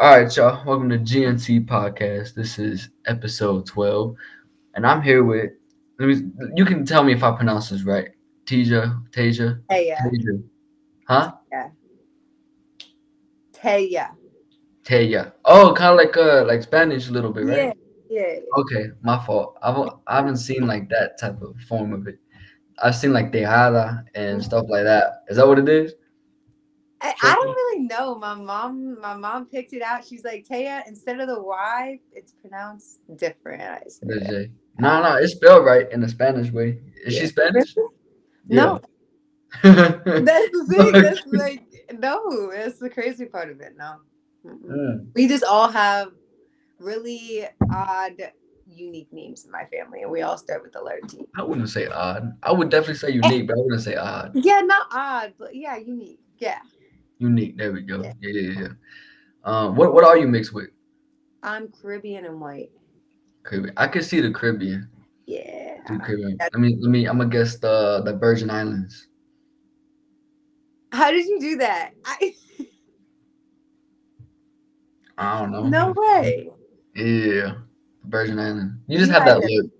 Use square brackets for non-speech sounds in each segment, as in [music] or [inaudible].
All right, y'all. Welcome to GNC Podcast. This is episode 12. And I'm here with let me you can tell me if I pronounce this right. Teja, Teja, Taya. Teja. Huh? Yeah. Taya. Teja. Oh, kind of like uh like Spanish a little bit, right? Yeah. Yeah. Okay, my fault. I haven't, I haven't seen like that type of form of it. I've seen like Tejada and stuff like that. Is that what it is? I, I don't really know. My mom, my mom picked it out. She's like, Taya, instead of the Y, it's pronounced different. No, no, it's spelled right in the Spanish way. Is she Spanish? No, Yeah. [laughs] that's the thing. That's like, no, that's the crazy part of it. No. Mm-mm. Mm. We just all have really odd, unique names in my family, and we all start with the letter T. I wouldn't say odd. I would definitely say unique, but I wouldn't say odd. Yeah, not odd, but yeah, unique. Yeah. Unique. There we go. Yeah. Yeah, yeah. Um, what what are you mixed with? I'm Caribbean and white. Caribbean. I could see the Caribbean. Yeah. The Caribbean. Let me let me. I'm gonna guess the the Virgin Islands. How did you do that? I, [laughs] I don't know. no way. Yeah, Virgin Island. You just You have that look,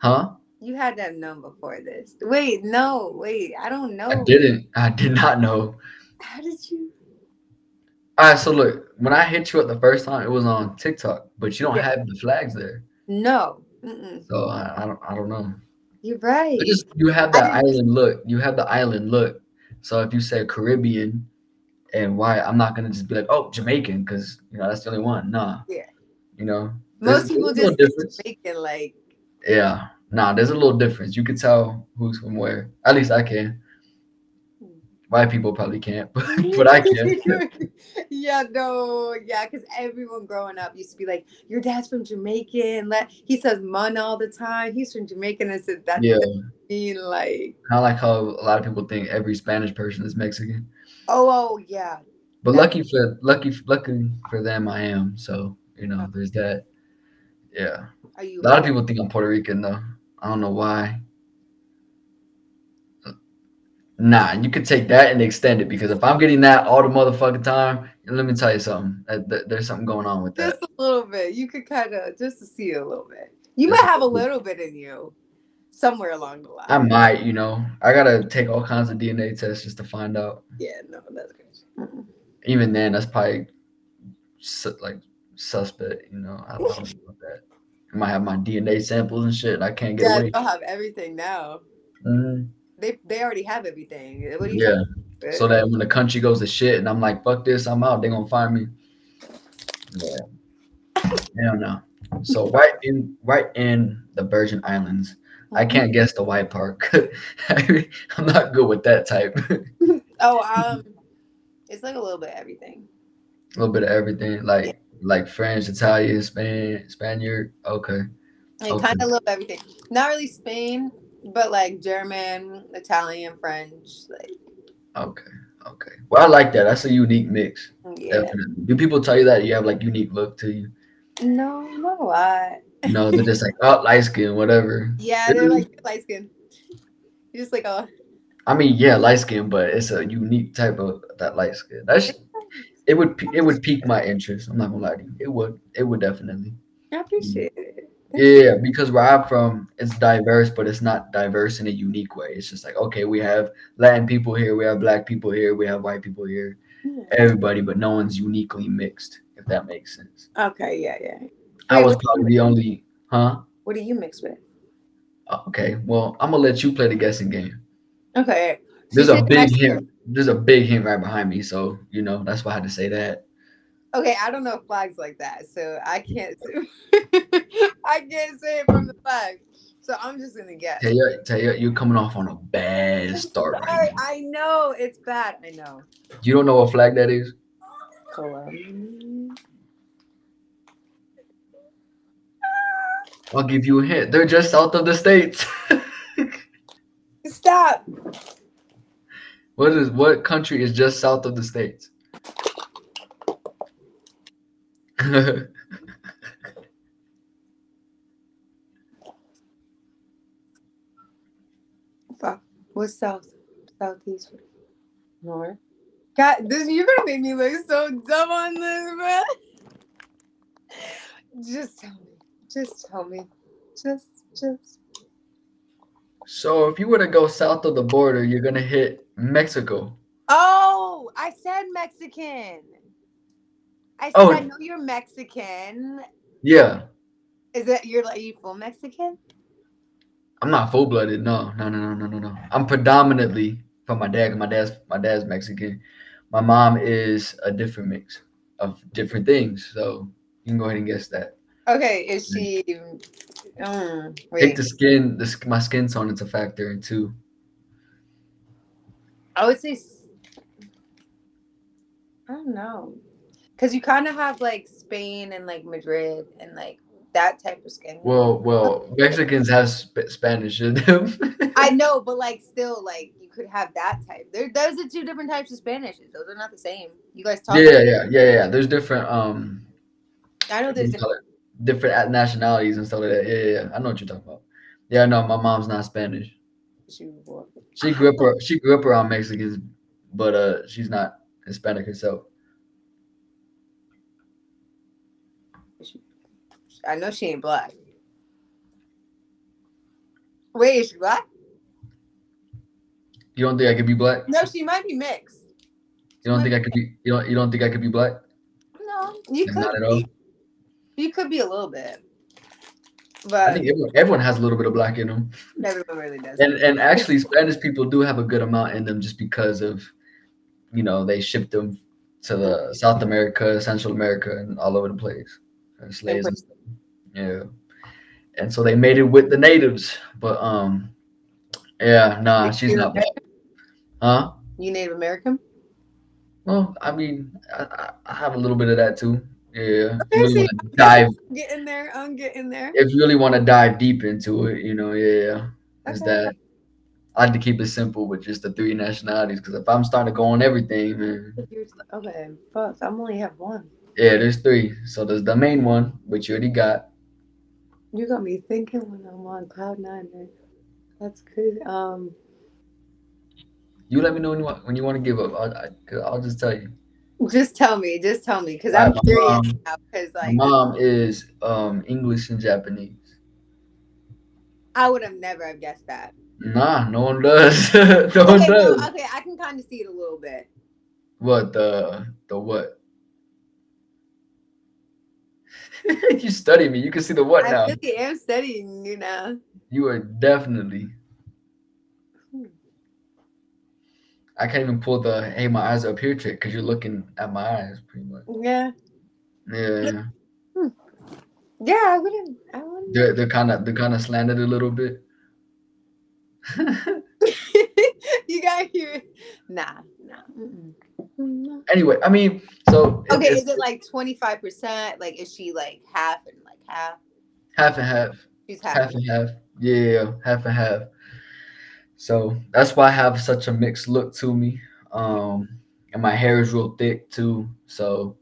huh? You had that known before this. Wait, no, wait, I don't know. I didn't. I did not know. How did you? All right, so look, when I hit you up the first time, it was on TikTok, but you don't Yeah. have the flags there, No. Mm-mm. so I, I don't. I don't know. You're right. But just you have that island look. You have the island look. So if you say Caribbean and why, I'm not gonna just be like, oh, Jamaican, because you know that's the only one. Nah. Yeah. You know. Most people just difference. Jamaican, like Yeah. Nah, there's a little difference. You can tell who's from where. At least I can. White people probably can't, [laughs] but, [laughs] but I can. [laughs] yeah, no, yeah, because everyone growing up used to be like, "Your dad's from Jamaican." Let he says "mun" all the time. He's from Jamaican. I said that Yeah. mean like, of like how a lot of people think every Spanish person is Mexican. oh, oh, yeah, But lucky for lucky lucky for them, I am. So you know, uh-huh. there's that. Yeah. are you? A lot of people think I'm Puerto Rican though. I don't know why. Nah, you could take that and extend it because if I'm getting that all the motherfucking time, let me tell you something. th- There's something going on with that. just a little bit. You could kind of just to see a little bit. You Just might have a little bit in you, somewhere along the line. I might, you know, I gotta take all kinds of DNA tests just to find out. yeah, no, that's good. Mm-mm. Even then, that's probably su- like suspect, you know. I don't know about that. I might have my DNA samples and shit. And I can't get Yeah, away. they'll have everything now. Mhm. They they already have everything. What do you Yeah. think? so that when the country goes to shit and I'm like, fuck this, I'm out, they're gonna find me. Yeah. [laughs] Hell no. So right in right in the Virgin Islands. I can't guess the white part. [laughs] I'm not good with that type. [laughs] Oh, um, it's like a little bit of everything. A little bit of everything. Like like French, Italian, Spain, Spaniard. Okay. Like Okay. kind of little everything. Not really Spain, but like German, Italian, French. Like Okay. Okay. Well, I like that. That's a unique mix. yeah. Definitely. Do people tell you that you have like unique look to you? No, not a lot. No, they're just like, oh, light skin, whatever. Yeah, they're like light skin. You're just like oh I mean, yeah, light skin, but it's a unique type of that light skin. That's it would it would pique my interest. I'm not gonna lie to you. It would. It would definitely. I appreciate it. Yeah, because where I'm from, it's diverse, but it's not diverse in a unique way. It's just like, okay, we have Latin people here, we have black people here, we have white people here, Yeah. everybody, but no one's uniquely mixed, if that makes sense. Okay, yeah, yeah. I Wait, was probably the only, huh? What do you mix with? Uh, okay, well, I'm gonna let you play the guessing game. Okay. There's a big hint. There's a big hint right behind me, so you know that's why I had to say that. Okay, I don't know flags like that, so I can't. [laughs] [laughs] [laughs] I can't say it from the flag, so I'm just gonna guess. Tell you, tell you, you're coming off on a bad start. Right Sorry, now. I know it's bad. I know. You don't know what flag that is? Colombia. I'll give you a hint. They're just south of the states. [laughs] Stop. what is what country is just south of the states? [laughs] Fuck. What's south? Southeast. North. God, this you're gonna make me look so dumb on this, man. Just tell me. Just tell me. Just, just. So if you were to go south of the border, you're gonna hit Mexico. Oh, I said Mexican. I said Oh. I know you're Mexican. Yeah. Is that you're like you full Mexican? I'm not full blooded. No, no, no, no, no, no, no. I'm predominantly from my dad. My dad's my dad's Mexican. My mom is a different mix of different things. So you can go ahead and guess that. Okay, is she? Mm, Take the skin. The my skin tone is a factor in too. I would say. I don't know, because you kind of have like Spain and like Madrid and like that type of skin. Well, well, Mexicans have sp- Spanish in them. [laughs] I know, but like still, like you could have that type. There, those are two different types of Spanish. Those are not the same. You guys talk. yeah, yeah, yeah, yeah. There's different um I know there's different. different nationalities and stuff like that. Yeah, yeah, yeah. I know what you're talking about. Yeah, no, my mom's not Spanish. She grew up she grew up around Mexicans, but uh she's not Hispanic herself. I know she ain't black. Wait, is she black? You don't think I could be black? No, she might be mixed. You don't think I could be you don't you don't think I could be black? No, you Like, could not at all. be. You could be a little bit, But I think everyone, everyone has a little bit of black in them. everyone really does. And and actually Spanish people do have a good amount in them just because of you know, they shipped them to the South America, Central America and all over the place. And slaves and stuff. Yeah. And so they made it with the natives. But um yeah, nah, she's not. Native- Huh? You Native American? Well, I mean, I, I- have a little bit of that too. Yeah. Okay, really dive, Get in there. I'm getting there. if you really want to dive deep into it, you know, yeah, is that I like to keep it simple with just the three nationalities because if I'm starting to go on everything, man, Okay, fuck. I'm only have one. Yeah, there's three. So there's the main one, which you already got. You got me thinking when I'm on cloud nine. Man. That's good. Um, You let me know when you want when you want to give up. I'll, I, will just tell you. just tell me. Just tell me, because I'm curious mom- now. Because like, mom is um English and Japanese. I would have never have guessed that. Nah, no one does. [laughs] no one Okay, no, does. okay, I can kind of see it a little bit. What the the what? [laughs] you study me. You can see the what now. I really am studying you now. You are definitely. Hmm. I can't even pull the hey my eyes up here trick because you're looking at my eyes pretty much. Yeah, Yeah, yeah. I wouldn't. I wouldn't. they're they're kind of they're kind of slanted a little bit. [laughs] [laughs] you got here. Nah, nah. mm-mm. Anyway, I mean, so Okay, is it like twenty five percent? Like, is she like half and like half? half and half, She's half. half and half. Yeah, half and half. So that's why I have such a mixed look to me. Um, and my hair is real thick too. So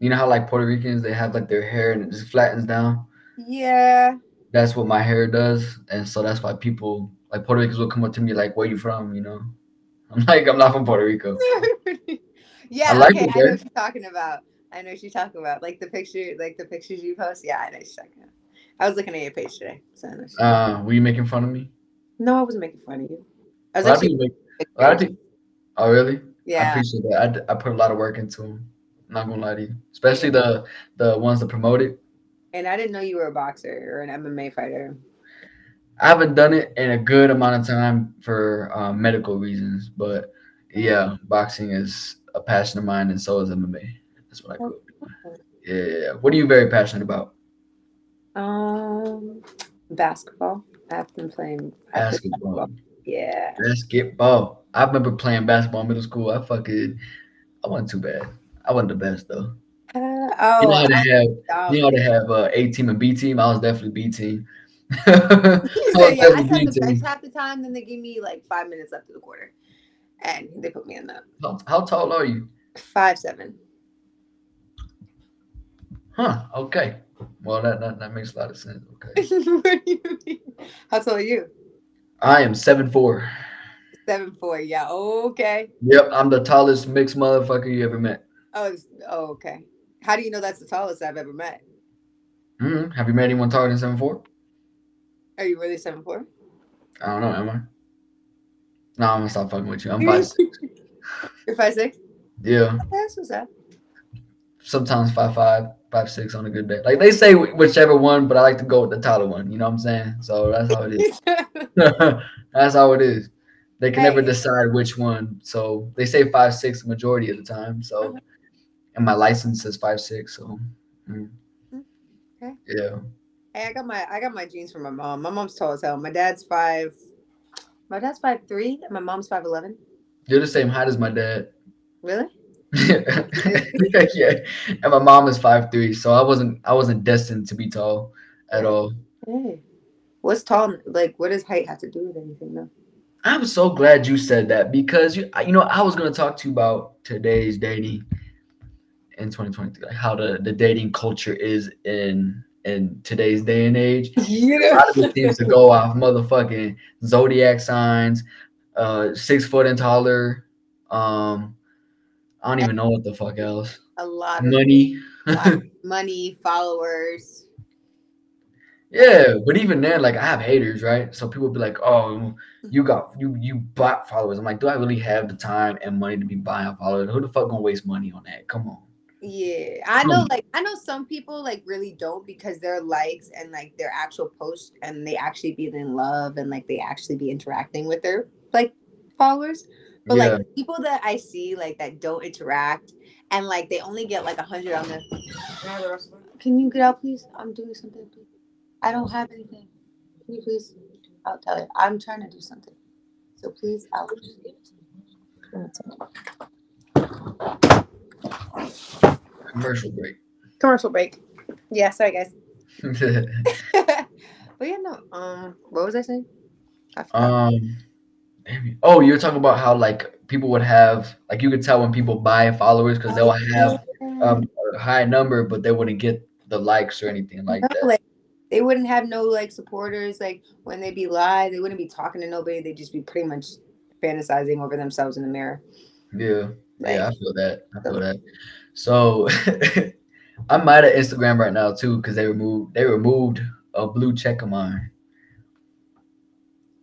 you know how like Puerto Ricans they have like their hair and it just flattens down. Yeah. that's what my hair does, and so that's why people like Puerto Ricans will come up to me like, "Where you from?" You know, I'm like, I'm not from Puerto Rico. [laughs] yeah. I like okay, it I know what you're talking about. I know what you're talking about. Like the picture, like the pictures you post. Yeah, I know what you're talking about. I was looking at your page today. So I know Uh, were you making fun of me? no, I wasn't making fun of you. I was of actually. people make- lot of oh, really? Yeah. I appreciate that. I, d- I put a lot of work into them. I'm not gonna lie to you, especially the the ones that promote it. And I didn't know you were a boxer or an MMA fighter. I haven't done it in a good amount of time for um, medical reasons, but yeah, boxing is a passion of mine, and so is MMA. That's what I grew up doing. Yeah. What are you very passionate about? Um, basketball. I've been playing I've Basketball. Yeah. Basketball. I remember playing basketball in middle school. I fucking, I wasn't too bad. I wasn't the best though. Uh, You know oh, how they have, you know how they have uh, A team and B team. I was definitely B team. So, [laughs] I yeah, I sat the bench half the time. Then they give me like five minutes left of the quarter, and they put me in the How, how tall are you? five seven. Huh? Okay. Well, that, that that makes a lot of sense. Okay. [laughs] what do you mean? How tall are you? I am seven four. Seven four. Yeah. Okay. Yep, I'm the tallest mixed motherfucker you ever met. Oh. Oh. Okay. How do you know that's the tallest I've ever met? hmm Have you met anyone taller than seven four? Are you really seven four? I don't know. Am I? No, I'm gonna stop fucking with you. I'm five six. You're five six. Yeah, That's what's up. sometimes five five, five six on a good day. Like they say, whichever one, but I like to go with the taller one. You know what I'm saying? So that's how it is. [laughs] [laughs] that's how it is. They can never decide which one. So they say five six the majority of the time. So, and my license says five six. So, mm. Okay. yeah. Hey, I got my I got my genes from my mom. My mom's tall as hell. My dad's five. My dad's five three, and my mom's five eleven. You're the same height as my dad. Really? [laughs] yeah, and my mom is five three, so I wasn't I wasn't destined to be tall at all. Hey. What's tall? Like, what does height have to do with anything, though? I'm so glad you said that because you you know I was gonna talk to you about today's dating in 2023, like how the the dating culture is in in today's day and age. [laughs] A lot of it seems to go off motherfucking zodiac signs, uh, six foot and taller. Um, I don't even know what the fuck else. a lot of Money. [laughs] money, followers. Yeah, but even then, like I have haters, right? So people be like, "Oh, you got you you bought followers." I'm like, do I really have the time and money to be buying followers? Who the fuck gonna waste money on that? Come on. Yeah, I know. Like, I know some people like really don't because their likes and like their actual posts and they actually be in love and like they actually be interacting with their like followers. But yeah, like people that I see like that don't interact and like they only get like a hundred on the. [laughs] Can you get out, please? I'm doing something. Please. I don't have anything. Can you please? I'll tell you. I'm trying to do something. So please, I'll just give it to you. Commercial break. Commercial break. Yeah, sorry guys. [laughs] but yeah, no. Um, what was I saying? I um, oh, you're talking about how like people would have like you could tell when people buy followers because they'll have um a high number, but they wouldn't get the likes or anything like No, that. like, they wouldn't have no like supporters. Like when they be live, they wouldn't be talking to nobody. They'd just be pretty much fantasizing over themselves in the mirror. Yeah, Like, yeah, I feel that. I feel that. So [laughs] I'm mad at Instagram right now too because they removed they removed a blue check of mine.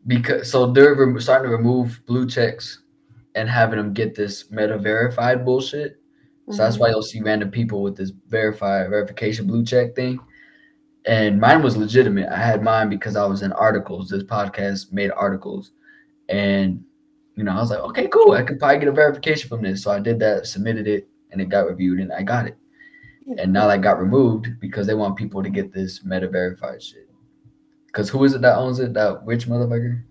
Because so they're rem- starting to remove blue checks and having them get this meta verified bullshit. So that's mhm. why you'll see random people with this verified verification blue check thing. And mine was legitimate. I had mine because I was in articles. This podcast made articles. And you know, I was like, okay, cool. I could probably get a verification from this. So I did that, submitted it, and it got reviewed and I got it. And now that got removed because they want people to get this meta verified shit. Cause who is it that owns it? That rich motherfucker?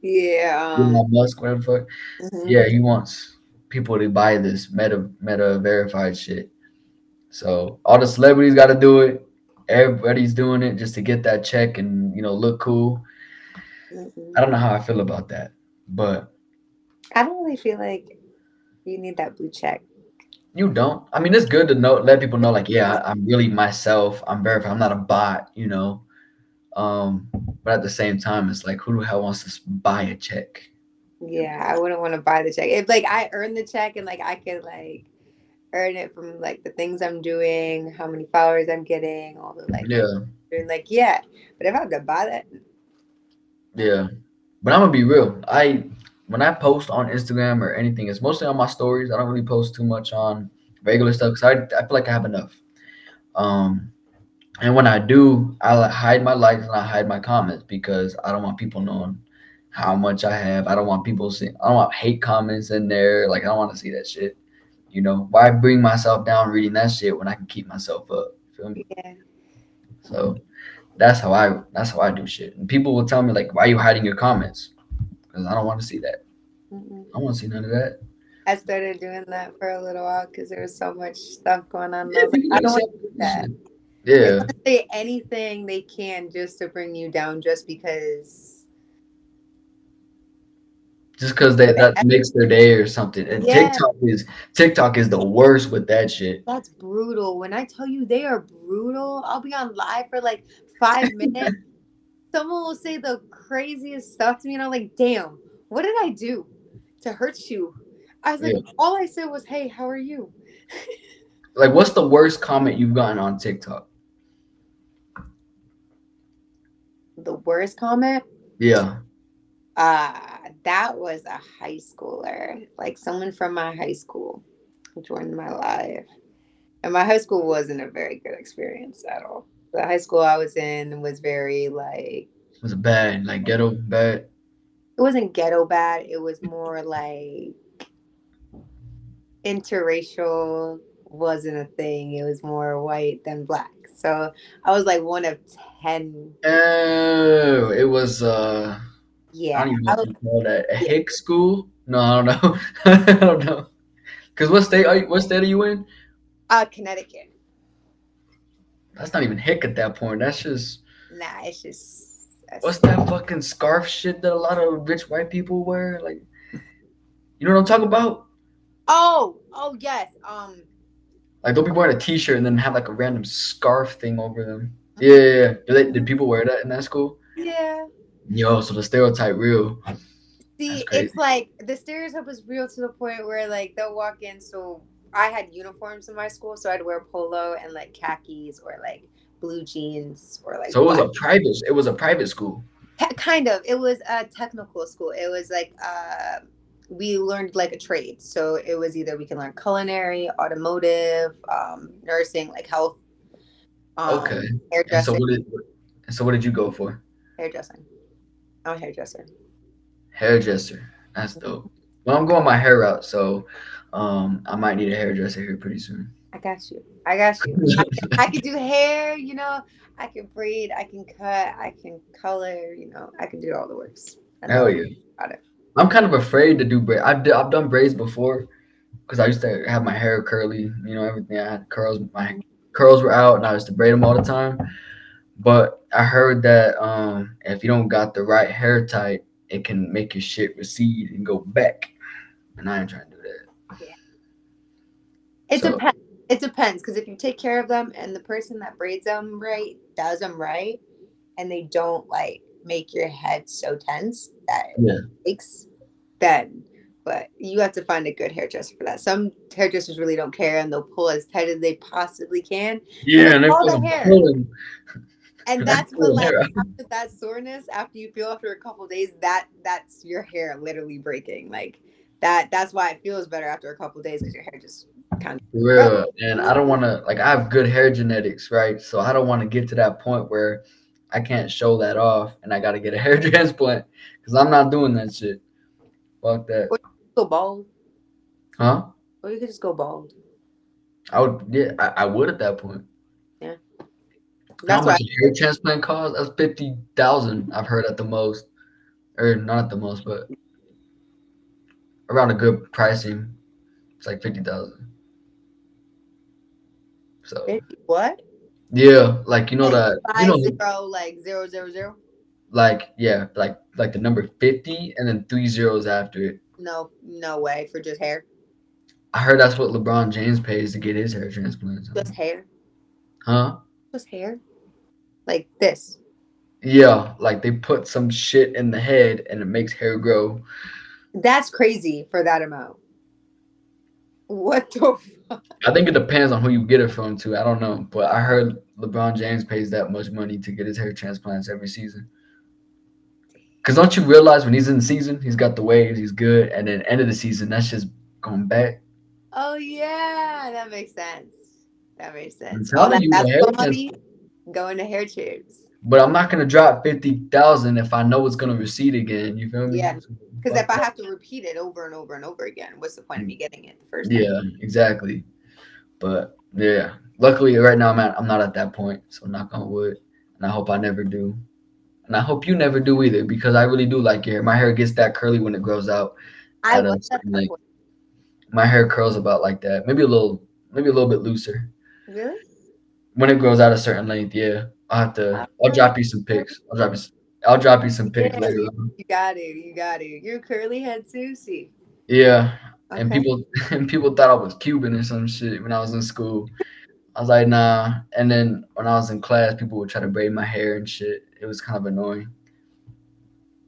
Yeah. Um, Elon Musk, whatever fuck. mhm. Yeah, he wants people to buy this meta meta verified shit. So all the celebrities got to do it. Everybody's doing it just to get that check and you know look cool. Mhm. I don't know how I feel about that, but I don't really feel like you need that blue check. you don't. I mean, it's good to know, let people know, like, yeah, I'm really myself. I'm verified. I'm not a bot, you know. Um, but at the same time, it's like, who the hell wants to buy a check? Yeah, I wouldn't want to buy the check. If like I earn the check and like I could like earn it from like the things I'm doing, how many followers I'm getting, all the like Yeah, doing like yeah. But if I have to buy that, yeah. But I'm gonna be real. I when I post on Instagram or anything, it's mostly on my stories. I don't really post too much on regular stuff because I, I feel like I have enough. Um, and when I do, I hide my likes and I hide my comments because I don't want people knowing how much I have. I don't want people seeing. I don't want hate comments in there. Like I don't want to see that shit. You know, why bring myself down reading that shit when I can keep myself up? Feel me? yeah. So that's how I that's how I do shit. And people will tell me like, why are you hiding your comments? Because I don't want to see that. Mm-mm. I don't want to see none of that. I started doing that for a little while because there was so much stuff going on. Yeah, I like, I don't want to do that. Yeah, They're say anything they can just to bring you down, just because. just because they that makes their day or something. And Yeah. TikTok is TikTok is the worst with that shit. That's brutal. When I tell you they are brutal, I'll be on live for like five [laughs] minutes. Someone will say the craziest stuff to me, and I'm like, damn, what did I do to hurt you? I was like, Yeah. all I said was, hey, how are you? [laughs] Like, what's the worst comment you've gotten on TikTok? the worst comment. Yeah. Uh that was a high schooler, like someone from my high school joined my life. And my high school wasn't a very good experience at all. The high school I was in was very like It was bad, like ghetto bad. it wasn't ghetto bad, it was more like interracial wasn't a thing. It was more white than black. So I was like one of ten. Oh, it was uh I Yeah. don't even know was, call that. A hick school? No, I don't know. [laughs] I don't know. Cause what state are you, what state are you in? uh Connecticut. That's not even hick at that point. That's just Nah, it's just what's that fucking scarf shit that a lot of rich white people wear? Like, you know what I'm talking about? Oh, oh yes. Um Like, they'll be wearing a t-shirt and then have like a random scarf thing over them. Yeah, yeah, yeah. Did, they, did people wear that in that school? yeah. Yo, so the stereotype real. See, it's like the stereotype was real to the point where like they'll walk in. So I had uniforms in my school, so I'd wear polo and like khakis or like blue jeans or like. So it was a private. It was a private school. Kind of. It was a technical school. It was like uh, we learned like a trade. So it was either we can learn culinary, automotive, um, nursing, like health. Um, Okay. And so Hairdressing. what did? So what did you go for? hairdressing. I'm a hairdresser. Hairdresser. That's dope. Well, I'm going my hair out, so um, I might need a hairdresser here pretty soon. I got you. I got you. I can, I can do hair, you know. I can braid. I can cut. I can color. You know, I can do all the works. Hell yeah. Got it. I'm kind of afraid to do braid. I've, d- I've done braids before because I used to have my hair curly, you know, everything. I had curls. My curls were out and I used to braid them all the time. But I heard that um, if you don't got the right hair type, it can make your shit recede and go back. And I ain't trying to. It So- depends. It depends because if you take care of them and the person that braids them right does them right, and they don't like make your head so tense that it Yeah. makes, then. But you have to find a good hairdresser for that. Some hairdressers really don't care and they'll pull as tight as they possibly can. Yeah, and all the hair. pulling. and That's that's what like after that soreness after you feel after a couple days that that's your hair literally breaking like that that's why it feels better after a couple days because your hair just kind of real. And I don't want to, like, I have good hair genetics, right? So I don't want to get to that point where I can't show that off and I got to get a [laughs] hair transplant because I'm not doing that shit. Fuck that. go bald Huh? or you could just go bald I would, yeah, I, I would at that point. Yeah. How that's why much a hair transplant cost? That's 50000 I've heard at the most. Or not at the most, but around a good pricing. It's like 50000 So, what yeah, like, you know that, five you know, zero like zero zero zero like yeah, like like the number fifty and then three zeros after it. no no way for just hair I heard that's what LeBron James pays to get his hair transplant. just hair Huh? just hair like this Yeah, like they put some shit in the head and it makes hair grow. that's crazy for that amount what the? I think it depends on who you get it from too. I don't know, but I heard LeBron James pays that much money to get his hair transplants every season. Cause don't you realize when he's in season, he's got the waves, he's good, and then end of the season, that's just going back. oh yeah that makes sense that makes sense all that you, the hair basketball money going to hair tubes But I'm not gonna drop fifty thousand if I know it's gonna recede again. You feel me? Yeah, Because if I have to repeat it over and over and over again, what's the point of me mm. getting it the first time? Yeah, exactly. But yeah, luckily right now I'm at I'm not at that point, so knock on wood, and I hope I never do, and I hope you never do either because I really do like your hair. My hair gets that curly when it grows out. I At a was certain that length. My hair curls about like that, maybe a little, maybe a little bit looser Really? when it grows out a certain length. Yeah, I'll have to. Uh, I'll drop you some pics. I'll drop you. s- I'll drop you some pics later on. You got it. You got it. You're curly head Susie. Yeah, and people [laughs] and people thought I was Cuban or some shit when I was in school. I was like, nah. And then when I was in class, people would try to braid my hair and shit. It was kind of annoying.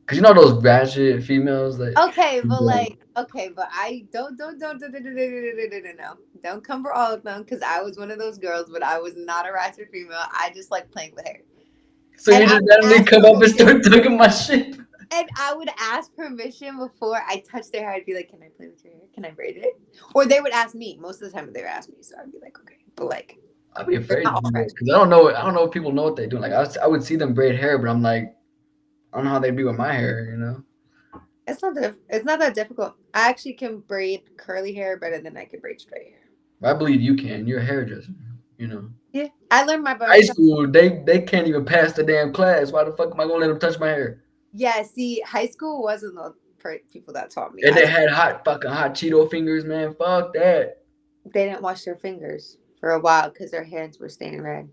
Cause you know those ratchet females that Okay, but like, okay, but I don't, don't, don't, don't, don't, don't, don't, don't, don't, don't, come for all of them because I was one of those girls, but I was not a ratchet female. I just like playing with hair. So And you just randomly asked come up and start tugging my shit. And I would ask permission before I touched their hair. I'd be like, "Can I play with your hair? Can I braid it?" Or they would ask me. Most of the time, they would ask me, so I'd be like, "Okay." But like, I'd be afraid not to do all this because I don't know. I don't know if people know what they're doing. Like I, was- I would see them braid hair, but I'm like, I don't know how they'd be with my hair. You know. It's not that it's not that difficult. I actually can braid curly hair better than I can braid straight hair. I believe you can. You're a hairdresser. You know. Yeah, I learned my High school, they they can't even pass the damn class. Why the fuck am I gonna let them touch my hair? Yeah, see, high school wasn't the people that taught me. And they had hot fucking hot Cheeto fingers, man. Fuck that. they didn't wash their fingers for a while because their hands were staying red.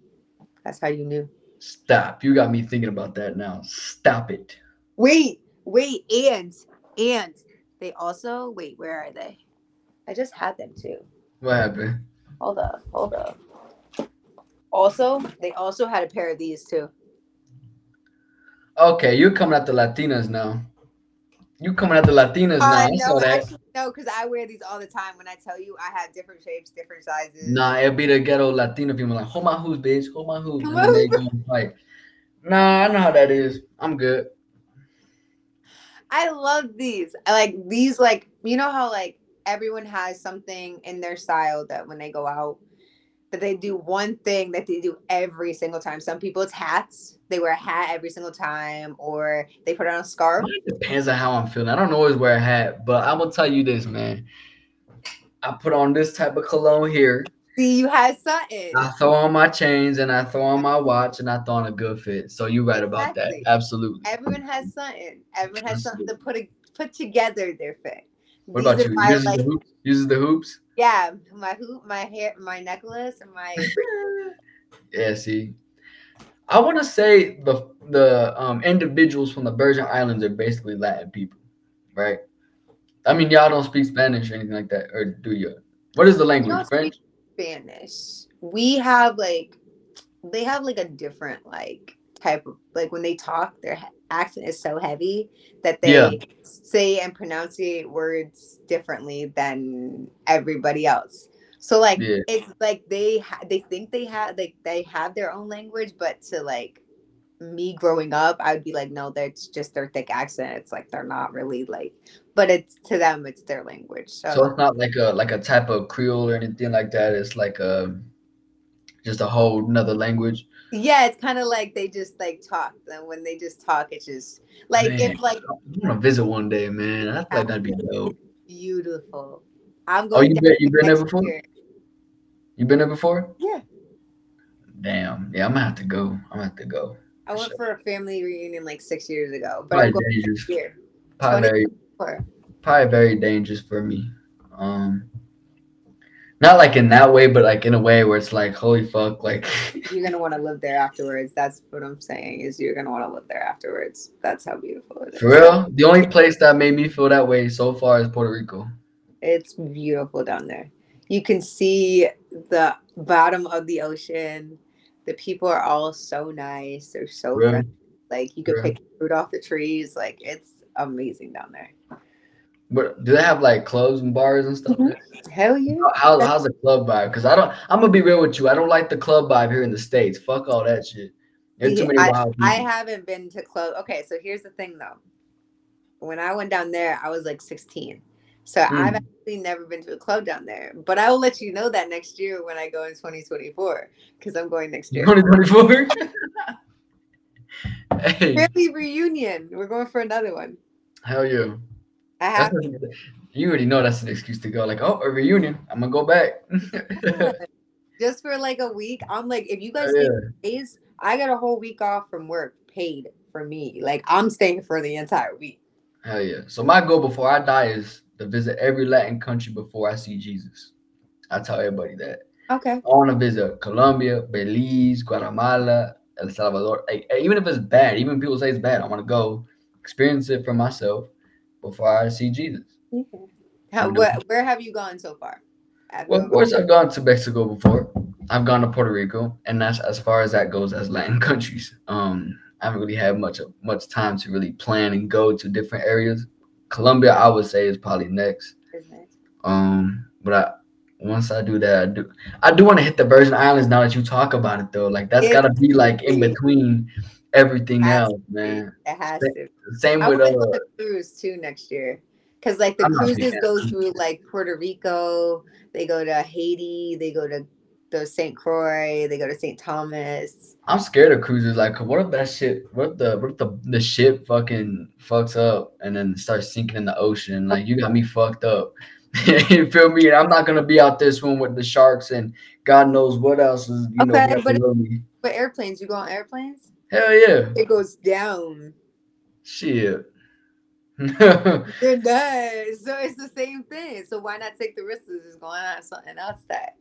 That's how you knew. Stop. You got me thinking about that now. Stop it. Wait, wait, and and they also wait. Where are they? I just had them too. What happened? Hold up, hold up. Also, they also had a pair of these too. Okay, you're coming at the Latinas now. You coming at the Latinas now. Uh, I saw no, actually, no, because I wear these all the time. When I tell you, I have different shapes, different sizes. Nah, it'd be the ghetto Latino people like, hold my hoops, bitch. Hold my hoops. And then they my go and fight. Nah, I know how that is. I'm good. I love these. I like these. Like you know how like everyone has something in their style that when they go out, that they do one thing that they do every single time. Some people it's hats. They wear a hat every single time, or they put on a scarf. It depends on how I'm feeling. I don't always wear a hat, but I'm gonna tell you this, man. I put on this type of cologne here. See, you had something. I throw on my chains and I throw on my watch and I throw on a good fit. So you're right about Exactly. that. Absolutely. Everyone has something. Everyone has something to put a, put together their fit. What These about you? my, Uses like, the hoops? Uses the hoops? yeah, my hoop, my hair, my necklace, and my [laughs] Yeah, see. I want to say the the um individuals from the Virgin Islands are basically Latin people, right? I mean, y'all don't speak Spanish or anything like that, or do you? What is the language? French? Spanish. We have like they have like a different like type of like when they talk, their accent is so heavy that they Yeah. say and pronunciate words differently than everybody else. So like Yeah. it's like they ha- they think they have like they have their own language, but to like me growing up, I'd be like, no, that's just their thick accent. It's like they're not really like, but it's to them, it's their language. So, So it's not like a like a type of Creole or anything like that. It's like a just a whole another language. yeah, it's kind of like they just like talk. And when they just talk, it's just like Man. if like I want to visit one day, man. I feel like that'd be dope. beautiful. I'm going. Oh, going. you down been you been there before? year. You been there before? Yeah. Damn. Yeah, I'm gonna have to go. I'm gonna have to go. I went for a family reunion like six years ago, but I'm going dangerous. year. Probably very probably very dangerous for me. Um not like in that way, but like in a way where it's like, holy fuck, like [laughs] you're gonna want to live there afterwards. That's what I'm saying. Is you're gonna want to live there afterwards. That's how beautiful it is. for real. The only place that made me feel that way so far is Puerto Rico. It's beautiful down there. You can see the bottom of the ocean. The people are all so nice. They're so Really? friendly. Like you could Really? pick fruit off the trees. Like it's amazing down there. But do they have like clubs and bars and stuff? Mhm. Hell yeah. How, how's the club vibe? Because I don't. I'm gonna be real with you. I don't like the club vibe here in the states. Fuck all that shit. There's too many I, wild people. I haven't been to club. Okay, so here's the thing though. When I went down there, I was like 16. So I've Mm. actually never been to a club down there. But I will let you know that next year when I go in 2024 because I'm going next year. 2024. [laughs] hey, Family reunion. We're going for another one. hell yeah. I have you already know that's an excuse to go. Like, oh, a reunion. I'm gonna go back. [laughs] just for like a week. I'm like, if you guys yeah. take days, I got a whole week off from work paid for me. Like I'm staying for the entire week. Hell yeah. So my goal before I die is to visit every Latin country before I see Jesus. I tell everybody that. Okay. I want to visit Colombia, Belize, Guatemala, El Salvador. Like, even if it's bad, even if people say it's bad, I want to go experience it for myself before I see Jesus. How, I'm where, where have you gone so far? Have Well, of course, I've gone to Mexico before. I've gone to Puerto Rico, and that's as far as that goes as Latin [laughs] countries. Um, I haven't really had much much time to really plan and go to different areas. Colombia, I would say, is probably next. Um, but I once I do that, I do I do want to hit the Virgin Islands now that you talk about it though. Like that's It's gotta be like in between everything else, man. It has to. Same I with uh, to cruise too next year. Cause like the I'm not a big cruises go through like Puerto Rico, they go to Haiti, they go to the St. Croix, they go to St. Thomas. I'm scared of cruises. Like, what if that shit? What if the what if the the ship fucking fucks up and then starts sinking in the ocean? Like, you got me fucked up. [laughs] you feel me? And I'm not gonna be out there swimming with the sharks and God knows what else is you Okay, right but-. But airplanes, you go on airplanes? Hell yeah, It goes down. shit. It [laughs] does. So it's the same thing. So why not take the risk of just going on something else that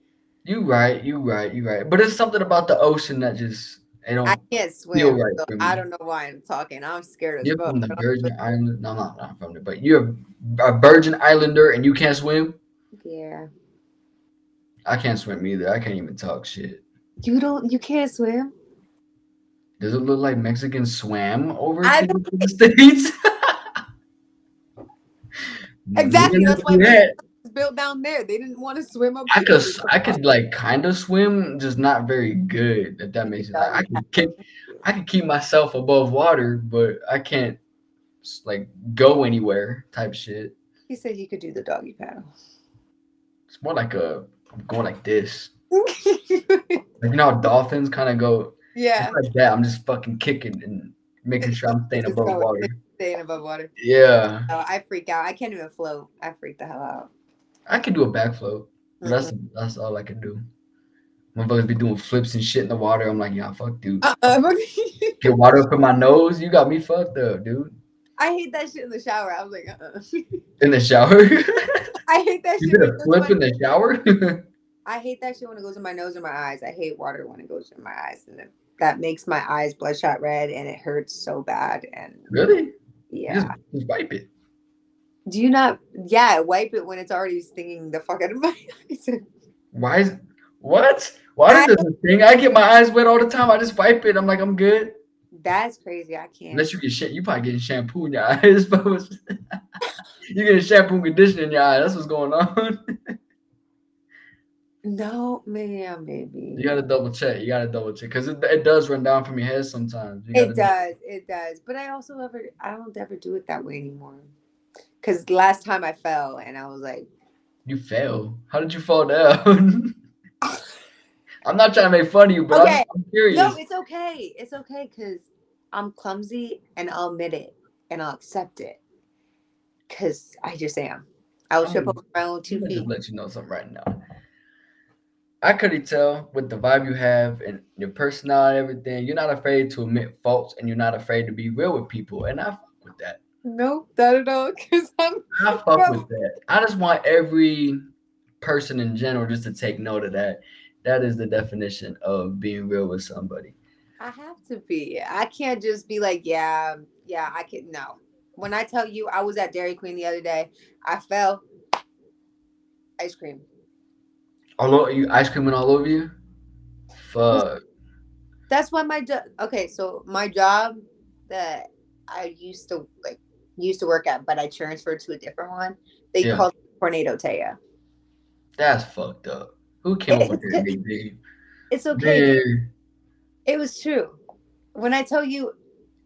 you right, you right, you right. But it's something about the ocean that just it don't. I can't swim. right so I don't know why I'm talking. I'm scared of. You're fuck. from the I Virgin Islands. No, not not from there, but you're a Virgin Islander and you can't swim. Yeah. I can't swim either. I can't even talk shit. You don't you can't swim? Does it look like Mexicans swam over I to the [laughs] states? [laughs] Exactly, that's why you we- had- It's built down there. They didn't want to swim up I could, I could like kind of swim, just not very mm-hmm. good. If that makes sense. Like, I could keep, I could keep myself above water, but I can't like go anywhere type shit. He said he could do the doggy paddle. It's more like a I'm going like this. [laughs] Like you know how dolphins kind of go yeah. like that. I'm just fucking kicking and making sure I'm staying above water. Staying above water. Yeah, No, I freak out. I can't even float. I freak the hell out. I could do a back float. That's Mm-hmm. that's all I can do. My Motherfuckers be doing flips and shit in the water. I'm like, yeah, fuck, dude. Uh-uh. [laughs] Get water up in my nose. You got me fucked up, dude. I hate that shit in the shower. I was like, uh-uh. In the shower. [laughs] I hate that you shit. did a flip in the shower. [laughs] I hate that shit when it goes in my nose or my eyes. I hate water when it goes in my eyes, and that makes my eyes bloodshot red, and it hurts so bad. And really? Yeah, Just, just wipe it. Do you not? Yeah, wipe it when it's already stinging the fuck out of my [laughs] eyes. Why is what? Why does this thing? I get my eyes wet all the time. I just wipe it. I'm like, I'm good. That's crazy. I can't. Unless you get shit, you probably getting shampoo in your [laughs] eyes. [laughs] you getting shampoo and conditioner in your eye. That's what's going on. No, man, maybe. you gotta double check. You gotta double check because it, it does run down from your head sometimes. You It does. It does. But I also ever I don't ever do it that way anymore. Cause last time I fell and I was like, You fell. How did you fall down? [laughs] I'm not trying to make fun of you, but I'm- Okay. I'm, curious. no, it's okay. It's okay because I'm clumsy and I'll admit it and I'll accept it. Cause I just am. I'll trip Oh, over my own two feet. just let you know something right now. I couldn't tell with the vibe you have and your personality, everything. You're not afraid to admit faults, and you're not afraid to be real with people. And I fuck with that. Nope, not at all. Cause I'm I fuck No. with that. I just want every person in general just to take note of that. That is the definition of being real with somebody. I have to be. I can't just be like, yeah, yeah, I can no. When I tell you I was at Dairy Queen the other day, I fell. Ice cream. All over you, ice creaming all over you. Fuck. That's why my job. Okay, so my job that I used to like used to work at, but I transferred to a different one. They Yeah. called it Tornado Taya. That's fucked up. Who came up with that name? It's okay. Man, It was true. When I tell you,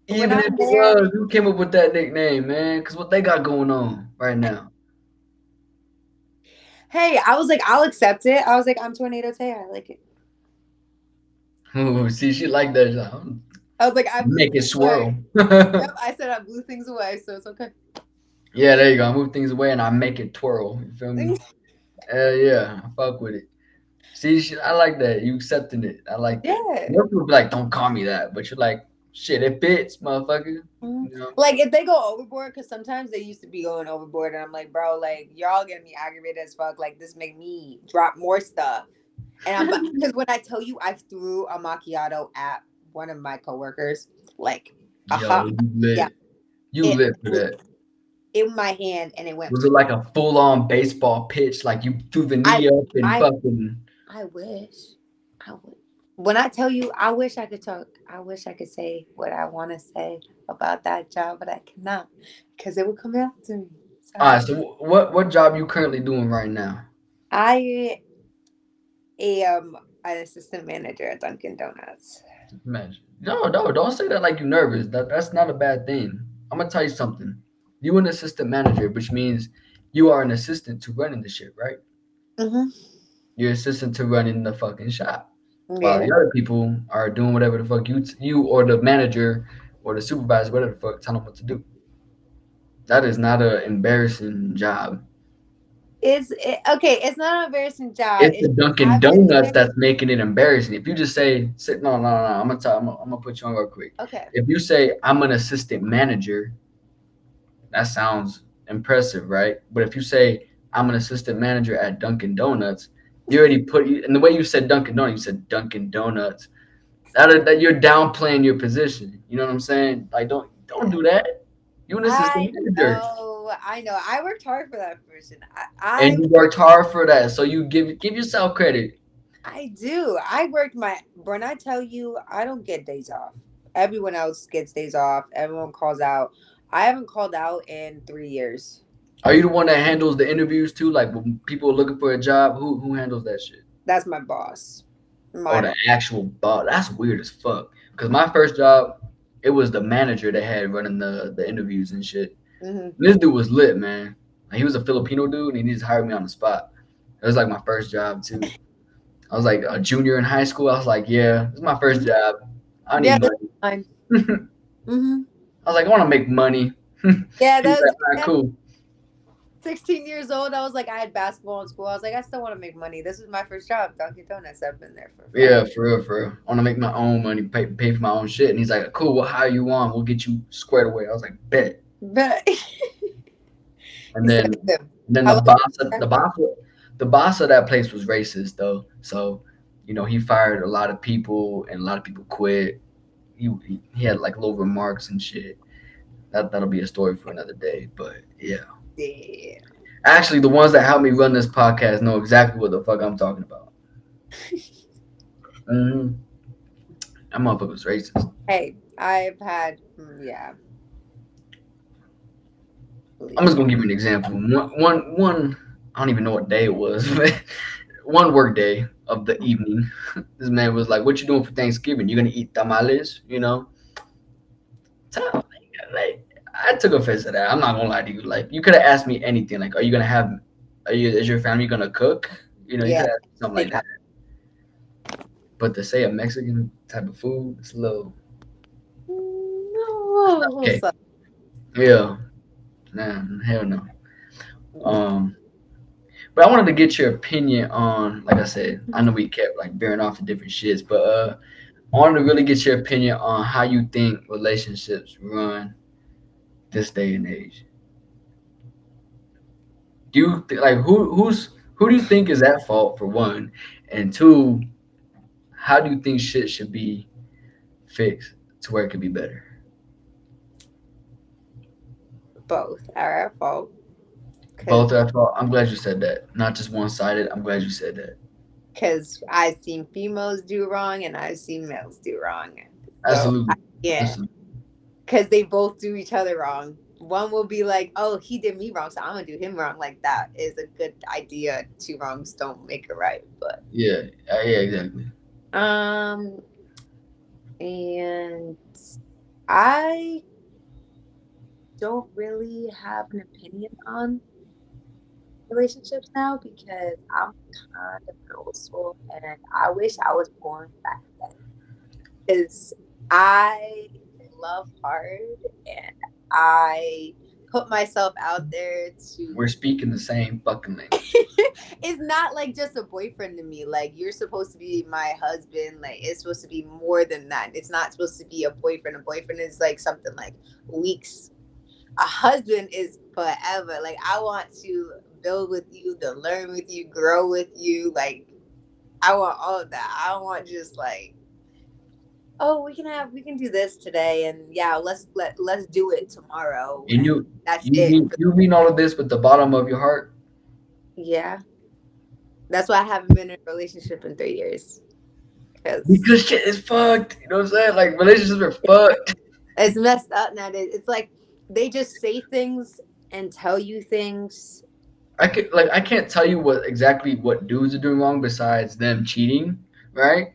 even if it was, who came up with that nickname, man? Because what they got going on right now. hey, I was like, I'll accept it. I was like, I'm Tornado Taya. I like it. [laughs] Ooh, see, she like that. "I'm- was like, I Make it swirl. Yep, [laughs] I said I blew things away, so it's okay. yeah, there you go. I move things away and I make it twirl. You feel me? [laughs] Hell yeah, I fuck with it. See, I like that. You accepting it. I like that. Yeah. Most people be like, don't call me that, but you're like, shit, it fits, motherfucker. Mhm. You know? Like if they go overboard, because sometimes they used to be going overboard, and I'm like, bro, like y'all getting me aggravated as fuck. Like this make me drop more stuff. And I'm because when I tell you I threw a macchiato at one of my coworkers, like Yo, uh-huh, you lit. Yeah. You It- lit for that. in my hand, and it went. Was it like a full on baseball pitch? Like you threw the knee I- up and I- fucking. I wish. I would. When I tell you, I wish I could talk. I wish I could say what I want to say about that job, but I cannot because it would come out to me. So All right, so what what job you currently doing right now? I am an assistant manager at Dunkin' Donuts. Imagine. No, no, don't say that like you're nervous. That that's not a bad thing. I'm gonna tell you something. You an assistant manager, which means you are an assistant to running the shit, right? Mm-hmm. You're assistant to running the fucking shop. While the other people are doing whatever the fuck you you or the manager or the supervisor, whatever the fuck, tell them what to do. That is not an embarrassing job. It's it, okay. It's not an embarrassing job. It's the Dunkin' Donuts that's making it embarrassing. If you just say, sit, no, no, no, I'm gonna tell, I'm gonna, I'm gonna put you on real quick. okay. If you say I'm an assistant manager, that sounds impressive, right? But if you say I'm an assistant manager at Dunkin' Donuts, you already put and the way you said Dunkin' Donuts, you said Dunkin' Donuts. That, that you're downplaying your position. You know what I'm saying? Like don't don't do that. You're an I assistant manager. know. I know. I worked hard for that person. I, I And you worked hard for that. So you give give yourself credit. I do. I worked my when I tell you I don't get days off. Everyone else gets days off. Everyone calls out. I haven't called out in three years. Are you the one that handles the interviews too? Like when people are looking for a job, who who handles that shit? That's my boss. Or My oh, the actual boss. That's weird as fuck. Because my first job, it was the manager that had running the the interviews and shit. Mhm. This dude was lit, man. Like, he was a Filipino dude, and he just hired me on the spot. It was like my first job too. I was like a junior in high school. I was like, yeah, this is my first job. I need Yeah, money. [laughs] mm-hmm. I was like, I want to make money. [laughs] Yeah, that's was like, was "All right, cool. 16 years old. I was like, I had basketball in school. I was like, I still want to make money. This is my first job, Dunkin' Donuts. I've been there for Yeah, for real, for real. I want to make my own money, pay, pay for my own shit. And he's like, cool, we'll you want? We'll get you squared away. I was like, bet. But [laughs] And then then the boss of, the boss the boss of that place was racist though. So, you know, he fired a lot of people and a lot of people quit. He he, had like little remarks and shit. That that'll be a story for another day. But yeah. yeah. Actually the ones that helped me run this podcast know exactly what the fuck I'm talking about. [laughs] hmm That motherfucker was racist. Hey, I've had mm, yeah. I'm just gonna give you an example. One, one, one. I don't even know what day it was. [laughs] But one work day of the evening, [laughs] this man was like, "What you doing for Thanksgiving? You gonna eat tamales? You know?" Like, I took offense to that. I'm not gonna lie to you. Like, you could have asked me anything. Like, are you gonna have? Are you? Is your family gonna cook? You know, you Yeah. could ask something like that. But to say a Mexican type of food, it's a little. No, Okay. Yeah. Nah, hell no. Um, but I wanted to get your opinion on, like I said, I know we kept like veering off to different shits, but uh, I wanted to really get your opinion on how you think relationships run this day and age. Do you th- like who who's who do you think is at fault for one, and two, how do you think shit should be fixed to where it could be better? Both are at fault. Both are at fault. I'm glad you said that. Not just one sided. I'm glad you said that. because I've seen females do wrong and I've seen males do wrong. So, Absolutely. yeah, because they both do each other wrong. One will be like, "Oh, he did me wrong, so I'm gonna do him wrong." Like that is a good idea. Two wrongs don't make a right, but Yeah. Uh, yeah. Exactly. um, and I don't really have an opinion on relationships now because I'm kind of old soul and I wish I was born back then. Because I love hard and I put myself out there to We're speaking the same fucking language. [laughs] it's not like just a boyfriend to me. Like you're supposed to be my husband. Like it's supposed to be more than that. It's not supposed to be a boyfriend. A boyfriend is like something like weeks. A husband is forever. Like I want to build with you, to learn with you, grow with you. Like I want all of that. I don't want just like oh we can have we can do this today and yeah let's let let's do it tomorrow. And you, That's you it. mean, you mean all of this with the bottom of your heart? Yeah. That's why I haven't been in a relationship in three years. Because Because shit is fucked. You know what I'm saying? Like relationships are fucked. it's messed up nowadays. It's like they just say things and tell you things. I could like I can't tell you what exactly what dudes are doing wrong besides them cheating. right?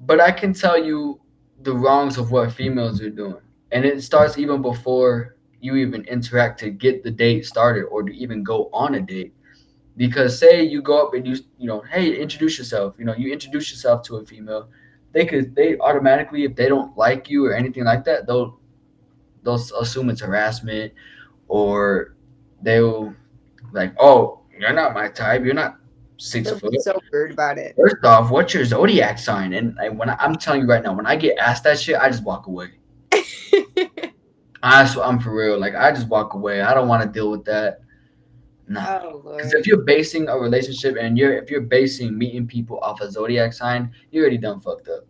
But I can tell you the wrongs of what females are doing. And it starts even before you even interact to get the date started or to even go on a date. Because say you go up and you you know, hey, introduce yourself. You know, you introduce yourself to a female. They could they automatically if they don't like you or anything like that, they'll they'll assume it's harassment or they'll like, oh, you're not my type. You're not 6 They'll foot. so weird about it. First off, what's your zodiac sign? And when I, I'm telling you right now, when I get asked that shit, I just walk away. [laughs] I swear, I'm for real. Like I just walk away. I don't want to deal with that. Nah. oh. Because if you're basing a relationship and you're if you're basing meeting people off a zodiac sign, you already done fucked up.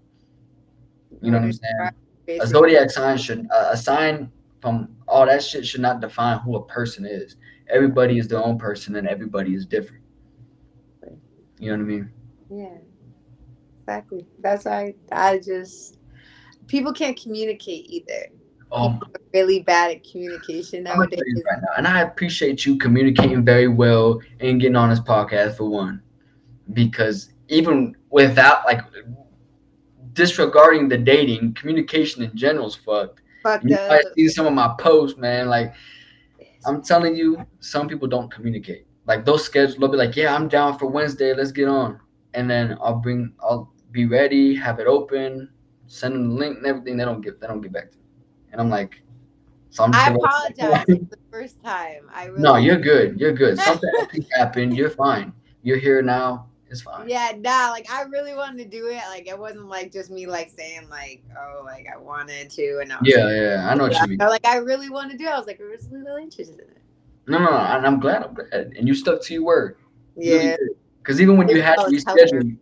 You know what I'm saying? A zodiac sign should a, a sign from all that shit should not define who a person is. Everybody is their own person and everybody is different. You know what I mean? Yeah. Exactly. That's why I just people can't communicate either. Oh, really bad at communication nowadays. right now, and I appreciate you communicating very well and getting on this podcast for one, because even without like disregarding the dating, communication in general is fucked. Fucked You up. might see some of my posts, man. Like I'm telling you, some people don't communicate. Like those schedules, they'll be like, "Yeah, I'm down for Wednesday. Let's get on," and then I'll bring, I'll be ready, have it open, send them the link and everything. They don't get, they don't get back to me, and I'm like, so I'm just I apologize for the first time. I really No, you're good. You're good. [laughs] Something happened. You're fine. You're here now. It's fine. Yeah, nah, like I really wanted to do it. Like it wasn't like just me like saying like, oh, like I wanted to and I was Yeah, like, yeah. I know what you mean. Like I really want to do it. I was like, I was really interested in it. No, no, no. And I'm glad. I'm glad. And you stuck to your word. Yeah, Because even when you had to reschedule,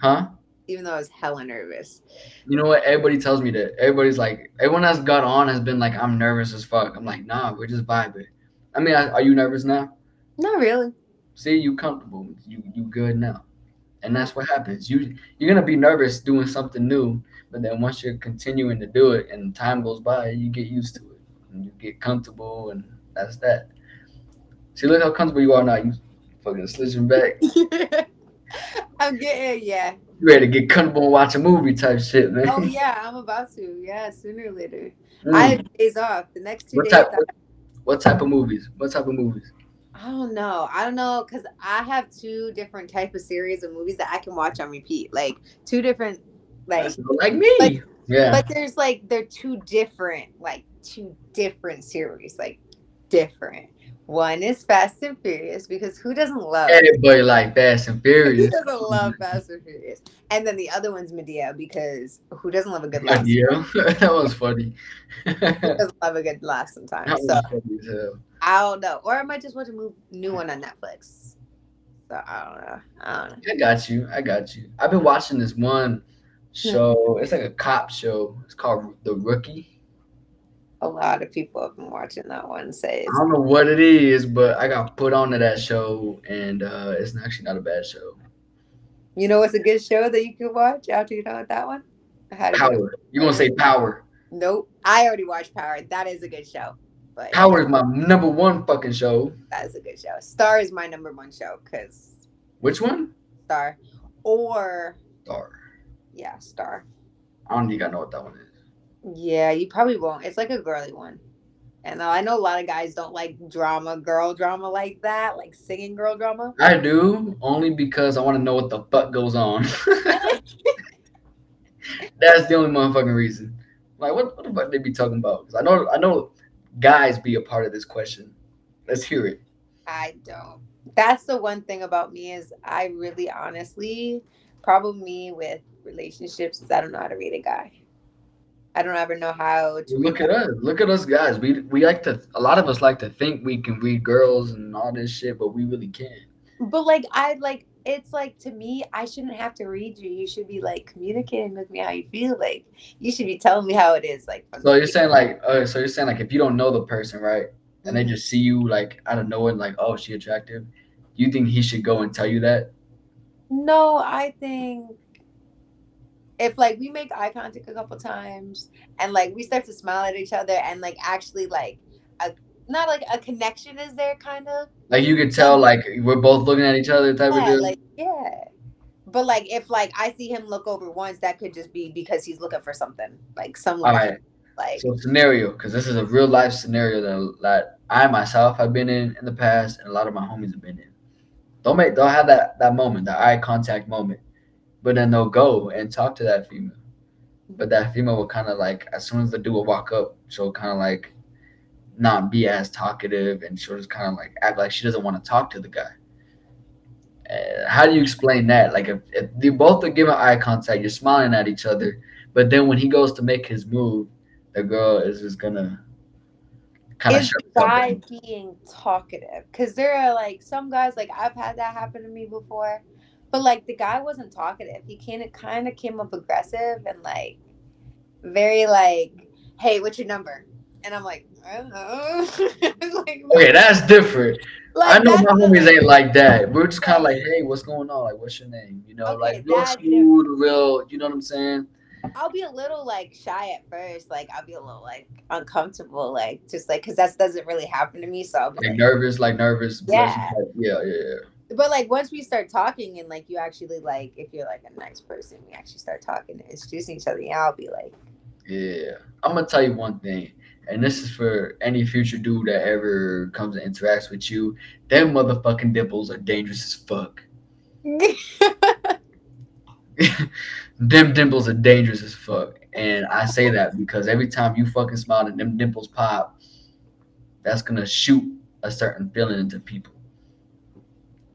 huh? even though I was hella nervous. You know what? Everybody tells me that. Everybody's like, everyone that's got on has been like, I'm nervous as fuck. I'm like, nah, we're just vibing. I mean, are you nervous now? Not really. See, you comfortable. You you good now. And that's what happens. You you're gonna be nervous doing something new, but then once you're continuing to do it and time goes by, you get used to it and you get comfortable, and that's that. See, look how comfortable you are now. You fucking slitching back. [laughs] I'm getting yeah. You ready to get comfortable and watch a movie type shit, man. Oh yeah, I'm about to. Yeah, sooner or later. Mm. I have days off. The next two what days. type? I- What, what type of movies? What type of movies? I don't know. I don't know because I have two different type of series of movies that I can watch on repeat. Like two different, like. Like me. like- yeah. But there's like they're two different, like two different series, like different. One is Fast and Furious because who doesn't love? Everybody like Fast and Who Furious. doesn't love Fast and Furious? And then the other one's Madea because who doesn't love a good laugh? Yeah, [laughs] that was funny. Who doesn't love a good laugh sometimes? was So funny as hell. I don't know. Or I might just watch a move, new one on Netflix. So I don't know. I don't know. I got you. I got you. I've been watching this one show. It's like a cop show. It's called The Rookie. A lot of people have been watching that one. Say I don't know what it is, but I got put onto that show, and uh, it's actually not a bad show. you know what's a good show that you can watch after you're done with that one? I had a Power. You gonna say Power? Nope. I already watched Power. That is a good show. But Power is my number one fucking show. that is a good show. Star is my number one show because Which one? Star or Star. yeah, Star. I don't think I know what that one is. Yeah, you probably won't. It's like a girly one. And I know a lot of guys don't like drama, girl drama like that, like singing girl drama. I do only because I want to know what the fuck goes on. [laughs] [laughs] That's the only motherfucking reason. Like, what, what the fuck they be talking about? 'Cause I know, I know, guys be a part of this question. Let's hear it. I don't. That's the one thing about me is I really honestly problem me with relationships is I don't know how to read a guy. I don't ever know how to Look at us. Look at us guys. We we like to. A lot of us like to think we can read girls and all this shit, but we really can't. But like I like it's like to me, I shouldn't have to read you. You should be like communicating with me how you feel. Like you should be telling me how it is. Like So you're saying like, uh, so you're saying like, if you don't know the person, right, and they Mhm. just see you like out of nowhere, like, oh, she attractive. You think he should go and tell you that? No, I think if like we make eye contact a couple times and like we start to smile at each other and like actually like a not like a connection is there kind of Like you could tell, like we're both looking at each other, type of deal. like yeah But like if like I see him look over once, that could just be because he's looking for something. Like some All right. like So scenario, because this is a real life scenario that, that I myself have been in in the past, and a lot of my homies have been in. Don't make don't have that that moment, that eye contact moment, but then they'll go and talk to that female. But that female will kind of like as soon as the dude will walk up, she'll kind of like not be as talkative, and she'll just kind of like act like she doesn't want to talk to the guy. Uh, how do you explain that? Like if, if you both are giving eye contact, you're smiling at each other, but then when he goes to make his move, the girl is just gonna kind of is shut the up. guy being talkative? Because there are like some guys like I've had that happen to me before, but like the guy wasn't talkative. He kind of kind of came up aggressive and like very like, "Hey, what's your number?" And I'm like, I don't know. [laughs] like, Okay, that's different. like, I know my homies ain't like that. We're just kind of like, hey, what's going on? Like, what's your name? You know, Okay, like real smooth, real. You know what I'm saying? I'll be a little like shy at first. Like I'll be a little like uncomfortable, like just like because that doesn't really happen to me. So I'll be Like like, nervous, like nervous. Yeah. like, yeah, yeah, yeah. but like once we start talking and like you actually like if you're like a nice person, we actually start talking and introducing each other. Yeah, I'll be like, Yeah, I'm gonna tell you one thing, and this is for any future dude that ever comes and interacts with you. Them motherfucking dimples are dangerous as fuck. [laughs] them dimples are dangerous as fuck, and I say that because every time you fucking smile and them dimples pop, that's gonna shoot a certain feeling into people.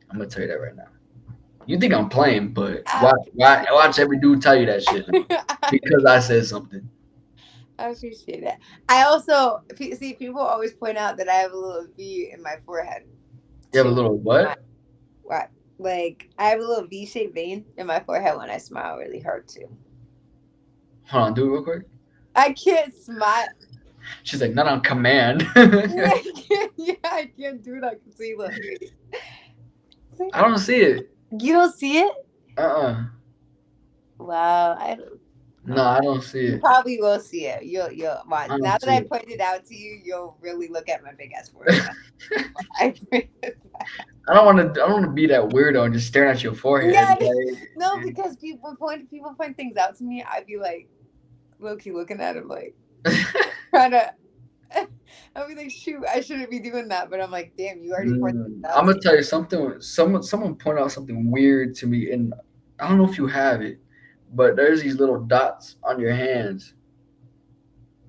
I'm gonna tell you that right now. You think I'm playing, but ah. watch, watch, watch every dude tell you that shit [laughs] because I said something. I appreciate that. I also see people always point out that I have a little V in my forehead. You have a little what? What? Like I have a little V-shaped vein in my forehead when I smile really hard too. Hold on, do it real quick. I can't smile. She's like, not on command. yeah, I can't, yeah, I can't do it. I can see look. I don't see it. You don't see it? Uh uh Wow, I No, I don't see you it. probably will see it. You'll you'll watch. Now that I it. pointed out to you, you'll really look at my big ass forehead. [laughs] [laughs] I I don't want to. I don't want to be that weirdo and just staring at your forehead. Yeah. like- [laughs] no, because people point people point things out to me. I'd be like, low key looking at him like trying to. I'll be like, shoot, I shouldn't be doing that, but I'm like, damn, you already pointed. Mm, I'm gonna tell you something. Someone, someone pointed out something weird to me, and I don't know if you have it, but there's these little dots on your hands.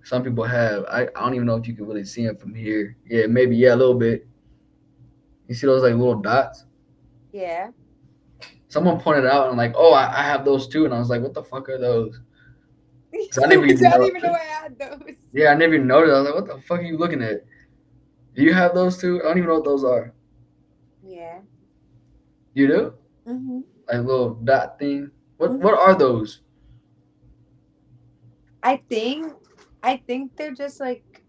Some people have. I, I don't even know if you can really see them from here. Yeah, maybe. Yeah, a little bit. You see those like little dots? Yeah. Someone pointed out and like, oh, I, I have those too, and I was like, what the fuck are those? [laughs] I didn't I even didn't know- even know I had those. Yeah, I never even noticed. I was like, what the fuck are you looking at? Do you have those too? I don't even know what those are. Yeah. You do? Mm-hmm. Like a little dot thing. What Mhm. what are those? I think, I think they're just like,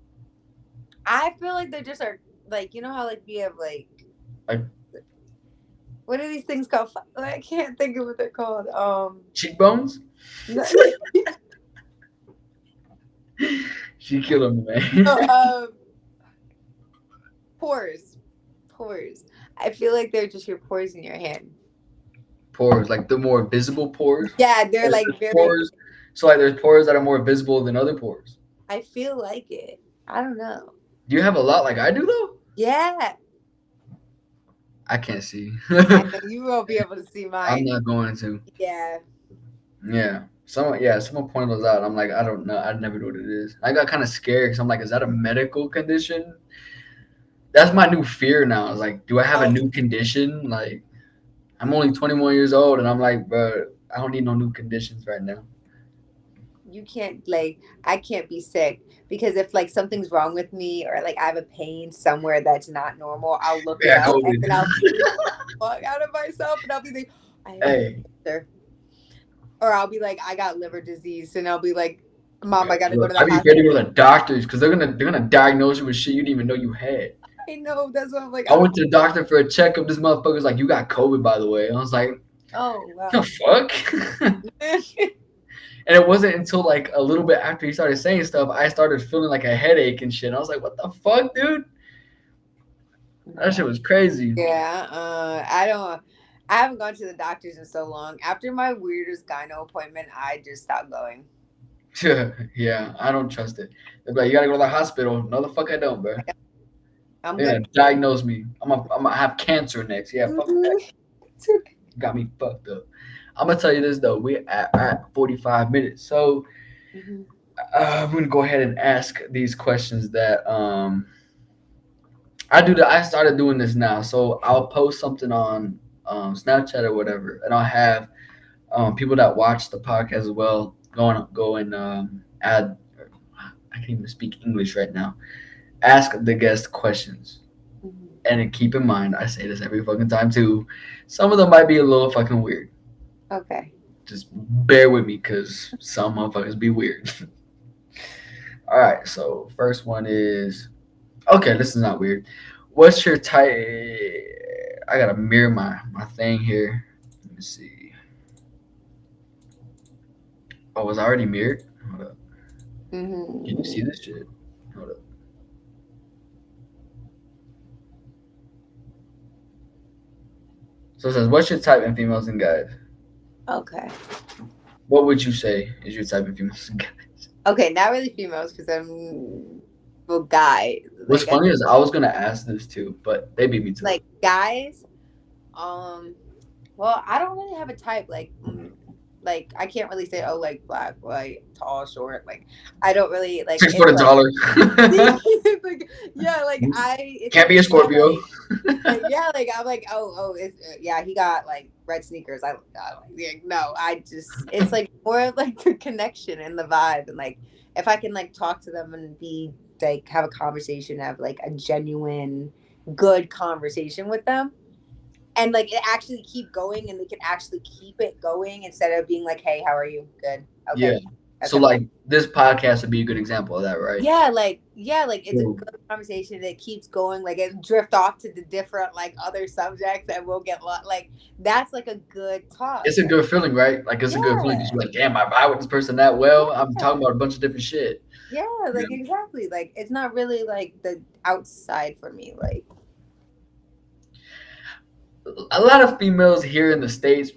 I feel like they're just are like you know how like we have like, Like- what are these things called? I can't think of what they're called. Um, Cheekbones? [laughs] She killed him, man. [laughs] um, pores, pores. I feel like they're just your pores in your hand. Pores, like the more visible pores. Yeah, they're like very. pores. So like there's pores that are more visible than other pores. I feel like it. I don't know. Do you have a lot like I do though? Yeah, I can't see. I [laughs] you won't be able to see mine. I'm not going to. Yeah, Yeah. Someone, yeah, someone pointed those out. I'm like, I don't know. I never know what it is. I got kind of scared because I'm like, is that a medical condition? That's my new fear now. Is like, do I have a Oh. new condition? Like, I'm only 21 years old, and I'm like, bro, I don't need no new conditions right now. you can't like. I can't be sick because if like something's wrong with me or like I have a pain somewhere that's not normal, I'll look Yeah, it up and then I'll [laughs] fuck out of myself and I'll be like, I Hey, cancer. Or I'll be like, I got liver disease, and I'll be like, Mom, I gotta go to the I be ready to go to the doctors because they're gonna they're gonna diagnose you with shit you didn't even know you had. I know that's what I'm like. I went to the doctor for a checkup. This motherfucker's like, you got COVID, by the way. And I was like, oh wow. the fuck. [laughs] And it wasn't until like a little bit after he started saying stuff, I started feeling like a headache and shit. I was like, what the fuck, dude? That shit was crazy. Yeah, uh, I don't. I haven't gone to the doctors in so long. After my weirdest gyno appointment, I just stopped going. [laughs] yeah, I don't trust it. They're like, you gotta go to the hospital. No, the fuck I don't, bro. I'm Yeah, good. diagnose me. I'm gonna I'm gonna have cancer next. Yeah, fuck that. Mhm. [laughs] Got me fucked up. I'm gonna tell you this though. We're at, at 45 minutes, so Mhm. uh, I'm gonna go ahead and ask these questions that um I do. The, I started doing this now, so I'll post something on um, Snapchat or whatever, and I'll have um, people that watch the podcast as well go and go and um, add. I can't even speak English right now. Ask the guest questions, Mhm. and keep in mind, I say this every fucking time too. Some of them might be a little fucking weird. Okay. Just bear with me, cause some motherfuckers be weird. [laughs] All right, so first one is okay. This is not weird. What's your type? I gotta mirror my my thing here. Let me see. Oh, was I already mirrored? Hold up. Mhm. Can you see this shit? Hold up. So it says, "What's your type in females and guys?" Okay. What would you say is your type in females and guys? Okay, not really females because I'm well guy. What's Like, I funny is I was gonna ask this too, but they beat me to it. like guys um well i don't really have a type like like i can't really say oh like black white tall short like i don't really like six foot [laughs] like- taller. like, yeah like i it's Can't be a Scorpio. like- like, yeah like i'm like oh oh it's, uh, yeah he got like red sneakers i, I like, no i just it's like more of like the connection and the vibe and like if i can like talk to them and be like have a conversation have like a genuine good conversation with them and like it actually keep going and they can actually keep it going instead of being like hey how are you good okay Yeah. That's So like this podcast would be a good example of that, right? yeah like yeah like it's a good conversation that keeps going like it drift off to the different like other subjects and we'll get like that's like a good talk It's a good feeling, right? Like it's a good feeling because you're like, damn, I vibe with this person that well. I'm talking about a bunch of different shit. yeah like exactly like it's not really like the outside for me like A lot of females here in the states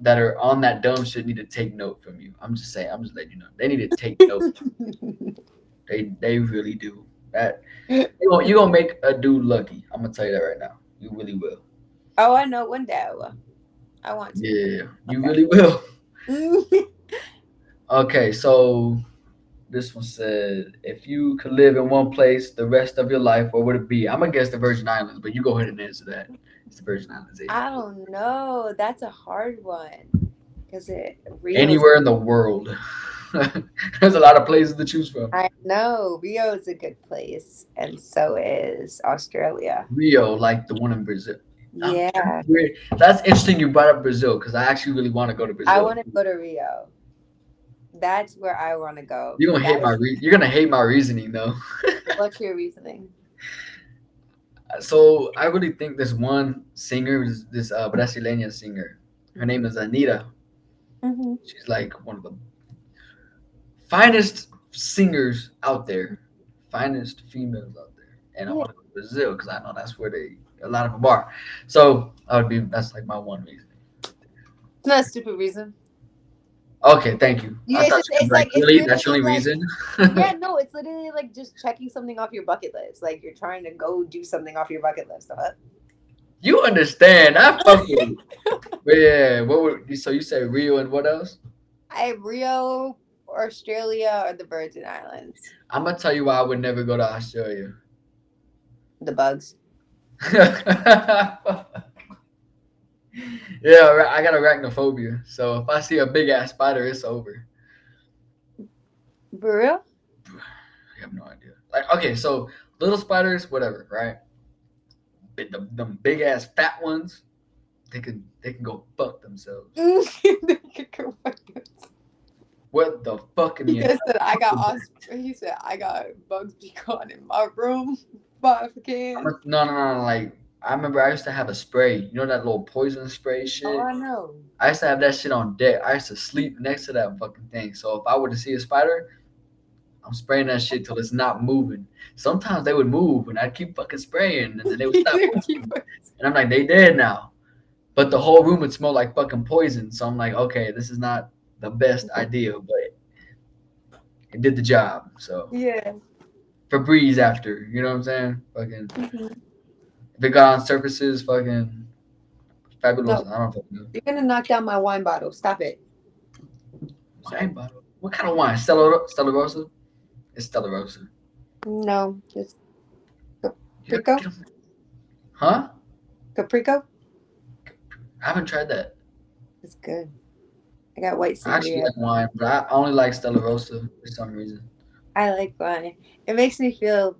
that are on that dumb shit need to take note from you. I'm just saying. I'm just letting you know. They need to take note. [laughs] They they really do. That you gonna, you gonna make a dude lucky. I'm gonna tell you that right now. You really will. oh i know one day I will. i want to Yeah, you really will. [laughs] Okay, so this one said, if you could live in one place the rest of your life, where would it be? I'm gonna guess the Virgin Islands, but you go ahead and answer that. It's the Virgin Islands. I don't know. That's a hard one. Is it Rio? Anywhere in the world. [laughs] There's a lot of places to choose from. I know Rio is a good place, and so is Australia. Rio, like the one in Brazil. Yeah, That's interesting you brought up Brazil because I actually really want to go to Brazil. I want to go to Rio. That's where I want to go. You're gonna hate my re- you're gonna hate my reasoning though. [laughs] What's your reasoning? So I really think this one singer, this, this uh, Brasileña singer, her name is Anitta. Mm-hmm. She's like one of the finest singers out there, finest females out there. And I want to go to Brazil because I know that's where they a lot of them are. So I would be that's like my one reason. It's not a stupid reason. Okay, thank you. Yeah, it's just- it's like, like- it's that's the only literally reason. [laughs] yeah, no, it's literally like just checking something off your bucket list. Like you're trying to go do something off your bucket list. Huh? you understand? I fuck with you. [laughs] Yeah, what would so you say Rio and what else? I have Rio, Australia, or the Virgin Islands. I'm gonna tell you why I would never go to Australia. The bugs. [laughs] yeah, I got arachnophobia. So if I see a big ass spider, it's over. For real? [sighs] I have no idea. Like, okay, so little spiders, whatever, right? But the, them big ass fat ones, they can they can [laughs] go fuck themselves. What the fuck in he the just said I got os- he said I got bugs be gone in my room. But I can. No, no, no, like I remember I used to have a spray. You know that little poison spray shit. Oh, I know. I used to have that shit on deck. I used to sleep next to that fucking thing. So if I were to see a spider, I'm spraying that shit till it's not moving. Sometimes they would move and I'd keep fucking spraying and then they would stop. [laughs] and I'm like, they dead now. but the whole room would smell like fucking poison. So I'm like, okay, this is not the best idea, but it did the job. So Yeah. Febreze after, you know what I'm saying? Fucking Mhm. If it got on surfaces, fucking fabulous. No. I don't fucking know. You're gonna knock down my wine bottle. Stop it. Wine bottle. What kind of wine? Stella Stella Rosa? It's Stella Rosa. No, it's Caprico? Huh? Caprico. I haven't tried that. It's good. I got white I actually like wine, but I only like Stella Rosa for some reason. I like wine. It makes me feel.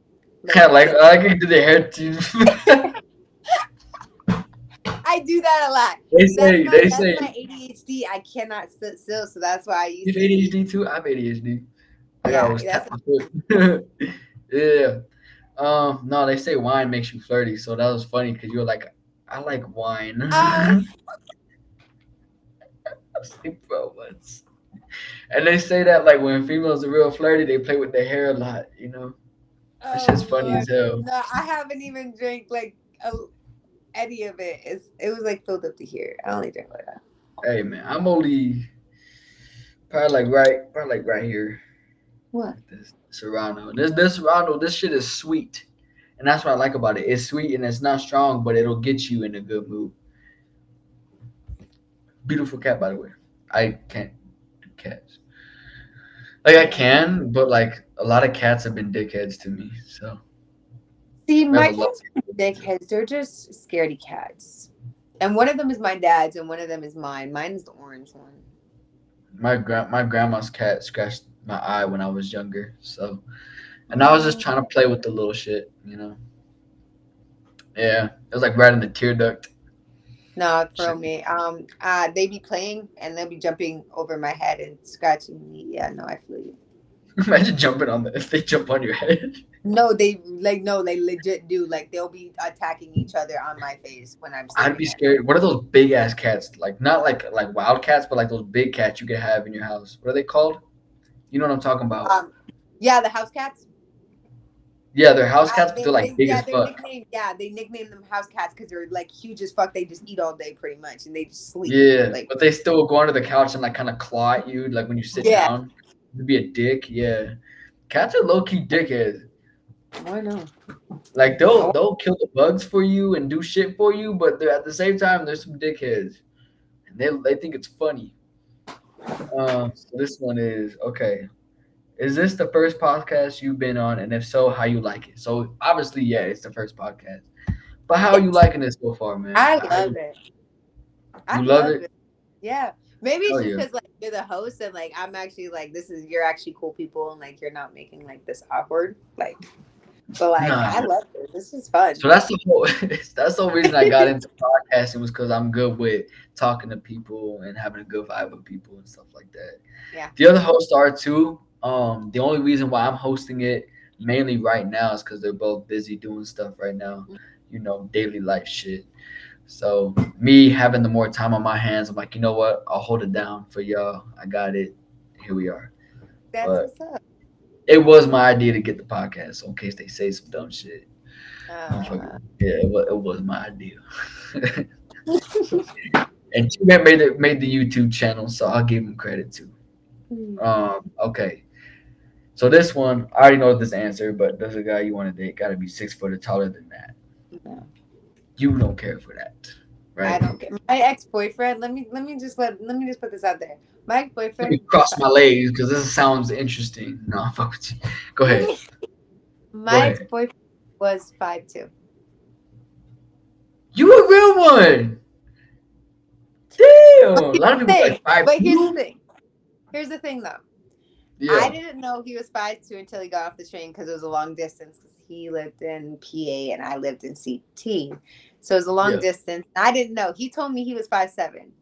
Yeah, like I like it to the hair too. [laughs] I do that a lot. they say my, they say ADHD. I cannot sit still, so that's why I use. you have ADHD too. I have ADHD. Yeah, gotta always that's- tap my foot. yeah. Um. No, they say wine makes you flirty, so that was funny because you were like, I like wine. [laughs] Like, bro, what's? And they say that like when females are real flirty, they play with their hair a lot. You know, that shit's Oh, funny Lord. as hell. No, I haven't even drank like a, any of it. It's, it was like filled up to here. I only drank like that. Hey man, I'm only probably like right, probably like right here. What? This Serrano. This this Serrano, this shit is sweet. And that's what I like about it. It's sweet and it's not strong, but it'll get you in a good mood. Beautiful cat, by the way. I can't do cats. Like I can, but like a lot of cats have been dickheads to me. So See, my cats are dickheads. They're just scaredy cats. And one of them is my dad's, and one of them is mine. Mine is the orange one. my grand my grandma's cat scratched my eye when I was younger. So and I was just trying to play with the little shit, you know. Yeah. It was like right in the tear duct. No, for me. Um, uh, they be playing and they'll be jumping over my head and scratching me. Yeah, no, I feel you. [laughs] Imagine jumping on the if they jump on your head. No, they like no, they legit do. Like they'll be attacking each other on my face when I'm. I'd be scared. What are those big ass cats? Like not like like wild cats, but like those big cats you could have in your house. What are they called? You know what I'm talking about? Um, yeah, the house cats. Yeah, they're house Uh, cats, but they- they're like they- big yeah, as they're fuck. nicknamed- yeah, they nickname them house cats because they're like huge as fuck. They just eat all day pretty much, and they just sleep. Yeah, like but they still go under the couch and like kind of claw at you, like when you sit Yeah. down. To be a dick, yeah. Cats are low key dickheads. Why not? Like they'll they'll kill the bugs for you and do shit for you, but they're at the same time there's some dickheads, and they they think it's funny. Um, so this one is okay. Is this the first podcast you've been on, and if so, how you like it? So obviously, yeah, it's the first podcast. But how are you liking it so far, man? I love you- it. I You love it? Yeah. Maybe it's Oh, just yeah. because like you're the host and like I'm actually like this is you're actually cool people and like you're not making like this awkward like but like Nah. I love it. This is fun. So that's the whole. [laughs] that's the whole reason I got into podcasting was because I'm good with talking to people and having a good vibe with people and stuff like that. Yeah. The other hosts are too. Um, the only reason why I'm hosting it mainly right now is because they're both busy doing stuff right now. You know, daily life shit. So me having the more time on my hands, I'm like, you know what? I'll hold it down for y'all. I got it. Here we are. That's but- what's up. It was my idea to get the podcast, so in case they say some dumb shit. Uh, Yeah, it was, it was my idea. [laughs] and T-Man made it made the YouTube channel, so I'll give him credit too. Um, okay. So this one, I already know this answer, but there's a guy you want to date, gotta be six foot or taller than that. No. You don't care for that, right? I don't get my ex boyfriend. Let me let me just let let me just put this out there. My ex Let me boyfriend. cross my legs because this sounds interesting. No, fuck with you. Go ahead. [laughs] My ex boyfriend was five two. You a real one. Damn. A lot of people like five. But here's the thing. Here's the thing though. I didn't know he was five two until he got off the train because it was a long distance. Because he lived in PA and I lived in CT, so it was a long Yeah. distance. I didn't know. He told me he was five seven.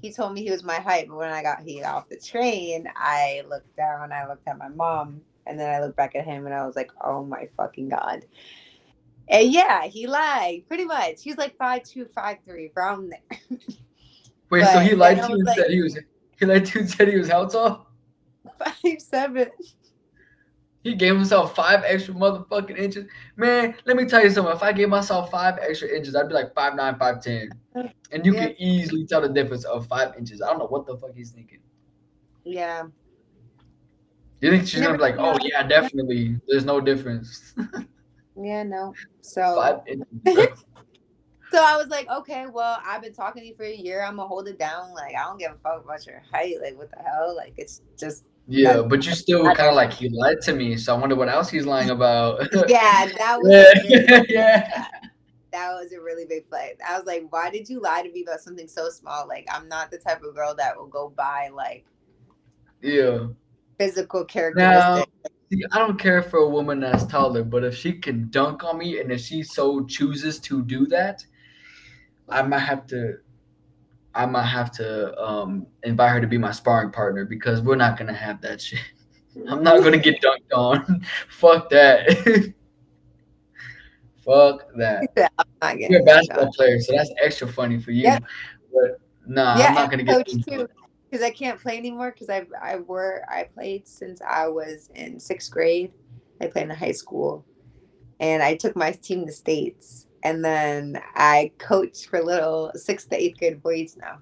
He told me he was my height, but when I got he off the train, I looked down. I looked at my mom, and then I looked back at him, and I was like, "Oh my fucking god!" And yeah, he lied pretty much. He's like five two, five three, from there. Wait, so he lied to you and like- said he was he lied to you and said he was how tall? Five seven. He gave himself five extra motherfucking inches. Man, let me tell you something. If I gave myself five extra inches, I'd be like five nine, five ten. And you Yeah. can easily tell the difference of five inches. I don't know what the fuck he's thinking. Yeah. You think she's Never gonna be like, oh yeah, definitely. There's no difference. [laughs] Yeah, no. [laughs] So inches. [laughs] so I was like, okay, well, I've been talking to you for a year. I'm gonna hold it down. Like, I don't give a fuck about your height. Like, what the hell? Like, it's just Yeah, but you still kind of like he lied to me. So I wonder what else he's lying about. yeah, [laughs] that was a really- yeah, [laughs] yeah. that was a really big fight. I was like, why did you lie to me about something so small? Like, I'm not the type of girl that will go by like Yeah. physical characteristics. See, I don't care for a woman that's taller, but if she can dunk on me and if she so chooses to do that, I might have to I might have to um invite her to be my sparring partner because we're not gonna have that shit. [laughs] I'm not gonna get dunked on. [laughs] Fuck that. [laughs] Fuck that. I'm not You're a basketball done. player, so that's extra funny for you. Yep. But nah, yeah, I'm not gonna get too. on. Because I can't play anymore because I I were I played since I was in sixth grade. I played in high school, and I took my team to states, and then I coach for little sixth to eighth grade boys now.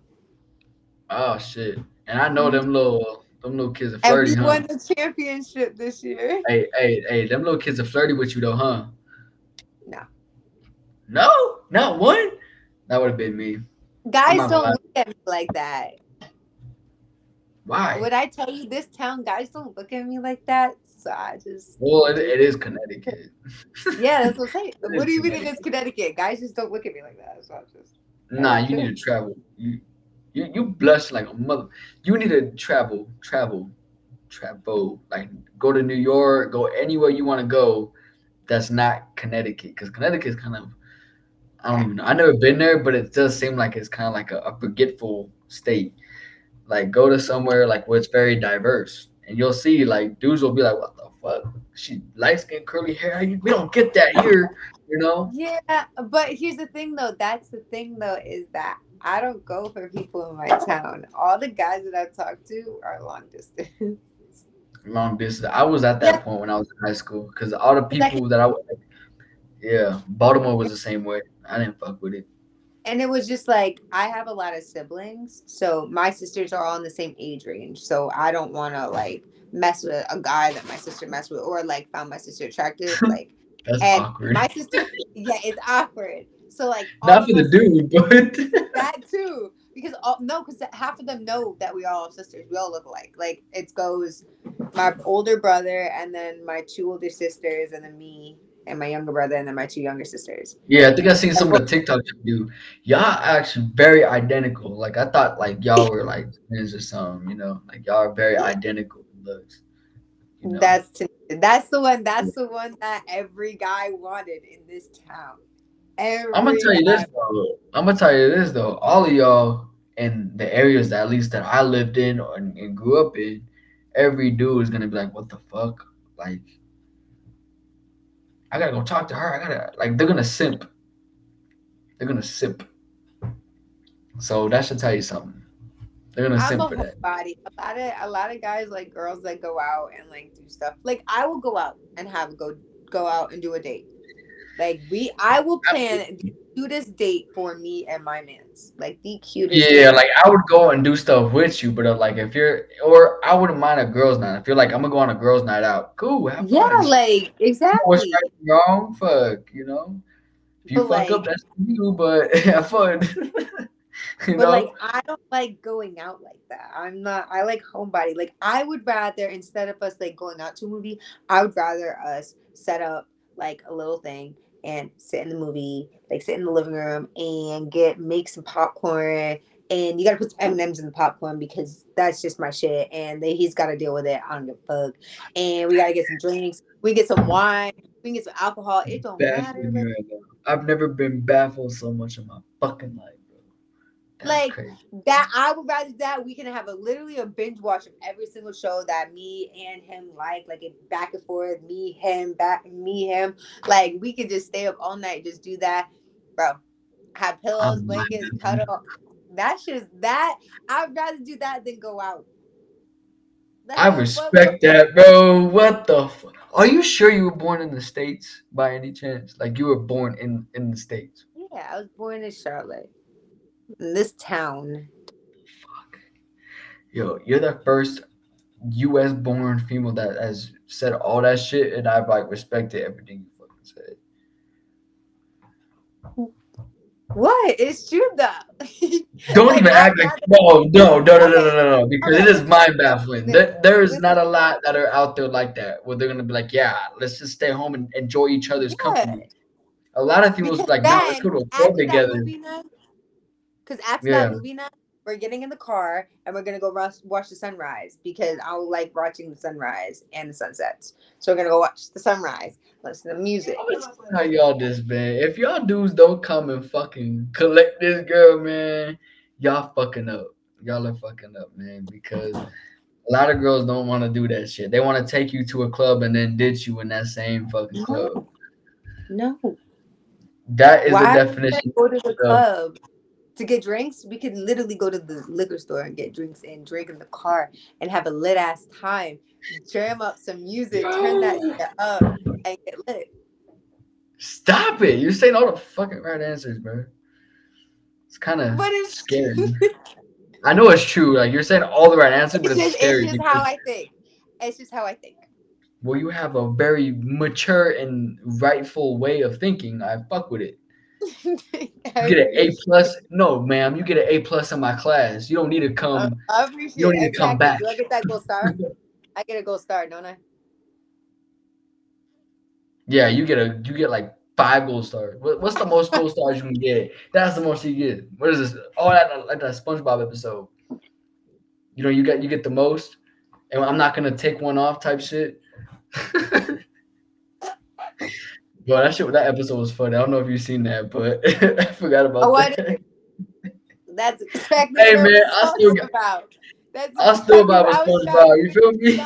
Oh shit. And I know mm-hmm. them little them little kids are And flirty, we huh? won the championship this year. Hey, hey, hey, them little kids are flirty with you though, huh? No. No? Not one? That would have been me. Guys don't look at me like that. Why? Would I tell you this town guys don't look at me like that? So I just Well, it, it is Connecticut. [laughs] yeah, that's what I'm saying. [laughs] What do you mean it is Connecticut. Guys just don't look at me like that. So I just Nah, you need to travel. You you you blush like a mother. You need to travel, travel, travel. Like go to New York, go anywhere you want to go. That's not Connecticut, because Connecticut is kind of. I don't even know. I've never been there, but it does seem like it's kind of like a, a forgetful state. Like go to somewhere like where it's very diverse, and you'll see like dudes will be like, "What the fuck? She light skin, curly hair. We don't get that here, you know." Yeah, but here's the thing though. That's the thing though is that I don't go for people in my town. All the guys that I've talked to are long distance. [laughs] long distance. I was at that Yeah. point when I was in high school because all the people that I, yeah, Baltimore was the same way. I didn't fuck with it. And it was just like I have a lot of siblings, so my sisters are all in the same age range. So I don't want to like mess with a guy that my sister messed with or like found my sister attractive. [laughs] Like That's and awkward. my sister, yeah, it's awkward. So like [laughs] Not for the dude, but [laughs] that too because all, no because half of them know that we all have sisters we all look alike like it goes my older brother and then my two older sisters and then me and my younger brother and then my two younger sisters yeah, I think I seen some of the TikTok you do. Y'all actually very identical. Like I thought, like y'all were like twins or something. You know, like y'all are very identical looks. You know? that's to, that's the one that's the one that every guy wanted in this town every I'm gonna tell you this though. I'm gonna tell you this though. All of y'all in the areas that at least that I lived in or, and grew up in, every dude is gonna be like, "What the fuck?" Like, I gotta go talk to her. I gotta like they're gonna simp. They're gonna simp. So that should tell you something. They're gonna I'm simp a for that. homebody. A lot of a lot of guys like girls that go out and like do stuff. Like I will go out and have go go out and do a date. Like we, I will plan do this date for me and my man's. Like the cutest. Yeah, like I would go and do stuff with you, but uh, like if you're, or I wouldn't mind a girls' night. If you're like, I'm gonna go on a girls' night out, cool, have fun. yeah, like what's exactly. right and wrong, fuck, you know. If you But, fuck up, that's for you, but [laughs] have fun. [laughs] you But know, like I don't like going out like that. I'm not I like homebody. Like I would rather instead of us like going out to a movie, I would rather us set up like a little thing and sit in the movie, like sit in the living room and get make some popcorn. And you gotta put some M M's in the popcorn because that's just my shit. And then he's gotta deal with it. I don't give a fuck. And we gotta get some drinks. We get some wine. We get some alcohol. It don't matter. baffling me like- right now. I've never been baffled so much in my fucking life, Like, crazy. that I would rather that we can have a literally a binge watch of every single show that me and him like, like it back and forth, me, him, back, me, him. Like we could just stay up all night, just do that, bro. Have pillows, blankets, cuddle. That's just that. I'd rather do that than go out. Like, I what- respect that, bro. What the? Fu- Are you sure you were born in the states by any chance? Like you were born in in the states? Yeah, I was born in Charlotte, this town. Fuck. Yo, you're the first U.S. born female that has said all that shit, and I've like respected everything you fucking said. What? It's true though. [laughs] Don't even act like no, no, no, no, no, no, no, because it is mind baffling. There, there is not a lot that are out there like that where they're gonna be like, yeah, let's just stay home and enjoy each other's yeah. company. A lot of people like, no, let's go to a club together because after Yeah. that movie night, we're getting in the car and we're gonna go rush, watch the sunrise because I like watching the sunrise and the sunsets. So we're gonna go watch the sunrise, listen to music. How y'all this, man? If y'all dudes don't come and fucking collect this girl, man, y'all fucking up. Y'all are fucking up, man, because a lot of girls don't want to do that shit. They want to take you to a club and then ditch you in that same fucking club. No, That is Why the definition. go to the club to get drinks. We could literally go to the liquor store and get drinks and drink in the car and have a lit ass time. Jam up some music, turn that [gasps] up, and get lit. Stop it! You're saying all the fucking right answers, bro. It's kind of scary. [laughs] I know it's true. Like you're saying all the right answers, but It's it's, just, scary. it's just how I think. It's just how I think. well, you have a very mature and rightful way of thinking. I fuck with it. You get an A plus. No, ma'am, you get an A plus in my class. You don't need to come. I appreciate you don't need to come back. Do I get that gold star? [laughs] I get a gold star, don't I? yeah, you get a you get like five gold stars. What, what's the most gold [laughs] stars you can get? That's the most you get. What is this? Oh, that like that SpongeBob episode. You know, you get you get the most, and I'm not gonna take one off type shit. [laughs] Bro, that shit that episode was funny. I don't know if you've seen that, but [laughs] I forgot about Oh, that. That's exactly Hey, man, I I still talking about. That's I'll still buy with SpongeBob. You feel me?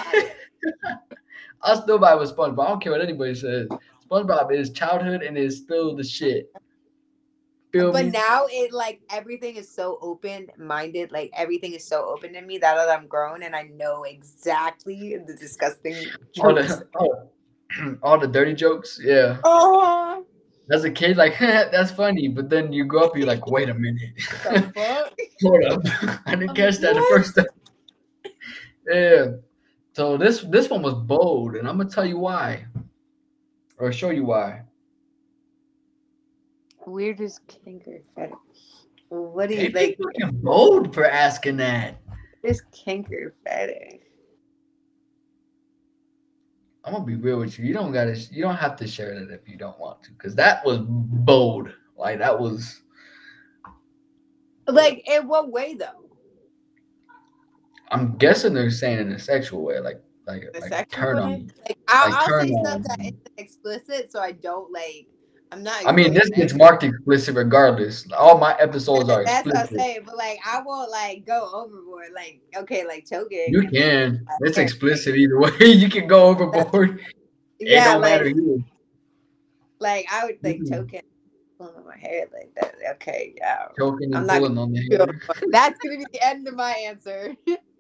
I'll [laughs] still buy with SpongeBob. I don't care what anybody says. SpongeBob is childhood and is still the shit. Feel But me? now it like everything is so open minded, like everything is so open to me that I'm grown and I know exactly the disgusting the [clears throat] all, the dirty jokes. Yeah. Oh, As a kid, like [laughs] that's funny, but then you grow up, you're like, wait a minute, the fuck? [laughs] hold up, [laughs] I didn't oh, catch that the first time. Yeah. So this this one was bold, and I'm gonna tell you why, or show you why. Weirdest kink or fetish? What do Hey, you like? fucking bold for asking that. This kink or fetish? I'm gonna be real with you. You don't gotta. You don't have to share that if you don't want to, because that was bold. Like that was. Like in what way though? I'm guessing they're saying in a sexual way, like like The like sexual turn way? on. Like I'll, like, I'll turn say on. stuff that isn't explicit, so I don't like. I'm not. I mean, this gets marked explicit regardless. All my episodes are That's what I'm saying, but like I won't like go overboard. Like okay, like choking. You can. It's Okay. explicit either way. [laughs] You can go overboard. It yeah, don't matter. like, either. like I would like Mhm. choking, pulling on my hair like that. Okay, yeah. Choking I'm and pulling on the hair. That's gonna be the end of my answer. [laughs]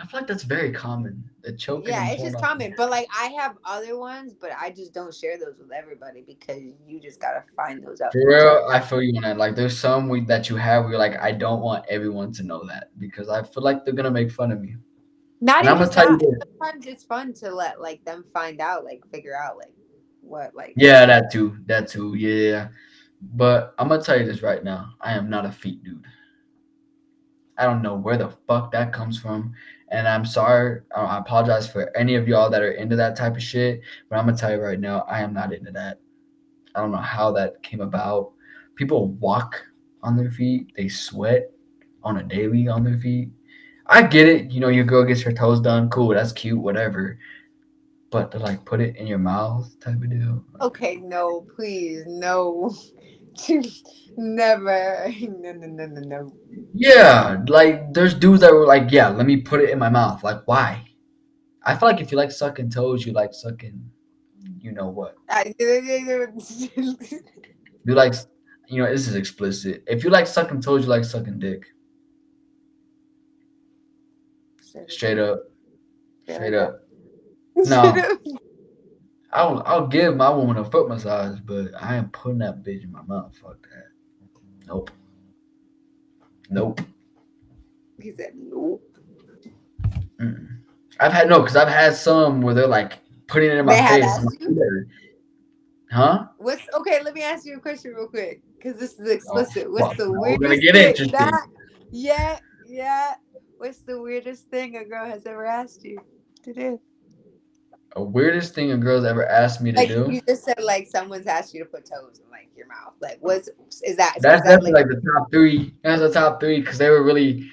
I feel like that's very common. The choking. yeah, it's just common. But like I have other ones, but I just don't share those with everybody because you just gotta find those out. For real, I feel you on that. Like, there's some we, that you have where you're like, I don't want everyone to know that because I feel like they're gonna make fun of me. Not And I'm even gonna tell you Sometimes it's fun to let like them find out, like figure out like what like. Yeah, that too. That too. Yeah. But I'm gonna tell you this right now. I am not a feet dude. I don't know where the fuck that comes from. And I'm sorry. I apologize for any of y'all that are into that type of shit. But I'm gonna tell you right now, I am not into that. I don't know how that came about. People walk on their feet, they sweat on a daily on their feet. I get it, you know, your girl gets her toes done, cool, that's cute, whatever. But to like put it in your mouth type of deal. Okay, no, please, no. Never. [laughs] No, no, no, no, no. Yeah, like there's dudes that were like, yeah, let me put it in my mouth. Like, why? I feel like if you like sucking toes, you like sucking, you know what? [laughs] You like, you know, this is explicit. If you like sucking toes, you like sucking dick. Straight up, straight up. [laughs] No. I'll I'll give my woman a foot massage, but I ain't putting that bitch in my mouth. Fuck that. Nope. Nope. He said nope. Mm-mm. I've had no, because I've had some where they're like putting it in my They face. asked I'm like, Huh? What's okay? Let me ask you a question real quick, because this is oh, explicit. fuck, What's the now we're gonna get thing? interesting. That, yeah, yeah. What's the weirdest thing a girl has ever asked you to do? A weirdest thing a girl's ever asked me to Like do. you just said, like someone's asked you to put toes in like your mouth. Like, what's is that? That's is that definitely like, the top three. That's the top three because they were really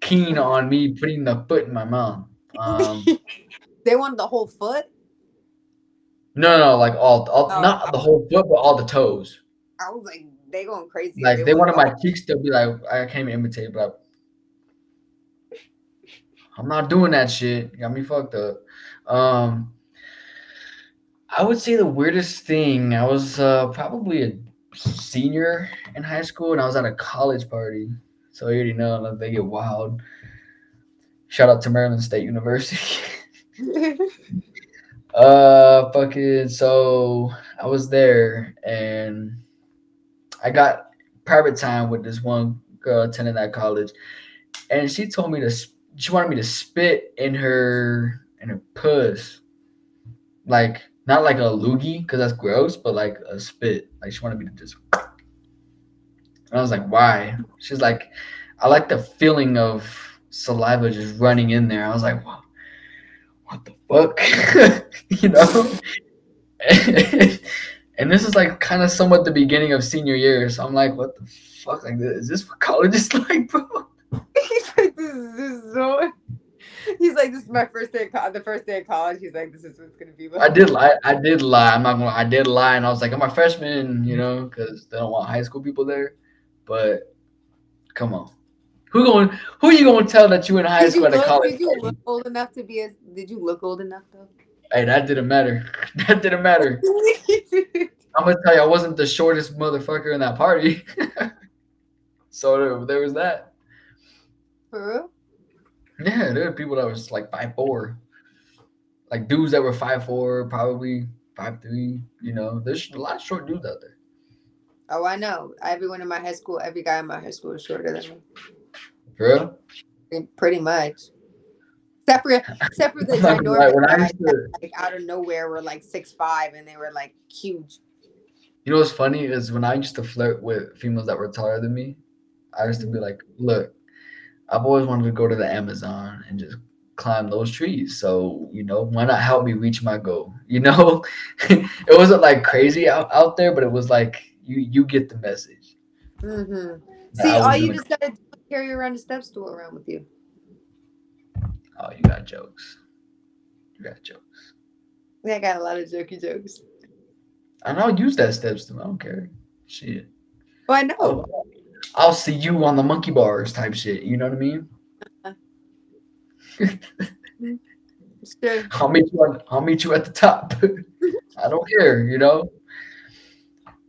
keen on me putting the foot in my mouth. Um, [laughs] they wanted the whole foot? no, no, like all, all Oh. not the whole foot, but all the toes. I was like, they going crazy. Like they want wanted my cheeks to be like I can't even imitate, but I'm not doing that shit. Got me fucked up. Um, I would say the weirdest thing. I was uh, probably a senior in high school, and I was at a college party. So you already know they get wild. Shout out to Maryland State University. [laughs] uh, fucking. So I was there, and I got private time with this one girl attending that college, and she told me to. She wanted me to spit in her in her puss, like not like a loogie because that's gross, but like a spit. Like she wanted me to just. And I was like, why? She's like, I like the feeling of saliva just running in there. I was like, what, what the fuck? [laughs] you know? [laughs] and this is like kind of somewhat the beginning of senior year. So I'm like, what the fuck? Like, is this what college is [laughs] like, bro? He's like, this is, this is so. [laughs] He's like, this is my first day. Of co- the first day of college. He's like, this is what's gonna be. I did lie. I did lie. I'm not gonna. I did lie, and I was like, I'm a freshman, you know, because they don't want high school people there. But come on, who going? Who are you gonna tell that you in high Did school at a college? did you look old enough to be a? Did you look old enough though? Hey, that didn't matter. [laughs] That didn't matter. [laughs] I'm gonna tell you, I wasn't the shortest motherfucker in that party. so there, there was that. For real? Yeah, there were people that was like five four, like dudes that were five four, probably five three. You know, there's a lot of short dudes out there. Oh, I know. Everyone in my high school, every guy in my high school is shorter than me. For real. Pretty much. Except for except for the I'm not gonna lie, ginormous when guys to- like out of nowhere were like six five and they were like huge. You know what's funny is when I used to flirt with females that were taller than me, I used to be like, look, I've always wanted to go to the Amazon and just climb those trees. So, you know, why not help me reach my goal? [laughs] You know? [laughs] it wasn't like crazy out, out there, but it was like you you get the message. Mm-hmm. See, all you just gotta do is carry around a step stool around with you. Oh, you got jokes. You got jokes. Yeah, I got a lot of jokey jokes. And I'll use that steps to I don't care. Shit. Well, I know. I'll, I'll see you on the monkey bars type shit. You know what I mean? Sure. [laughs] I'll meet you on, I'll meet you at the top. [laughs] I don't care, you know.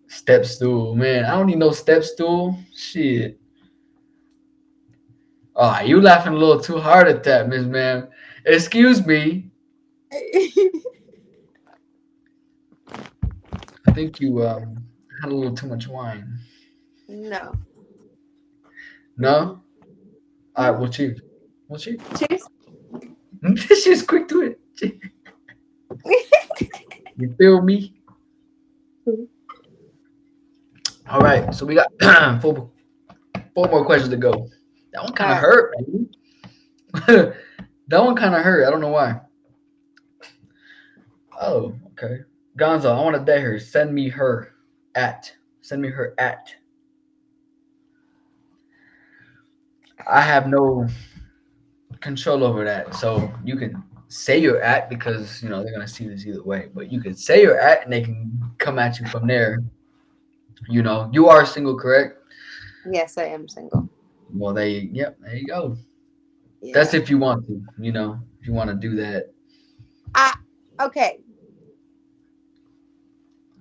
Step stool, man. I don't need no step stool. Shit. Oh, you laughing a little too hard at that, Miss Ma'am. Excuse me. [laughs] I think you um had a little too much wine. no. No? All right, well, cheers. [laughs] Well, cheers. Cheers. She's quick to it. [laughs] you feel me? All right, so we got [clears throat] four, four more questions to go. That one kind of hurt, [laughs] that one kind of hurt. I don't know why. Oh, okay. Gonzo, I want to date her. Send me her at. Send me her at. I have no control over that. So you can say you're at because you know they're gonna see this either way. But you can say you're at and they can come at you from there. You know, you are single, correct? Yes, I am single. Well, they yep, there you go. Yeah. That's if you want to, you know, if you want to do that. okay.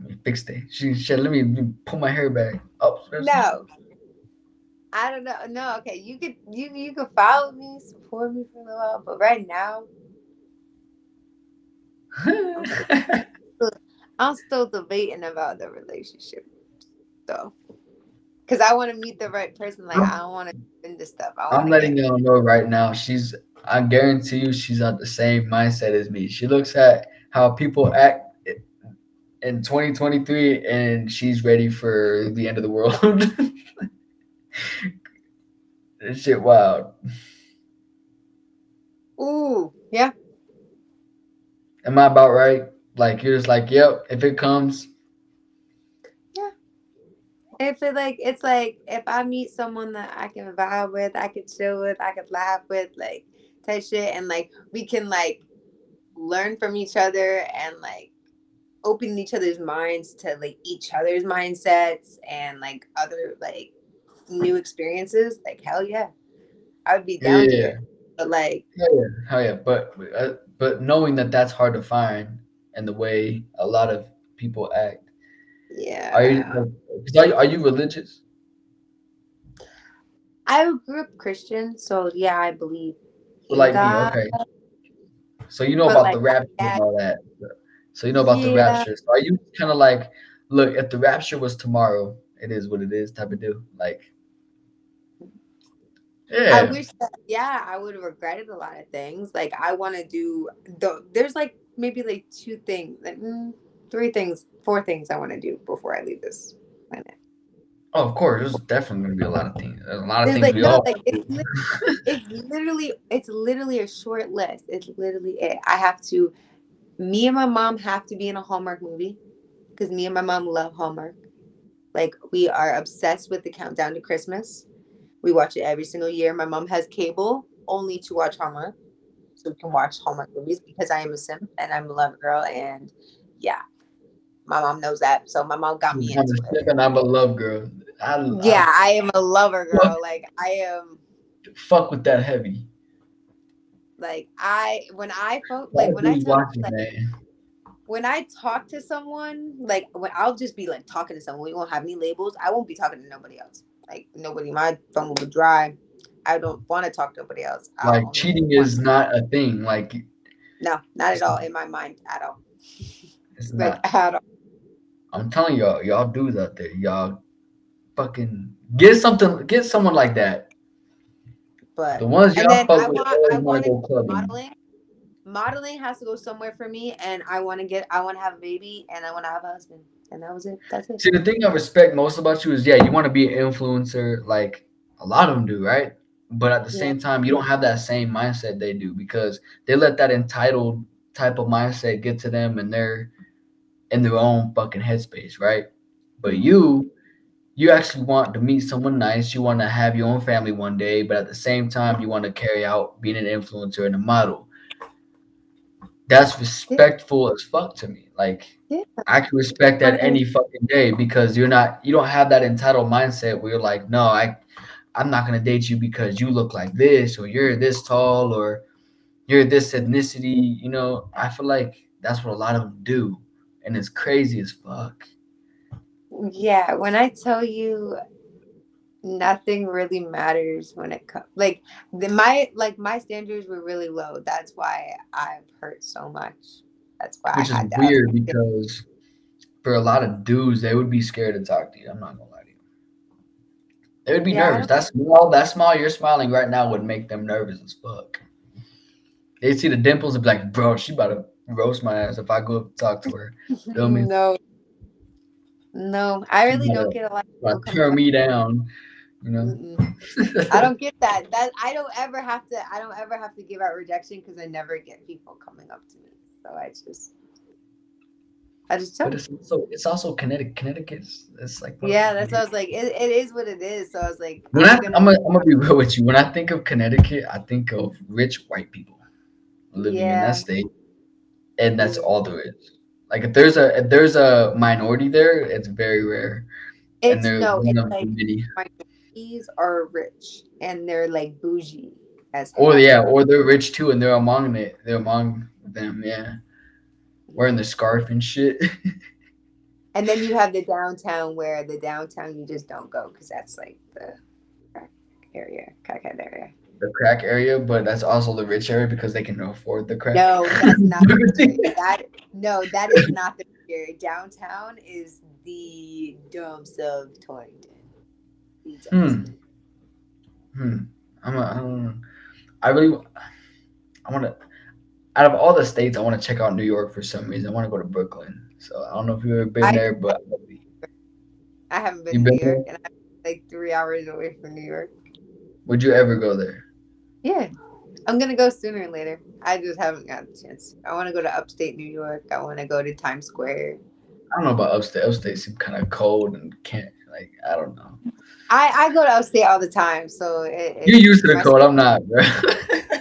Let me fix that. She said, let me let me pull my hair back. Oh, there's- No. I don't know. No, okay. You could you you could follow me, support me for a little while, but right now, [laughs] I'm still debating about the relationship, though. Cause I want to meet the right person. Like I don't want to into stuff. I'm letting y'all know right now. She's. I guarantee you, she's at the same mindset as me. She looks at how people act in 2023, and she's ready for the end of the world. [laughs] this shit wild. Ooh, yeah. Am I about right? Like you're just like, yep. If it comes, yeah. If it like, it's like if I meet someone that I can vibe with, I can chill with, I can laugh with, like type shit, and like we can like learn from each other and like open each other's minds to like each other's mindsets and like other like new experiences. Like hell yeah, I would be down yeah. to it. But like, hell yeah, hell yeah. But uh, but knowing that that's hard to find and the way a lot of people act. Yeah. Are you are you, are you religious? I grew up Christian, so yeah, I believe. Like God. me, okay. So you know but about like, the rapture and all that. So you know about yeah. the rapture. So are you kind of like, look, if the rapture was tomorrow, it is what it is type of deal? Like, yeah. I wish that, yeah, I would have regretted a lot of things. Like, I want to do, the, there's like maybe like two things, like, mm, three things, four things I want to do before I leave this planet. Oh, of course, there's definitely gonna be a lot of things. There's a lot of there's things like, we no, all. Like, it's, literally, it's literally, it's literally a short list. It's literally it. I have to. Me and my mom have to be in a Hallmark movie because me and my mom love Hallmark. Like we are obsessed with the countdown to Christmas. We watch it every single year. My mom has cable only to watch Hallmark, so we can watch Hallmark movies because I am a simp and I'm a love girl, and yeah, my mom knows that. So my mom got me into it. And I'm a love girl. I, yeah, I, am a lover girl. Like I am. Fuck with that heavy. Like I when I fuck like when I talk, like, when I talk to someone, like when I'll just be like talking to someone, we won't have any labels. I won't be talking to nobody else. Like nobody, my phone will be dry. I don't want to talk to nobody else. I like cheating is not a thing. Like no, not at all in my mind at all. [laughs] It's like not. [laughs] at all. I'm telling y'all, y'all do that there. Y'all fucking get something, get someone like that. But the ones y'all fuck I with, want, I want to go clubbing. Modeling. Modeling has to go somewhere for me, and I want to get, I want to have a baby, and I want to have a husband, and that was it. That's it. See, the thing I respect most about you is, yeah, you want to be an influencer, like a lot of them do, right? But at the yeah. same time, you don't have that same mindset they do because they let that entitled type of mindset get to them, and they're in their own fucking headspace, right? But mm-hmm. you, you actually want to meet someone nice. You want to have your own family one day, but at the same time, you want to carry out being an influencer and a model. That's respectful as fuck to me. Like yeah. I can respect that any fucking day because you're not you don't have that entitled mindset where you're like, no, I I'm not gonna date you because you look like this or you're this tall or you're this ethnicity. You know, I feel like that's what a lot of them do and it's crazy as fuck. Yeah, when I tell you nothing really matters when it comes like the, my like my standards were really low. That's why I've hurt so much. That's why Which I is weird because for a lot of dudes, they would be scared to talk to you. I'm not gonna lie to you. They would be yeah, nervous. That small, that smile you're smiling right now would make them nervous as fuck. They see the dimples and be like, bro, she about to roast my ass if I go up talk to her. [laughs] Feel me? No. No, I really don't get a lot. Of turn me down, you know. I don't get that. That I don't ever have to. I don't ever have to give out rejection because I never get people coming up to me. So I just, I just. But it's also it's also Connecticut. Connecticut's it's like yeah. That's what I was like. It, it is what it is. So I was like, when I'm, gonna, I'm, gonna, I'm gonna be real with you. When I think of Connecticut, I think of rich white people living yeah. in that state and that's mm-hmm. all there is. Like if there's a if there's a minority there, it's very rare. It's no, it's like minorities are rich and they're like bougie as oh, Or yeah, or they're rich too and they're among it. They're among them, yeah. Wearing the scarf and shit. and then you have the [laughs] downtown where the downtown you just don't go because that's like the area, crackhead area the crack area, but that's also the rich area because they can afford the crack. No, that's not [laughs] that. No, that is not the here. Downtown is the dumps of Torrington. The. Hmm. Hmm. I'm a, I really, I want to. Out of all the states, I want to check out New York for some reason. I want to go to Brooklyn. So I don't know if you've ever been I- there, but I haven't been You to New been York, and I'm like three hours away from New York. would you ever go there? Yeah, I'm gonna go sooner or later. I just haven't got the chance. I want to go to upstate New York. I want to go to Times Square. I don't know about upstate. Upstate seems kind of cold and can't like. I don't know. I I go to upstate all the time, so it, You're used to the cold. I'm not, bro. [laughs]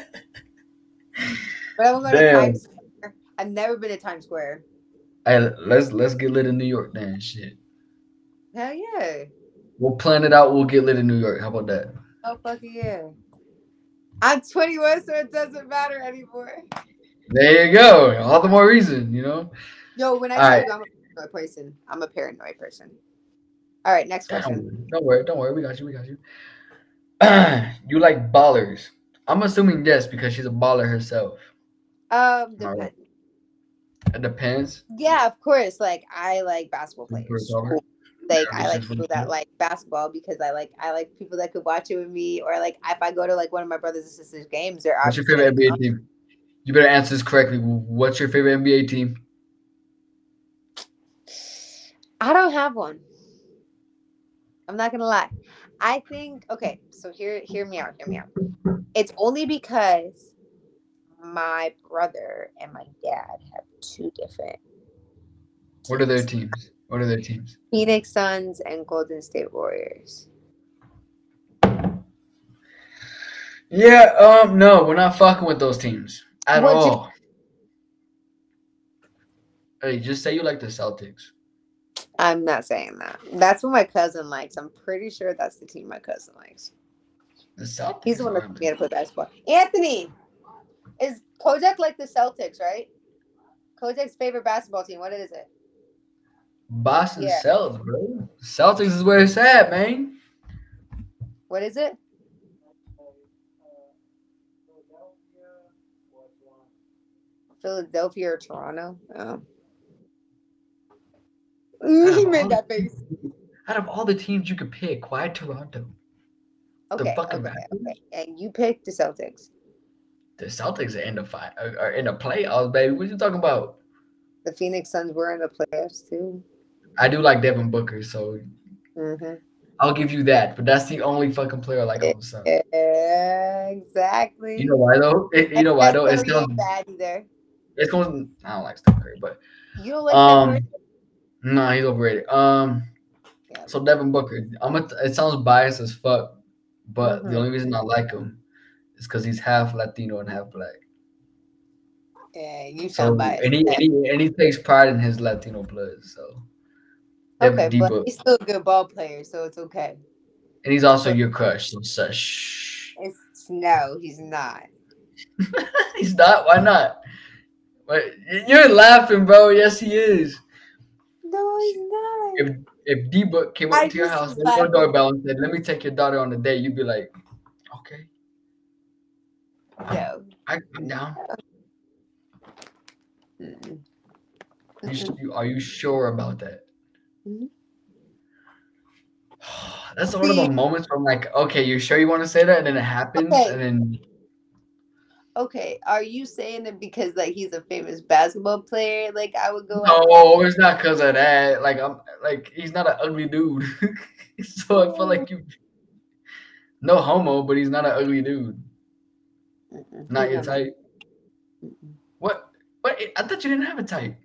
But I'm going to Damn. Times Square. I've never been to Times Square. hey, let's let's get lit in New York then. Shit. Hell yeah! We'll plan it out. We'll get lit in New York. How about that? Oh fucking yeah! I'm 21, so it doesn't matter anymore. There you go. All the more reason, you know. Yo, when I tell right. you I'm a paranoid person, I'm a paranoid person. All right, next question. Don't, don't worry, don't worry. We got you. We got you. [clears throat] you like ballers? I'm assuming yes because she's a baller herself. Um, All depend- right. It depends. yeah, of course. Like I like basketball players. course, all right. Cool. Like Yeah, I like people that like basketball because I like I like people that could watch it with me, or like if I go to like one of my brothers and sisters' games, they're What's your favorite NBA team? You better answer this correctly. What's your favorite NBA team? I don't have one. I'm not gonna lie. I think okay, so hear hear me out, hear me out. It's only because my brother and my dad have two different What are their teams. teams? What are their teams? Phoenix Suns and Golden State Warriors. Yeah, um, no, we're not fucking with those teams at What'd you- all. Hey, just say you like the Celtics. I'm not saying that. That's what my cousin likes. I'm pretty sure that's the team my cousin likes. The Celtics. He's the one that are- told me how to play basketball. Anthony, is Kojak like the Celtics, right? Kojak's favorite basketball team. What is it? Boston Yeah. Celtics, bro. Celtics is where it's at, man. What is it? Philadelphia or Toronto? Oh. He made that face. Out of all the teams you could pick, why Toronto? Okay, fucking okay, okay. And you picked the Celtics. The Celtics are in the fight, are, in the playoffs, baby. What you talking about? The Phoenix Suns were in the playoffs too. I do like Devin Booker, so Mm-hmm. I'll give you that. But that's the only fucking player I like on the Suns. Yeah, exactly. You know why though? It, you know why though? It's going. bad either. It's going. I don't like Steph Curry, but You don't like um, Steph Curry? No, he's overrated. Um, Yeah. so Devin Booker, I'm. A, it sounds biased as fuck, but Mhm. the only reason I like him is because he's half Latino and half black. Yeah, you So sound biased. and he, and he and he takes pride in his Latino blood. So Devin okay, but he's still a good ball player, so it's okay. and he's also your crush. So shush. It's no, he's not. [laughs] he's not. Why not? Wait, you're laughing, bro. Yes, he is. No, he's not. If if D Book came I up to your house, with your doorbell, and said, "Let me take your daughter on a date," you'd be like, "Okay, No. I, I'm down." You, you, are you sure about that? Mhm. [sighs] That's one of the moments where I'm like, "Okay, you sure you want to say that?" And then it happens, Okay. and then Okay, are you saying it because like he's a famous basketball player? Like I would go. no, it's not because of that. Like I'm like he's not an ugly dude, [laughs] so I feel like you. No homo, but he's not an ugly dude. Mm-mm. Not your type. Mm-mm. What? What? I thought you didn't have a type.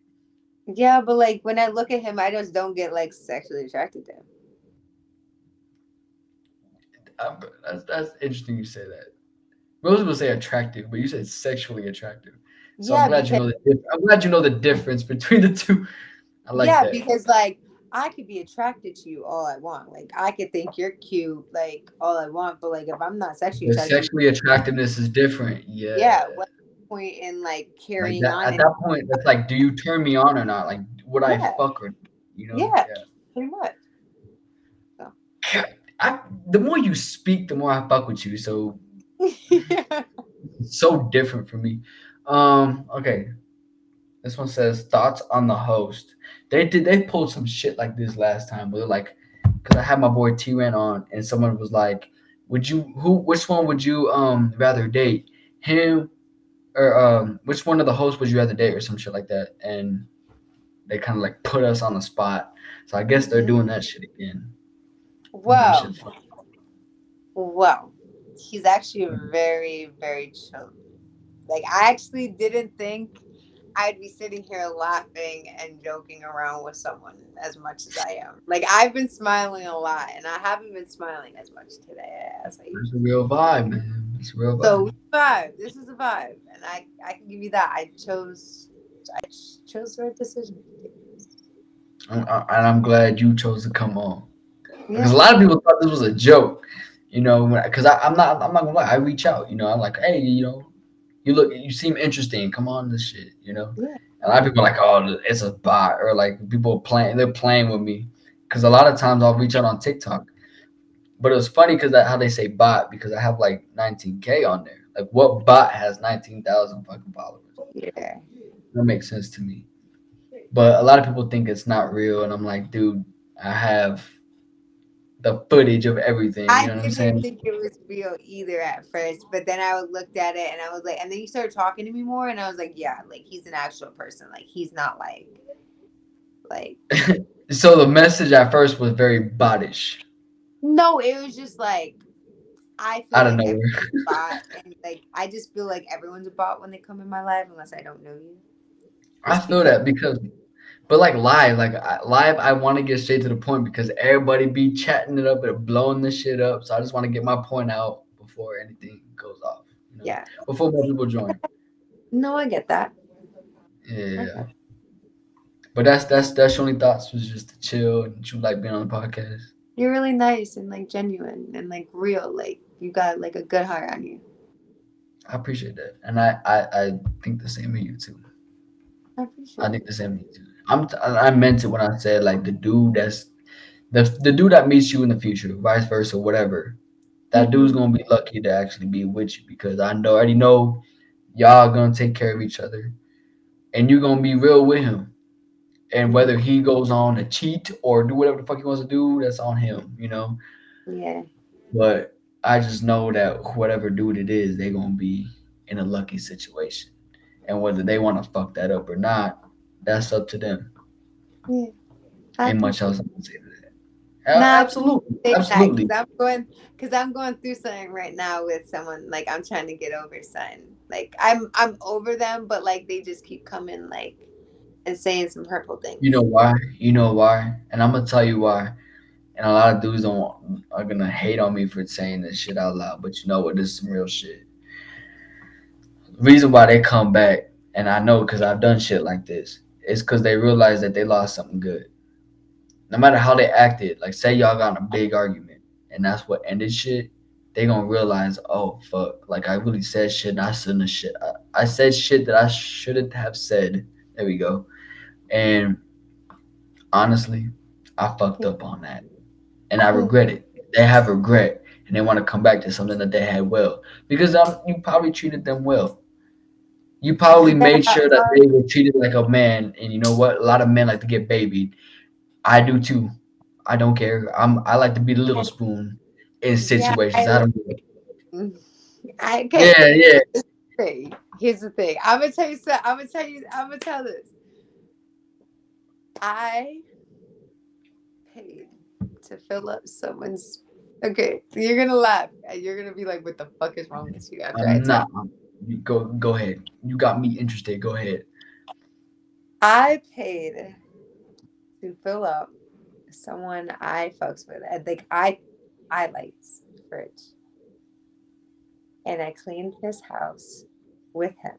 Yeah, but like when I look at him, I just don't get like sexually attracted to him. Um, that's that's interesting. You say that. Most people say attractive, but you said sexually attractive. So yeah, I'm glad you know the. I'm glad you know the difference between the two. I like yeah, that. because like I could be attracted to you all I want. Like I could think you're cute, like all I want. But like if I'm not sexually the attracted, sexually attractiveness is different. Yeah. yeah, what's the point in like Like carrying that, on? at that point, it's like, do you turn me on or not? Like, would I fuck her? You know? Yeah. pretty much. Yeah. I, the more you speak, the more I fuck with you. So yeah. [laughs] so different for me. Um. Okay. This one says thoughts on the host. They did they pulled some shit like this last time. Where like, because I had my boy T Ran on, and someone was like, "Would you who? Which one would you um rather date? Him or um which one of the hosts would you rather date or some shit like that?" And they kind of like put us on the spot. So I guess they're doing that shit again. Wow. That shit fun. Whoa. He's actually very, very chill. Like I actually didn't think I'd be sitting here laughing and joking around with someone as much as I am. Like I've been smiling a lot, and I haven't been smiling as much today as I It's a real vibe, man. It's a real vibe. So vibe. This is a vibe, and I I can give you that. I chose I chose the right decision. and I'm glad you chose to come on. Because a lot of people thought this was a joke, you know. Because I'm not, I'm not gonna lie. I reach out, you know. I'm like, hey, you know, you look, you seem interesting. Come on, this shit, you know. Yeah. A lot of people are like, oh, it's a bot, or like people playing, they're playing with me. Because a lot of times I'll reach out on TikTok, but it was funny because that how they say bot because I have like 19k on there. Like, what bot has 19,000 fucking followers? Yeah. That makes sense to me. But a lot of people think it's not real, and I'm like, dude, I have the footage of everything. You I know I'm didn't saying? think it was real either at first, but then I looked at it and I was like, and then you started talking to me more, and I was like, yeah, like he's an actual person. Like he's not like, like [laughs] So the message at first was very bottish, no, it was just like I feel out of like a [laughs] bot, and like I just feel like everyone's a bot when they come in my life, unless I don't know you. I feel that because, but like live, like I, live, I want to get straight to the point because everybody be chatting it up and blowing this shit up. So I just want to get my point out before anything goes off. You know? Yeah. Before more people join. No, I get that. Yeah. Okay. But that's that's that's your only thoughts was just to chill and you like being on the podcast. You're really nice and like genuine and like real. Like you got like a good heart on you. I appreciate that, and I I, I think the same of you too. I appreciate I think the same of you too. I'm I meant it when I said like the dude that's the the dude that meets you in the future, vice versa, whatever. That mm-hmm. dude's gonna be lucky to actually be with you because I know already know y'all gonna take care of each other, and you're gonna be real with him. And whether he goes on to cheat or do whatever the fuck he wants to do, that's on him, you know. Yeah. But I just know that whatever dude it is, they're gonna be in a lucky situation. And whether they want to fuck that up or not, that's up to them. Yeah. Ain't much else I can say to that. Nah, absolutely. Absolutely. Because I'm going, because I'm going through something right now with someone. Like I'm trying to get over something. Like I'm, I'm over them, but like they just keep coming, like, and saying some hurtful things. You know why? You know why? And I'm gonna tell you why. And a lot of dudes don't are gonna hate on me for saying this shit out loud, but you know what? This is some real shit. reason why they come back, and I know because I've done shit like this, is because they realize that they lost something good. No matter how they acted, like say y'all got in a big argument, and that's what ended shit. They gonna realize, oh fuck, like I really said shit, and I shouldn't have shit. I, I said shit that I shouldn't have said. There we go. And honestly, I fucked up on that, and I regret it. They have regret, and they want to come back to something that they had well because um, you probably treated them well. You probably made sure that they were treated like a man, and you know what? A lot of men like to get babied. I do too. I don't care. I'm. I like to be the little spoon in situations. I don't. [laughs] I okay. Yeah, [laughs] yeah. thing. Here's the thing. I'm gonna tell you. So, I'm gonna tell you. I'm gonna tell this. I paid to fill up someone's. Okay, you're gonna laugh. and You're gonna be like, "What the fuck is wrong with you?" After I I'm tell not. You Go, go ahead. You got me interested. Go ahead. I paid to fill up someone I fucks with. I think I I lights fridge. And I cleaned his house with him.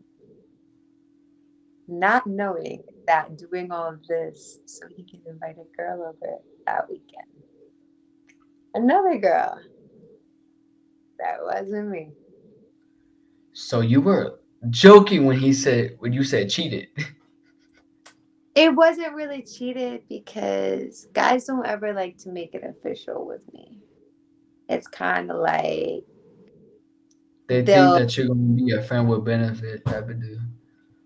Not knowing that doing all of this so he can invite a girl over that weekend. Another girl. That wasn't me. So you were joking when he said when you said cheated. [laughs] It wasn't really cheated because guys don't ever like to make it official with me. It's kind of like, They think that you're gonna be a friend with benefit type of deal.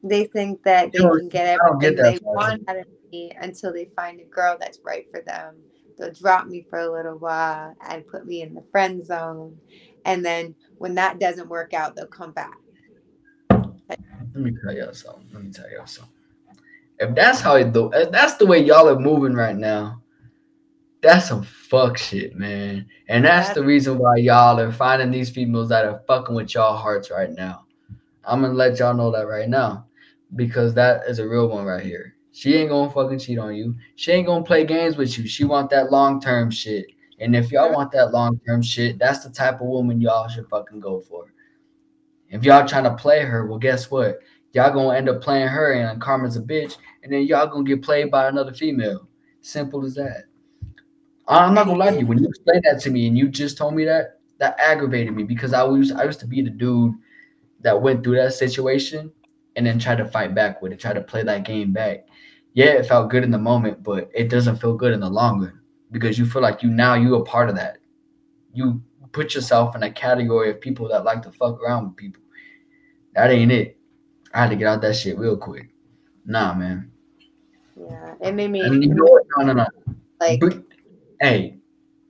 they think that they Yo, can get I don't get everything they want out of me until they find a girl that's right for them. They'll drop me for a little while and put me in the friend zone. And then when that doesn't work out, they'll come back. Let me tell y'all something. Let me tell y'all something. If that's how it do, if that's the way y'all are moving right now, that's some fuck shit, man. And that's the reason why y'all are finding these females that are fucking with y'all hearts right now. I'm gonna let y'all know that right now. Because that is a real one right here. She ain't gonna fucking cheat on you. She ain't gonna play games with you. She want that long term shit. And if y'all want that long term shit, that's the type of woman y'all should fucking go for. If y'all trying to play her, well, guess what? Y'all gonna end up playing her and Karma's a bitch, and then y'all gonna get played by another female. Simple as that. I'm not gonna lie to you. When you explained that to me and you just told me that, that aggravated me because I was I used to be the dude that went through that situation and then tried to fight back with it, tried to play that game back. Yeah, it felt good in the moment, but it doesn't feel good in the long run because you feel like you now you a part of that. You put yourself in a category of people that like to fuck around with people. That ain't it. I had to get out that shit real quick. Nah, man. Yeah, it made me And you know what? No, no, no. like Bring, hey,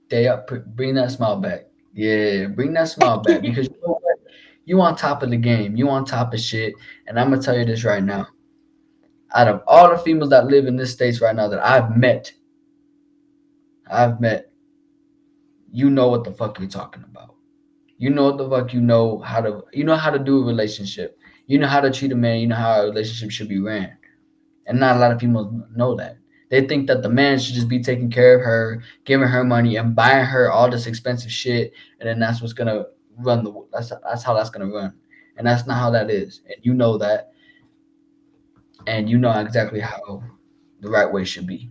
day up. Bring that smile back. Yeah, bring that smile back [laughs] because you know what? You on top of the game. You on top of shit. And I'm gonna tell you this right now. Out of all the females that live in this states right now that I've met, I've met, you know what the fuck you're talking about. You know what the fuck you know how to you know how to do a relationship. You know how to treat a man. You know how a relationship should be ran. And not a lot of people know that. They think that the man should just be taking care of her, giving her money, and buying her all this expensive shit, and then that's what's gonna run the. That's that's how that's gonna run, and that's not how that is, and you know that, and you know exactly how the right way should be.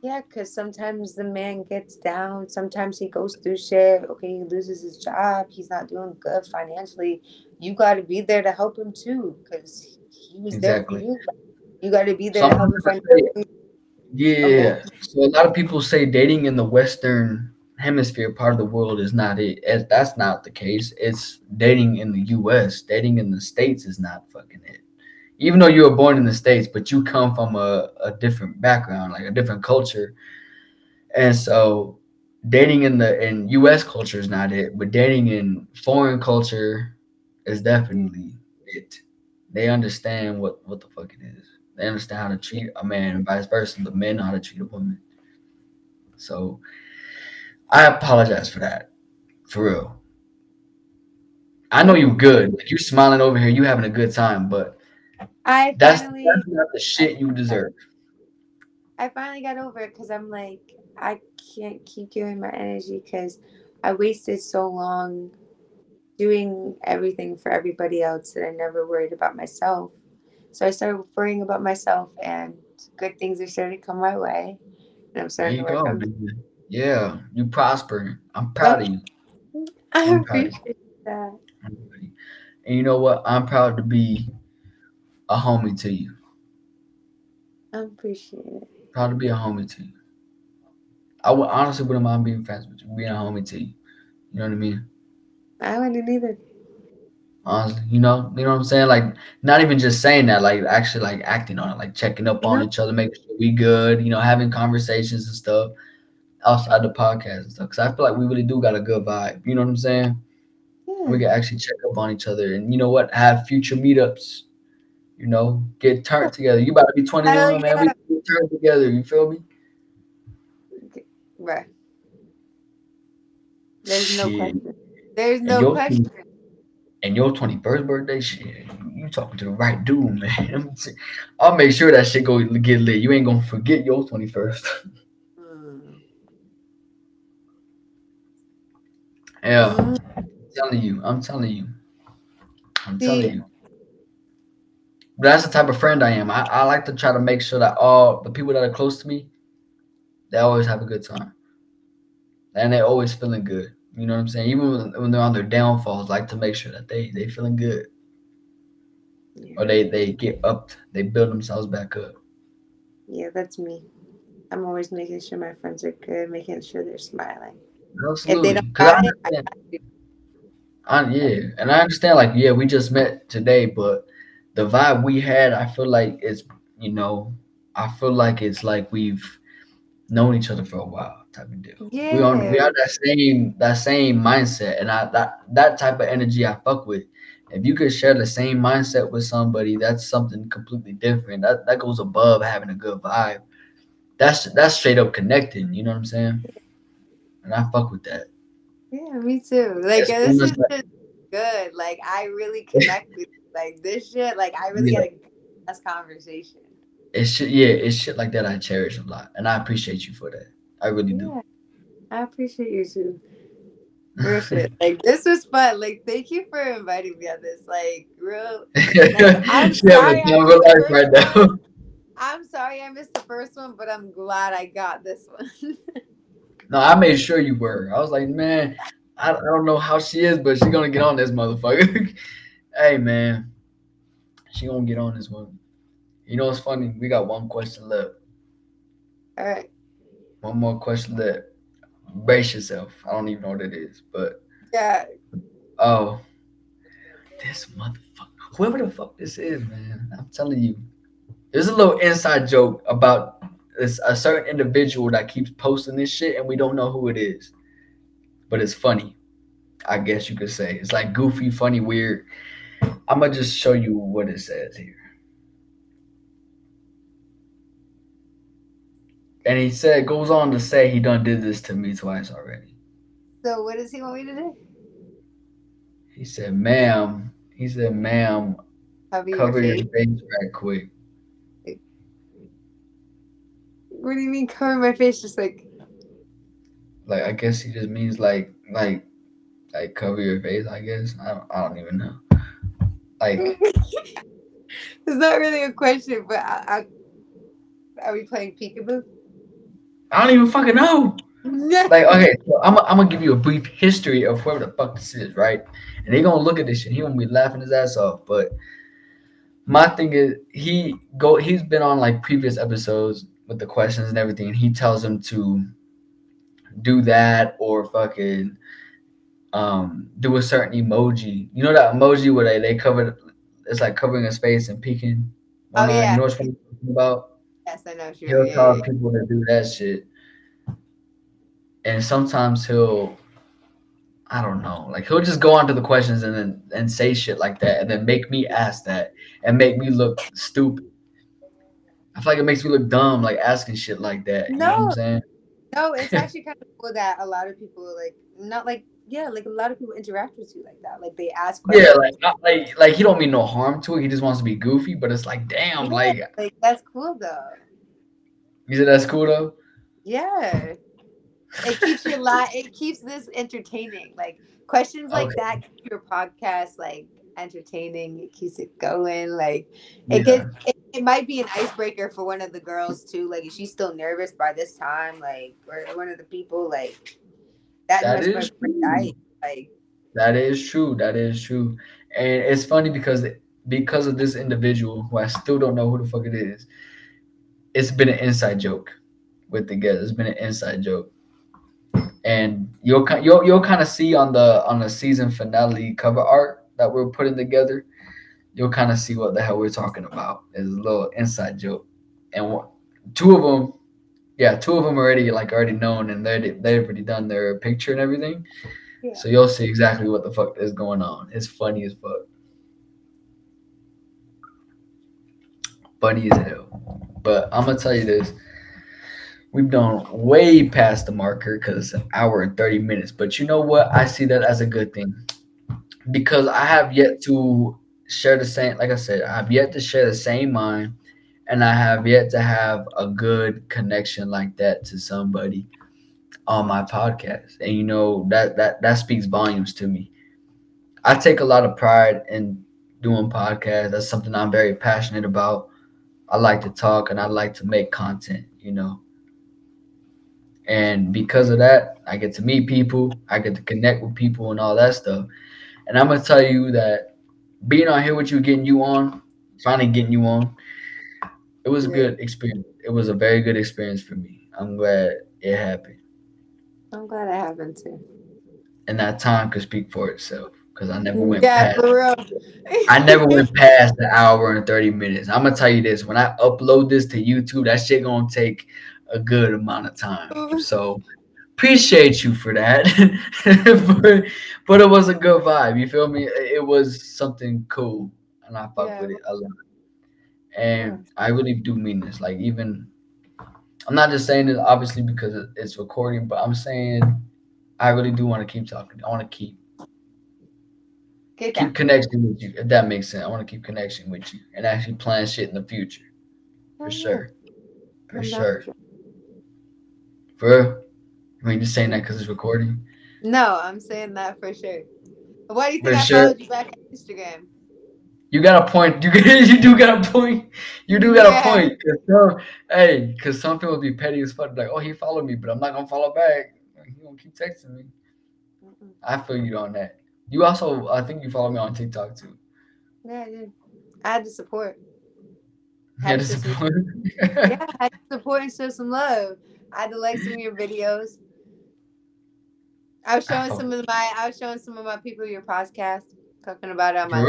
Yeah, because sometimes the man gets down. Sometimes he goes through shit. Okay, he loses his job. He's not doing good financially. You got to be there to help him too, because he was Exactly. there for you. You got to be there to help him people say- financially. Yeah. So a lot of people say dating in the Western hemisphere part of the world is not it. As- That's not the case. It's dating in the U.S. Dating in the states is not fucking it. Even though you were born in the states, but you come from a, a different background, like a different culture, and so dating in the in U.S. culture is not it. But dating in foreign culture is definitely it. They understand what what the fuck it is. They understand how to treat a man and vice versa. The men know how to treat a woman. So I apologize for that. For real. I know you're good. Like you smiling over here, you having a good time, but I that's, finally, that's not the shit you deserve. I finally got over it because I'm like, I can't keep giving my energy because I wasted so long doing everything for everybody else that I never worried about myself. So I started worrying about myself, and good things are starting to come my way. And I'm There starting you to work go. on. Yeah, you prosper. [laughs] I'm proud of you. I appreciate that. And you know what? I'm proud to be a homie to you. I appreciate it. Proud to be a homie to you. I would honestly wouldn't mind being friends with you, being a homie to you. You know what I mean? I wouldn't either. Honestly, you know, you know what I'm saying? Like, not even just saying that, like actually like acting on it, like checking up on Yeah. each other, making sure we good, you know, having conversations and stuff outside the podcast and stuff. Cause I feel like we really do got a good vibe. You know what I'm saying? Yeah. We can actually check up on each other and you know what? Have future meetups. You know, get turned together. You about to be 21, Hell man. We yeah. get turned together. You feel me? Right. There's no Shit. question. There's And no your question. and your 21st birthday, shit, you talking to the right dude, [laughs] man. I'll make sure that shit go get lit. You ain't gonna forget your 21st. [laughs] Mm. yeah, Mm. I'm telling you. I'm telling you. I'm See- telling you. But that's the type of friend I am. I, I like to try to make sure that all the people that are close to me, they always have a good time. And they always feeling good. You know what I'm saying? Even when, when they're on their downfalls, like to make sure that they they feeling good. Yeah. Or they they get up, they build themselves back up. yeah, that's me. I'm always making sure my friends are good, making sure they're smiling. Absolutely. don't 'Cause I got it, I understand- I, yeah, and I understand. Like, yeah, we just met today, but the vibe we had, I feel like it's you know, I feel like it's like we've known each other for a while type of deal. Yeah. We on we have that same that same mindset and I that that type of energy I fuck with. If you could share the same mindset with somebody, that's something completely different. That that goes above having a good vibe. That's that's straight up connecting, you know what I'm saying? And I fuck with that. Yeah, me too. Like It's this is like- good. Like I really connect with like this shit. Like I really Yeah. get a best conversation. It's shit yeah, it's shit like that I cherish a lot. And I appreciate you for that. I really do. I appreciate you too. Real [laughs] shit. Like this was fun. Like thank you for inviting me on this. Like real. [laughs] I'm She sorry, I'm of life right now. [laughs] I'm sorry I missed the first one, but I'm glad I got this one. No, I made sure you were. I was like, man, I, I don't know how she is, but she's gonna get on this motherfucker. Hey, man, she gonna get on this one. You know what's funny? We got one question left. All right. One more question left. Brace yourself. I don't even know what it is, but Yeah. oh, this motherfucker, whoever the fuck this is, man, I'm telling you, there's a little inside joke about this a certain individual that keeps posting this shit, and we don't know who it is, but it's funny. I guess you could say it's like goofy, funny, weird. I'm gonna just show you what it says here. And he said, goes on to say he done did this to me twice already. So what does he want me to do? He said, ma'am, he said, ma'am, Cover, cover your your face. face right quick. What do you mean cover my face? Just like Like I guess he just means like like like cover your face, I guess. I don't, I don't even know. Like [laughs] it's not really a question, but I, I, are we playing peekaboo? I don't even fucking know. [laughs] Like okay, so I'm I'm gonna give you a brief history of whoever the fuck this is, right? And they gonna look at this shit. He gonna be laughing his ass off. But my thing is, he go. He's been on like previous episodes with the questions and everything, and he tells him to do that or fucking um do a certain emoji. You know that emoji where they they cover it's like covering a space and peeking. Oh, yeah. You know what I'm talking about? yes, I know. Sure. he'll Yeah, tell yeah, people to do that shit. And sometimes he'll I don't know, like he'll just go on to the questions and then and say shit like that and then make me ask that and make me look stupid. I feel like it makes me look dumb, like asking shit like that. You know what No. I'm saying? No, it's actually kind of cool that a lot of people like not like yeah, like a lot of people interact with you like that. Like they ask Yeah, like not, like like he don't mean no harm to it. He just wants to be goofy, but it's like damn, Yeah, like like that's cool though. you said that's cool though. Yeah. It keeps your li- it keeps this entertaining. Like questions like Okay. that keep your podcast like entertaining. It keeps it going. Like Yeah. it gets it, it might be an icebreaker for one of the girls too. Like if she's still nervous by this time, like or one of the people like that, That is break the true. Like That is true. That is true. And it's funny because because of this individual who I still don't know who the fuck it is, it's been an inside joke with the guest. It's been an inside joke. And you'll you'll you'll kind of see on the on the season finale cover art that we're putting together. You'll kind of see what the hell we're talking about. It's a little inside joke, and one, two of them, yeah, two of them already like already known, and they they've already done their picture and everything. Yeah. So you'll see exactly what the fuck is going on. It's funny as fuck. Funny as hell. But I'm gonna tell you this. We've done way past the marker because it's an hour and 30 minutes. But you know what? I see that as a good thing. Because I have yet to share the same, like I said, I have yet to share the same mind and I have yet to have a good connection like that to somebody on my podcast. And you know, that that that speaks volumes to me. I take a lot of pride in doing podcasts. That's something I'm very passionate about. I like to talk and I like to make content, you know. And because of that, I get to meet people, I get to connect with people and all that stuff. And I'm gonna tell you that being on here with you, getting you on, finally getting you on, it was a good experience. It was a very good experience for me. I'm glad it happened. I'm glad it happened too. And that time could speak for itself. because I never went Yeah, past. for real. I never went past the hour and 30 minutes. I'm gonna tell you this: when I upload this to YouTube, that shit gonna take a good amount of time. [laughs] So appreciate you for that. [laughs] but, but it was a good vibe. You feel me? It was something cool, and I fuck Yeah. with it a lot. And I really do mean this. Like even, I'm not just saying it obviously because it's recording, but I'm saying I really do want to keep talking. I want to keep Get keep connecting with you, if that makes sense. I want to keep connection with you and actually plan shit in the future. For sure. For sure. for. For. I mean, just saying that because it's recording. No, I'm saying that for sure. Why do you For think I sure. followed you back on Instagram? You got a point. [laughs] You you do got a point. You do got Yeah. a point. 'Cause some, hey, because some people be petty as fuck. Like, oh, he followed me, but I'm not gonna follow back. He gonna keep texting me. Mm-mm. I feel you on that. You also, I think you follow me on TikTok too. Yeah, I had to support. Yeah, Had to to support. support. [laughs] Yeah, I had to support and show some love. I had to like some of your videos. I was showing some of my I was showing some of my people your podcast, talking about it on my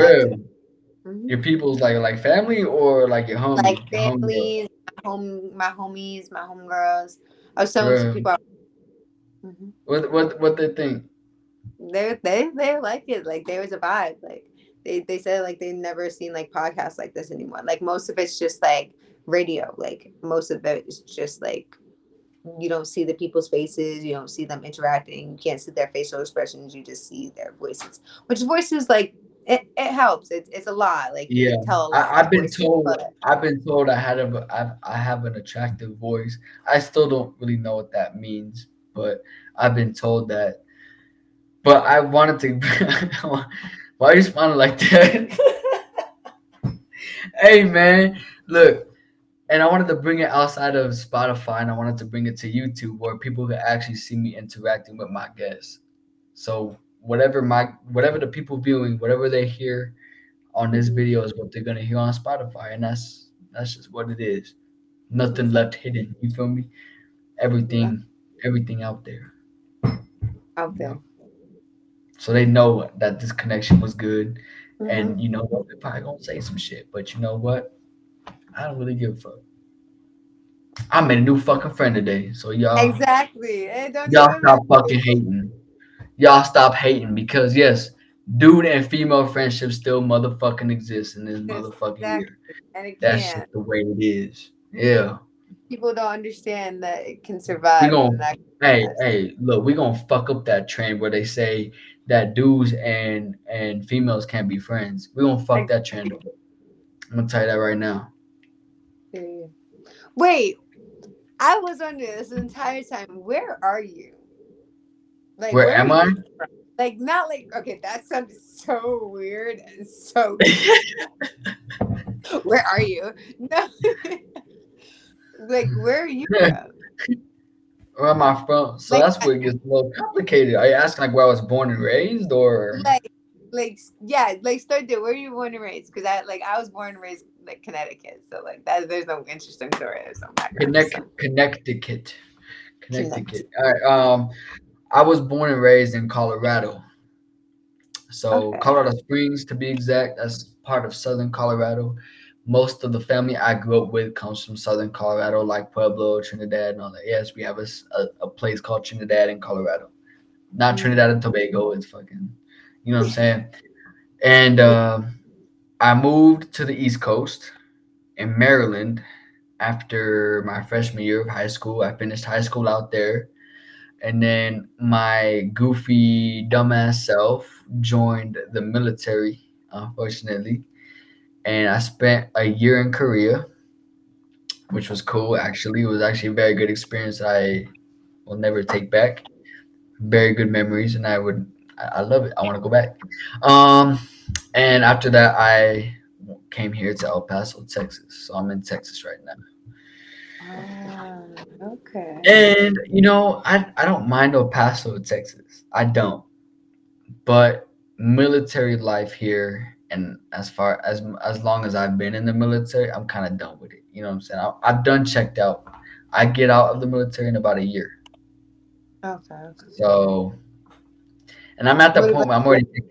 For live. real. Mhm. Your people's like like family or like your homie. Like families, my home my homies, my homegirls. Was showing some Real. people Mhm. What what what they think? they they they like it. Like there was a vibe. Like they they said like they've never seen like podcasts like this anymore. Like most of it's just like radio. Like most of it is just like you don't see the people's faces, you don't see them interacting, you can't see their facial expressions, you just see their voices. Which voices like it, it helps. It's it's a lot. Like you Yeah, can tell a lot. I, I've been told. but- I've been told I had a. I've, I have an attractive voice. I still don't really know what that means, but I've been told that. But I wanted to. [laughs] Why are you smiling like that? [laughs] hey man, look, and I wanted to bring it outside of Spotify, and I wanted to bring it to YouTube where people could actually see me interacting with my guests. So whatever my whatever the people viewing, whatever they hear on this Mhm. video is what they're gonna hear on Spotify, and that's that's just what it is. Nothing left hidden. You feel me? Everything, everything out there. out there. So they know that this connection was good, Mhm. and you know what? They're probably gonna say some shit, but you know what? I don't really give a fuck. I made a new fucking friend today, so y'all, exactly. Hey, don't y'all stop fucking hating. Y'all stop hating because yes, dude and female friendship still motherfucking exists in this motherfucking Exactly. year. and it That's can. just the way it is. Yeah. People don't understand that it can survive. We gon- and that- Hey, hey, look, we're gonna fuck up that trend where they say that dudes and and females can't be friends. We're gonna fuck that trend up. I'm gonna tell you that right now. Wait, I was wondering this entire time. Where are you? Like, Where am I? Like, not like okay. That sounds so weird and so. [laughs] [laughs] where are you? No. [laughs] like, where are you from? Where am I from? So Like, that's where it gets a little complicated. Are you asking like where I was born and raised, or Like, like yeah, like start there. Where are you born and raised? Because I like I was born and raised like Connecticut, so like that. There's no interesting story. There's no. Connect, so- Connecticut? Connecticut. All right. Um, I was born and raised in Colorado. So Okay. Colorado Springs, to be exact, that's part of Southern Colorado. Most of the family I grew up with comes from Southern Colorado, like Pueblo, Trinidad, and all that. Yes, we have a a place called Trinidad in Colorado. Not Mm. Trinidad and Tobago. It's fucking, you know what I'm saying? And um I moved to the East Coast in Maryland after my freshman year of high school. I finished high school out there. And then my goofy, dumbass self joined the military, unfortunately. And I spent a year in Korea, which was cool, actually. It was actually a very good experience I will never take back. Very good memories, and I would, I love it. I want to go back. Um, and after that, I came here to El Paso, Texas. So I'm in Texas right now. Okay. And you know, I I don't mind El Paso, Texas. I don't. But military life here, and as far as as long as I've been in the military, I'm kind of done with it. You know what I'm saying? I, I've done checked out. I get out of the military in about a year. Okay. okay. So, and I'm at the What point where I'm already. thinking-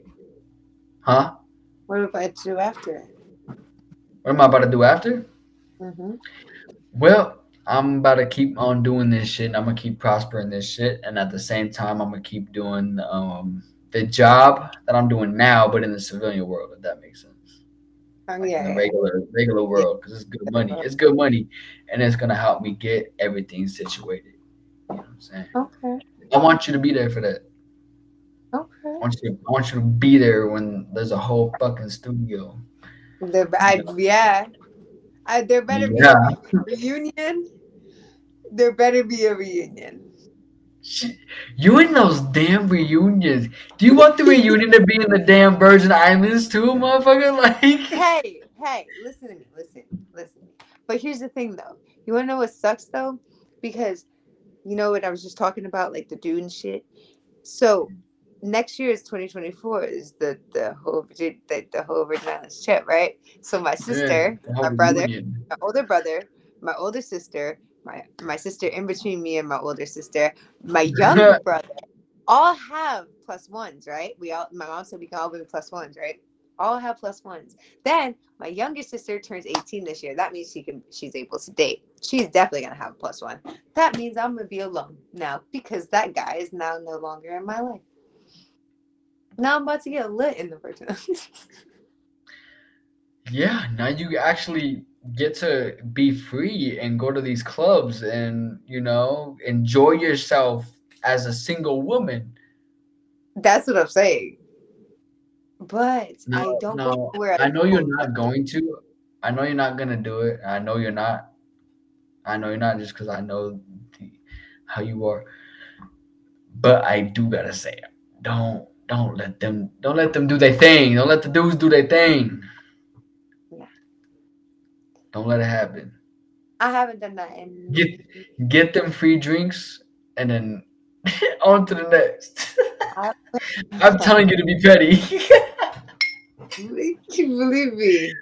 Huh? What about I to do after it? What am I about to do after? Mm-hmm. Well, I'm about to keep on doing this shit. I'm gonna keep prospering this shit, and at the same time, I'm gonna keep doing um, the job that I'm doing now, but in the civilian world. If that makes sense. Oh, Like yeah, the regular regular world, because it's good money. It's good money, and it's gonna help me get everything situated. You know what I'm saying? Okay. I want you to be there for that. Okay. I want you. To, I want you to be there when there's a whole fucking studio. There, I, yeah. I, there better Yeah. be a reunion. There better be a reunion. You in those damn reunions? Do you want the reunion to be in the damn Virgin Islands too, motherfucker? [laughs] Like, Hey, hey, listen to me, listen, listen. But here's the thing, though. You want to know what sucks, though? Because you know what I was just talking about, like the dune shit. So next year is 2024 is the the whole Virgin- the, the whole Virgin Islands trip, right? So my sister, Yeah, my brother, reunion. my older brother, my older sister, my my sister in between me and my older sister, my [laughs] younger brother, all have plus ones, right? We all my mom said we can all be plus ones, right? All have plus ones. Then my younger sister turns 18 this year. That means she can she's able to date. She's definitely gonna have a plus one. That means I'm gonna be alone now because that guy is now no longer in my life. Now I'm about to get lit in the Virgin. [laughs] Yeah, now you actually get to be free and go to these clubs and you know enjoy yourself as a single woman. That's what I'm saying. But I don't no, go where I know you're not going to. I know you're not gonna do it. I know you're not. I know you're not just because I know the, how you are. But I do gotta say, don't don't let them don't let them do their thing. Don't let the dudes do their thing. Don't let it happen. I haven't done that in Get get them free drinks and then [laughs] on to the next. I- [laughs] I'm telling you to be petty. You believe me?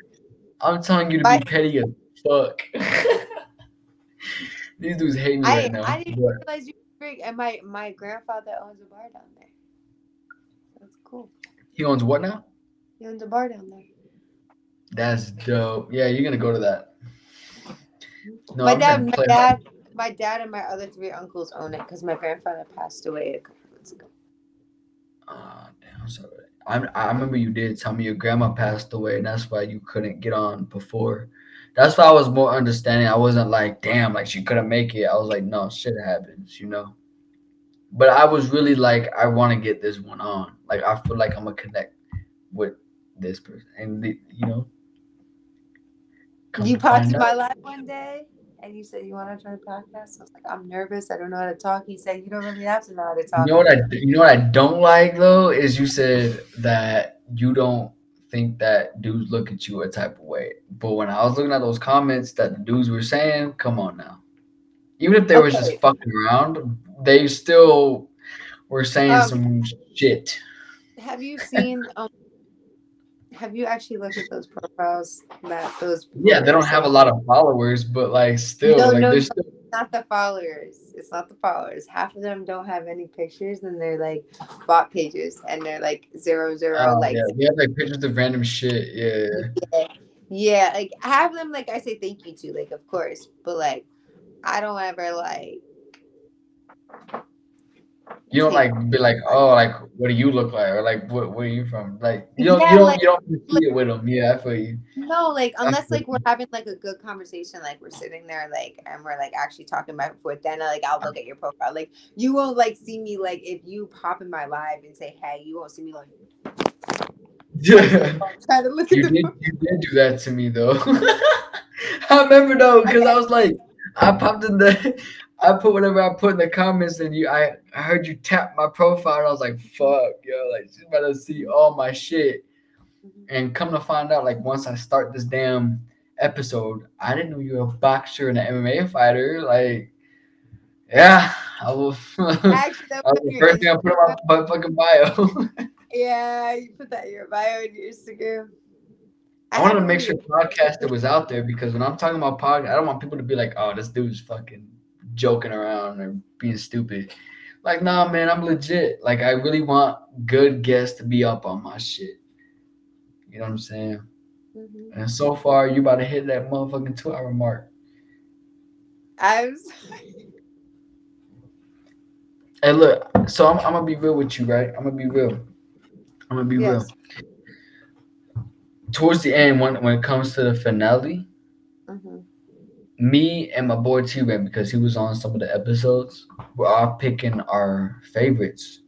I'm telling you to be petty as fuck. [laughs] These dudes hate me I right now. I didn't but- realize you were drink, and my my grandfather owns a bar down there. That's cool. He owns what now? He owns a bar down there. That's dope. Yeah, you're gonna go to that. No, my I'm dad, my dad, my dad, and my other three uncles own it because my grandfather passed away a couple months ago. Ah, damn, I'm. I I remember you did tell me your grandma passed away, and that's why you couldn't get on before. That's why I was more understanding. I wasn't like, damn, like she couldn't make it. I was like, no, shit happens, you know. But I was really like, I want to get this one on. Like, I feel like I'm gonna connect with this person, and the, you know. You popped in my life one day and you said you want to try a podcast. I was like, I'm nervous. I don't know how to talk. He said, You don't really have to know how to talk. You know what I you know what I don't like though is you said that you don't think that dudes look at you a type of way. But when I was looking at those comments that the dudes were saying, come on now. Even if they were Okay. just fucking around, they still were saying Um, some shit. Have you seen? Um, have you actually looked at those profiles that those? Yeah, they don't have a lot of followers, but like still, No, like no, they're no. still Not the followers. It's not the followers. Half of them don't have any pictures, and they're like bot pages, and they're like zero zero oh, like yeah, they have like pictures of random shit. Yeah. Yeah. yeah, like half of them, like I say thank you to, like of course, but like I don't ever like. You don't like be like, oh, like what do you look like, or like what where are you from? Like you don't Yeah, you don't like- you don't see it with them. Yeah, I feel you. No, like unless like we're having like a good conversation, like we're sitting there, like and we're like actually talking back and forth. Then like I'll uh-huh. look at your profile. Like you won't like see me like if you pop in my live and say hey, you won't see me like [laughs] Yeah. trying to look at You the. did you did do that to me though. [laughs] I remember though, because I was like, I popped in the I put whatever I put in the comments and you I, I heard you tap my profile and I was like, fuck, yo, like she's about to see all my shit. And come to find out, like once I start this damn episode, I didn't know you were a boxer and an MMA fighter. Like, yeah, I will. [laughs] Actually, that was was the first thing I put in my, [laughs] my fucking bio. [laughs] Yeah, you put that in your bio and your Instagram. I wanted to make sure podcaster was out there because when I'm talking about podcast, I don't want people to be like, "Oh, this dude's fucking joking around or being stupid." Like, nah, man, I'm legit. Like, I really want good guests to be up on my shit. You know what I'm saying? Mhm. And so far, you about to hit that motherfucking two hour mark. I'm sorry. Hey, look. So I'm, I'm gonna be real with you, right? I'm gonna be real. I'm gonna be Yes. real. Towards the end, when when it comes to the finale. Me and my boy T Ray, because he was on some of the episodes, we're all picking our favorites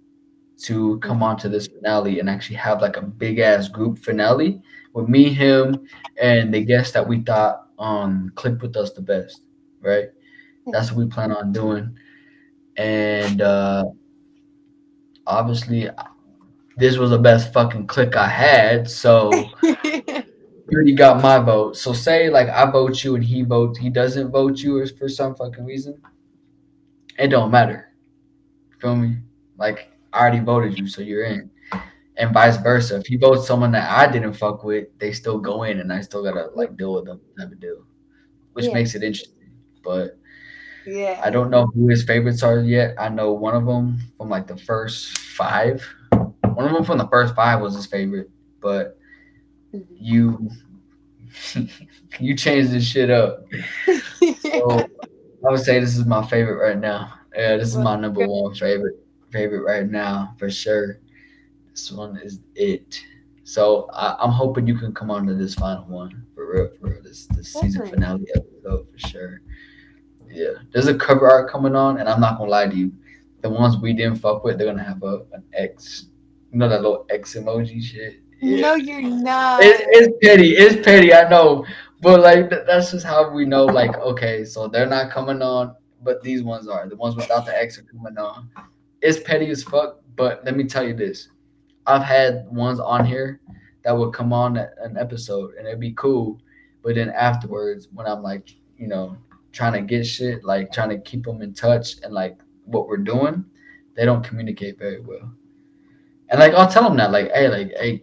to come on to this finale and actually have like a big ass group finale with me, him, and the guest that we thought um clicked with us the best, right? That's what we plan on doing. And uh obviously this was the best fucking click I had, so [laughs] already got my vote. So say like I vote you and he votes, he doesn't vote you for some fucking reason. It don't matter. Feel me? Like I already voted you, so you're in. And vice versa. If he votes someone that I didn't fuck with, they still go in and I still gotta like deal with them type of deal. Which Yeah. makes it interesting. But yeah. I don't know who his favorites are yet. I know one of them from like the first five. One of them from the first five was his favorite, but. You [laughs] you changed this shit up. So [laughs] I would say this is my favorite right now. Yeah, this is my number one favorite favorite right now for sure. This one is it. So I, I'm hoping you can come on to this final one for real, for real. This this season finale episode for sure. Yeah, there's a cover art coming on, and I'm not gonna lie to you. The ones we didn't fuck with, they're gonna have a an X. You know that little X emoji shit. Yeah. No, you're not. It's, it's petty. It's petty. I know, but like th- that's just how we know. Like, okay, so they're not coming on, but these ones are. The ones without the X are coming on. It's petty as fuck. But let me tell you this: I've had ones on here that would come on an episode and it'd be cool, but then afterwards, when I'm like, you know, trying to get shit, like trying to keep them in touch and like what we're doing, they don't communicate very well. And like I'll tell them that, like, hey, like, hey,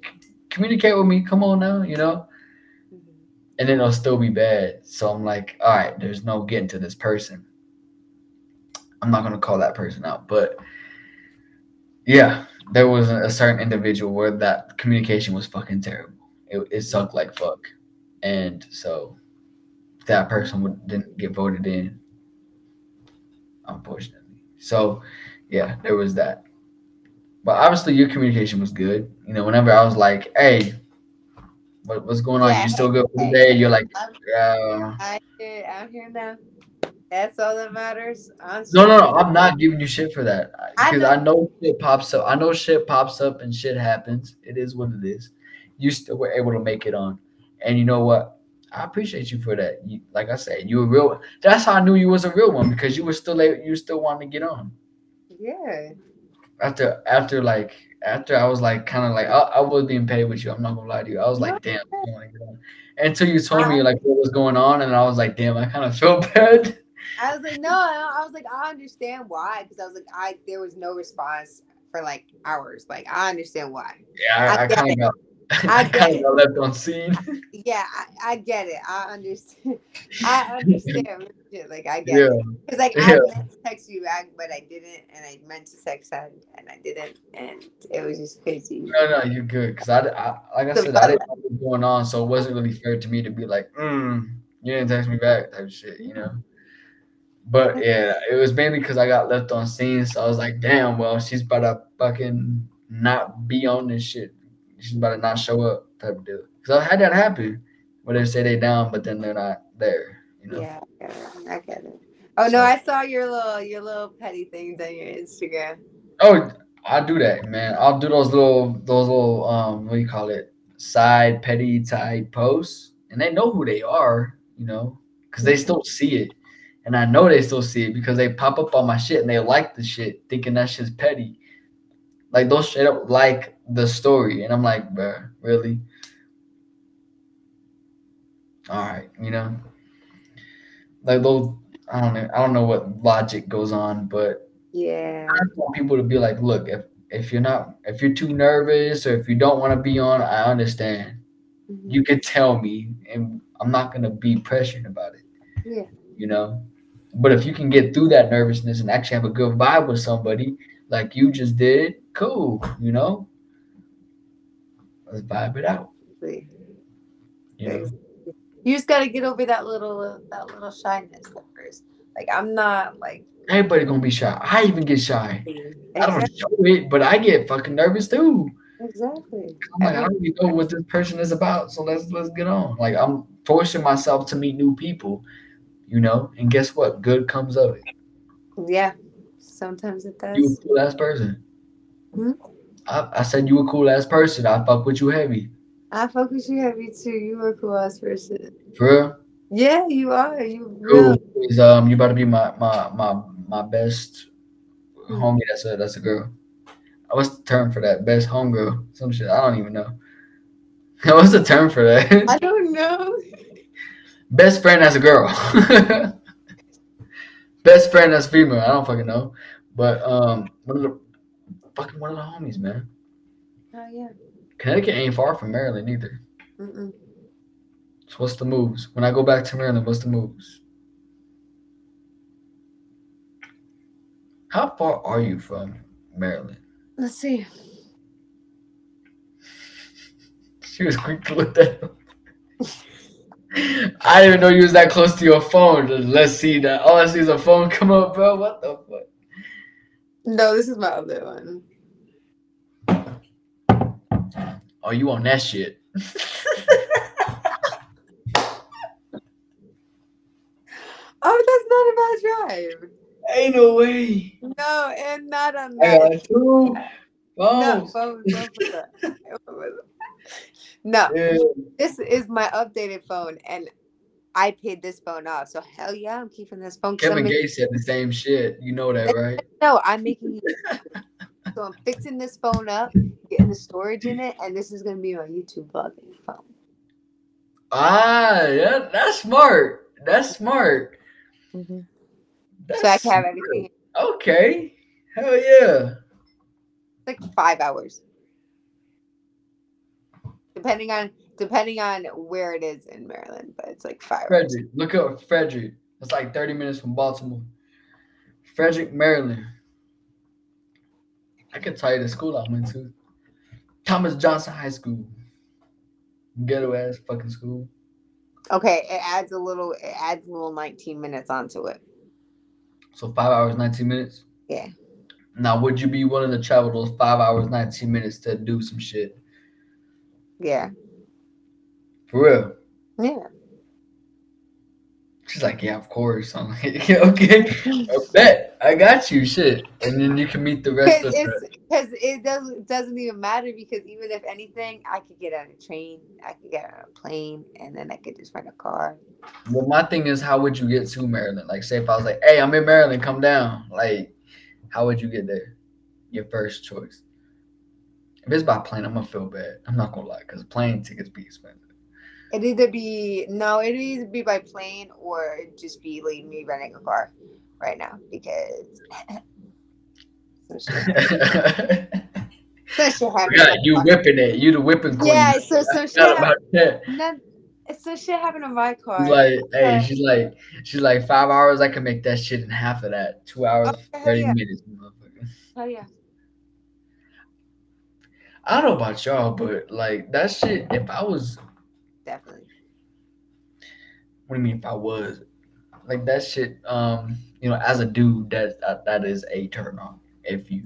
communicate with me. Come on now, you know Mhm. and then it'll still be bad. So I'm like, all right, there's no getting to this person. I'm not gonna call that person out, but yeah, there was a certain individual where that communication was fucking terrible. It, it sucked like fuck, and so that person would, didn't get voted in, unfortunately. So yeah, there was that. But obviously, your communication was good. You know, whenever I was like, "Hey, what, what's going on? Yeah, you still good for the day?" You're like, "Yeah." I'm here, I'm here now. That's all that matters. I'm No, no, no. I'm not giving you shit for that I because know. I know shit pops up. I know shit pops up and shit happens. It is what it is. You still were able to make it on, and you know what? I appreciate you for that. You, like I said, you were real. That's how I knew you was a real one because you were still able, you still wanted to get on Yeah. After after like after I was like kind of like I, I was being paid with you. I'm not gonna lie to you. I was like, damn, I want to. Until you told me like what was going on, and I was like, damn, I kind of [laughs] felt bad. I was like, no, I I was like, I understand why. Because I was like, I there was no response for like hours. Like, I understand why. Yeah, I, I I kind of got. [laughs] I I kind of got left on seen. Yeah, I, I get it. I understand. [laughs] I understand. Like, I get yeah. it. Because like Yeah. I meant to text you back, but I didn't, and I meant to text that, and I didn't, and it was just crazy. No, no, you're good. Cause I, I like I The said, I didn't know what was going on, so it wasn't really fair to me to be like, mm, you didn't text me back, type of shit, you know. But [laughs] yeah, it was mainly because I got left on seen, so I was like, damn, well, she's about to fucking not be on this shit. She's about to not show up, type of deal. Cause I had that happen, where they say they down, but then they're not there, you know. Yeah, I get it. I get it. Oh no, I saw your little your little petty things on your Instagram. Oh, I do that, man. I'll do those little, those little, um, what do you call it? Side petty type posts, and they know who they are, you know, because they still see it, and I know they still see it because they pop up on my shit and they like the shit, thinking that shit's petty. Like those straight up like the story, and I'm like, bruh, really? All right, you know, like those. I don't know. I don't know what logic goes on, but Yeah. I want people to be like, look, if if you're not if you're too nervous or if you don't want to be on, I understand. Mhm. You could tell me and I'm not gonna be pressured about it. Yeah. You know? But if you can get through that nervousness and actually have a good vibe with somebody like you just did, cool, you know? Let's vibe it out. Exactly. You know? You just gotta get over that little that little shyness at first. Like I'm not like Everybody gonna be shy. I even get shy. I don't show it, but I get fucking nervous too. exactly. I'm like, I don't even know what this person is about, so let's let's get on. Like I'm forcing myself to meet new people, you know, and guess what? Good comes of it. Yeah. Sometimes it does. You a cool ass person. Hmm? I, I said you a cool ass person. I fuck with you heavy. I fuck with you heavy too. You a cool ass person. For real. Yeah, you are. You Cool. really Is um you about to be my my my my best Hmm. homie? That's a that's a girl. What's the term for that? Best homegirl? Some shit. I don't even know. [laughs] What's the term for that? I don't know. [laughs] Best friend as a girl. [laughs] Best friend as female. I don't fucking know. But um one of the fucking one of the homies, man. Oh yeah. Connecticut ain't far from Maryland either. Mm-mm. So what's the moves? When I go back to Maryland, what's the moves? How far are you from Maryland? Let's see. [laughs] She was quick to look that up. [laughs] I didn't even know you was that close to your phone. Just, Let's see that. All I see is a phone come up, bro. What the fuck? No, this is my other one. Oh, you on that shit? [laughs] Oh, that's not a bad drive. Ain't no way. No, and not on I that. got two No, phones. phone, don't put that. No, Yeah. this is my updated phone, and I paid this phone off. So hell yeah, I'm keeping this phone. I'm Kevin making- Gates said the same shit. You know that, right? no, I'm making. [laughs] so I'm fixing this phone up, getting the storage in it, and this is gonna be my YouTube vlogging phone. Ah, yeah, that's smart. That's smart. That's so I can have everything. Okay. Hell yeah. like five hours depending on depending on where it is in maryland but it's like five. Frederick. Look up Frederick. It's like 30 minutes from Baltimore. Frederick, Maryland. I can tell you the school I went to. Thomas Johnson High School. Ghetto ass fucking school. okay it adds a little it adds a little 19 minutes onto it So five hours, 19 minutes. Yeah. Now, would you be willing to travel those five hours, 19 minutes to do some shit? yeah For real. yeah She's like, yeah, of course. I'm like, yeah, [laughs] okay, I bet. I got you, shit. And then you can meet the rest because of the. because it doesn't doesn't even matter because even if anything i could get on a train i could get on a plane and then i could just rent a car Well, my thing is, how would you get to Maryland? Like, say if I was like, hey, I'm in Maryland, come down. Like, how would you get there? Your first choice. If it's by plane, I'm gonna feel bad. I'm not gonna lie, because plane tickets be expensive. It'd either be no it'd either be by plane or just be like me renting a car right now because [laughs] some shit, some shit happened. yeah, you whipping it. You the whipping queen. Yeah, so some shit forgot happened. about. None, some shit happened on my car. She's like, hey, she's like, she's like, five hours. I can make that shit in half of that. Two hours, Oh, hell thirty yeah. minutes. motherfucker. oh yeah, I don't know about y'all, but like that shit. If I was, definitely. what do you mean? If I was, like that shit. Um, you know, as a dude, that that, that is a turn on. If you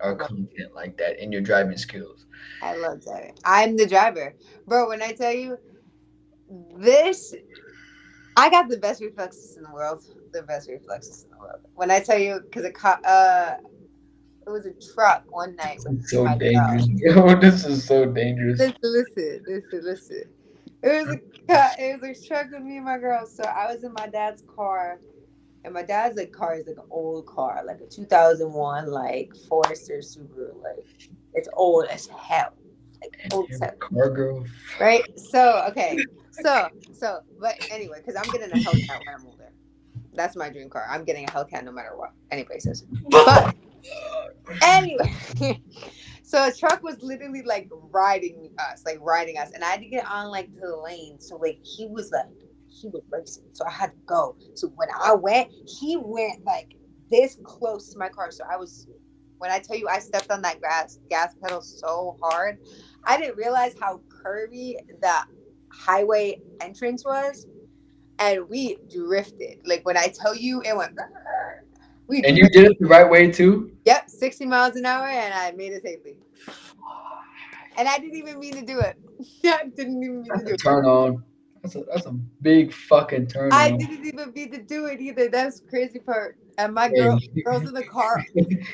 are confident like that in your driving skills. I love driving. I'm the driver, bro. When I tell you this, I got the best reflexes in the world. The best reflexes in the world. When I tell you, because it caught, uh, it was a truck one night. This with is so dangerous. [laughs] Yo, this is so dangerous. Listen, listen, listen, listen. It was a it was a truck with me and my girl. So I was in my dad's car, and my dad's like car is like an old car, like a 2001 like Forester Subaru. Like it's old as hell, like old as hell, Car girl. right? So okay, so so but anyway, because I'm getting a Hellcat when I'm older. That's my dream car. I'm getting a Hellcat no matter what anybody says. But anyway, [laughs] so a truck was literally like riding us, like riding us, and I had to get on like to the lane. So like he was like he was racing, so I had to go. So when I went, he went like this close to my car, so I was when I tell you I stepped on that gas gas pedal so hard, I didn't realize how curvy the highway entrance was, and we drifted. Like when I tell you, it went. [laughs] We and you did it the right way too. Yep, sixty miles an hour, and I made it safely. And I didn't even mean to do it. [laughs] I didn't even mean that's to do it. Turn on. That's a that's a big fucking turn. On. I on. didn't even mean to do it either. That's crazy part. And my girl, hey. girls in the car,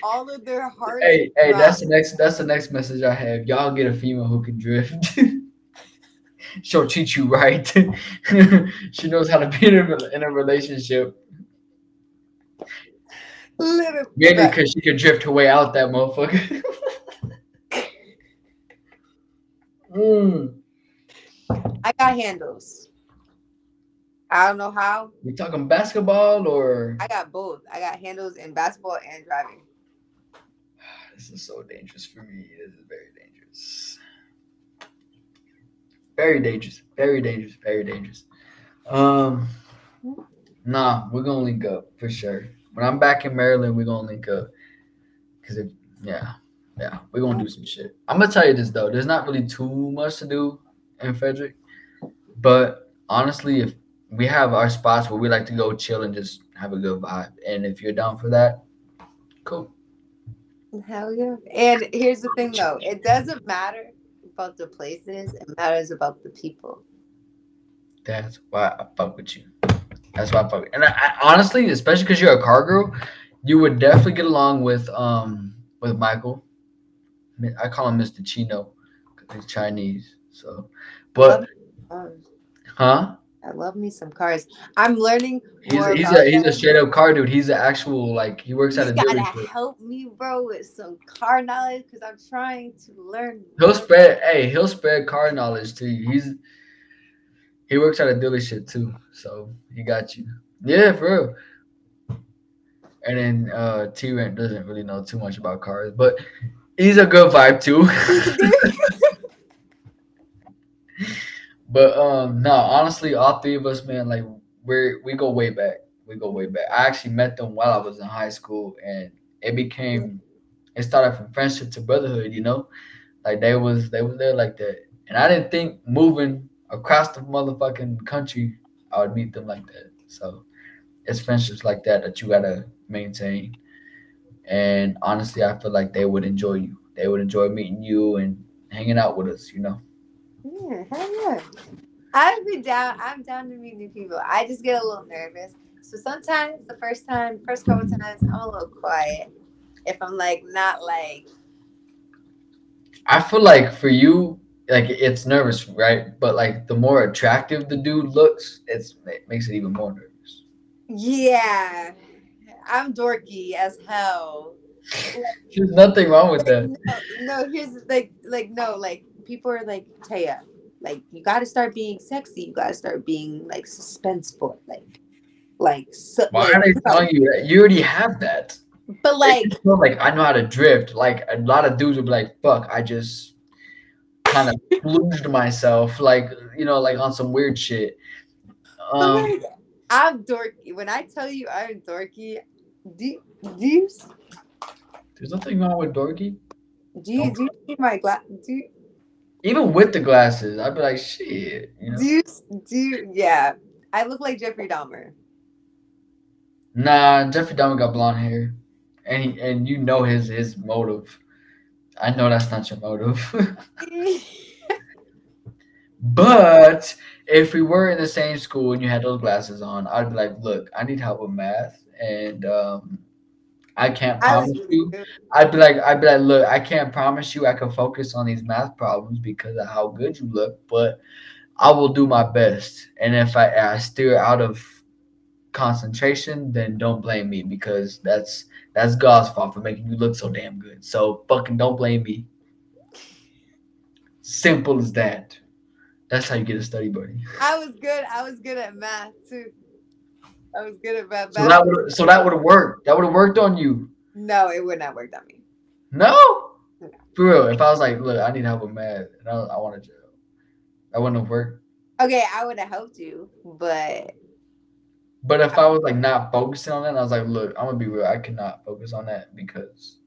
all of their hearts. Hey, hey, that's the next. That's the next message I have. Y'all get a female who can drift. [laughs] She'll treat you right. [laughs] she knows how to be in a, in a relationship. Literally. Maybe because she could drift her way out that motherfucker. [laughs] mm. I got handles. I don't know how. We talking basketball or? I got both. I got handles in basketball and driving. [sighs] This is so dangerous for me. This is very dangerous. Very dangerous. Very dangerous. Very dangerous. Um, nah, we're gonna link up for sure. When I'm back in Maryland, we're gonna link up. Cause if yeah, yeah, we're gonna do some shit. I'm gonna tell you this though. There's not really too much to do in Frederick, but honestly, if we have our spots where we like to go chill and just have a good vibe, and if you're down for that, cool. Hell yeah! And here's the thing though, it doesn't matter about the places; it matters about the people. That's why I fuck with you. That's why I fuck. And I, I honestly, especially because you're a car girl, you would definitely get along with um with Michael. I call him Mr. Chino because he's Chinese. So, but huh? I love me some cars. I'm learning. He's a, he's a he's a straight up car dude. He's an actual like he works at a gotta help me, bro, with some car knowledge because I'm trying to learn. He'll spread. Hey, he'll spread car knowledge to you. He's he works at a dealership too, so he got you. Yeah, for real. And then uh T Rent doesn't really know too much about cars, but he's a good vibe too. [laughs] But um no, honestly, all three of us, man, like we're we go way back. We go way back. I actually met them while I was in high school and it became it started from friendship to brotherhood, you know? Like they was they was there like that. And I didn't think moving across the motherfucking country I would meet them like that. So it's friendships like that that you gotta maintain. And honestly, I feel like they would enjoy you. They would enjoy meeting you and hanging out with us, you know. Yeah, hell yeah. I'd be down. I'm down to meet new people. I just get a little nervous. So sometimes the first time, first couple times, I'm a little quiet. If I'm like not like I feel like for you, like it's nervous, right? But like the more attractive the dude looks, it's it makes it even more nervous. Yeah. I'm dorky as hell. [laughs] There's nothing wrong with that. No, no, here's like like no, like people are like, Teja, like you got to start being sexy. You got to start being like suspenseful, like, like. So, Why like, are they telling you that? You already have that. But like, like I know how to drift. Like a lot of dudes would be like, "Fuck, I just kind of fluged myself, like you know, like on some weird shit." Um, I'm dorky. When I tell you I'm dorky, do, do you? There's nothing wrong with dorky. Do you do you see my glass? Do you, even with the glasses, I'd be like, shit. You know? Do you, do you, yeah. I look like Jeffrey Dahmer. Nah, Jeffrey Dahmer got blonde hair. And he, and you know his his motive. I know that's not your motive. [laughs] [laughs] but if we were in the same school and you had those glasses on, I'd be like, look, I need help with math and um, I can't promise I you. I'd be like, I'd be like, look, I can't promise you I can focus on these math problems because of how good you look, but I will do my best. And if I, I steer out of concentration, then don't blame me because that's that's God's fault for making you look so damn good. So fucking don't blame me. Simple as that. That's how you get a study buddy. I was good. I was good at math too. I was good at math. So that would so that would have worked. That would have worked on you. No, it would not worked on me. No? no. For real. If I was like, look, I need help with math, and I, I wanted to, that wouldn't have worked. Okay, I would have helped you, but. But if I was like not focusing on that, I was like, look, I'm gonna be real. I cannot focus on that because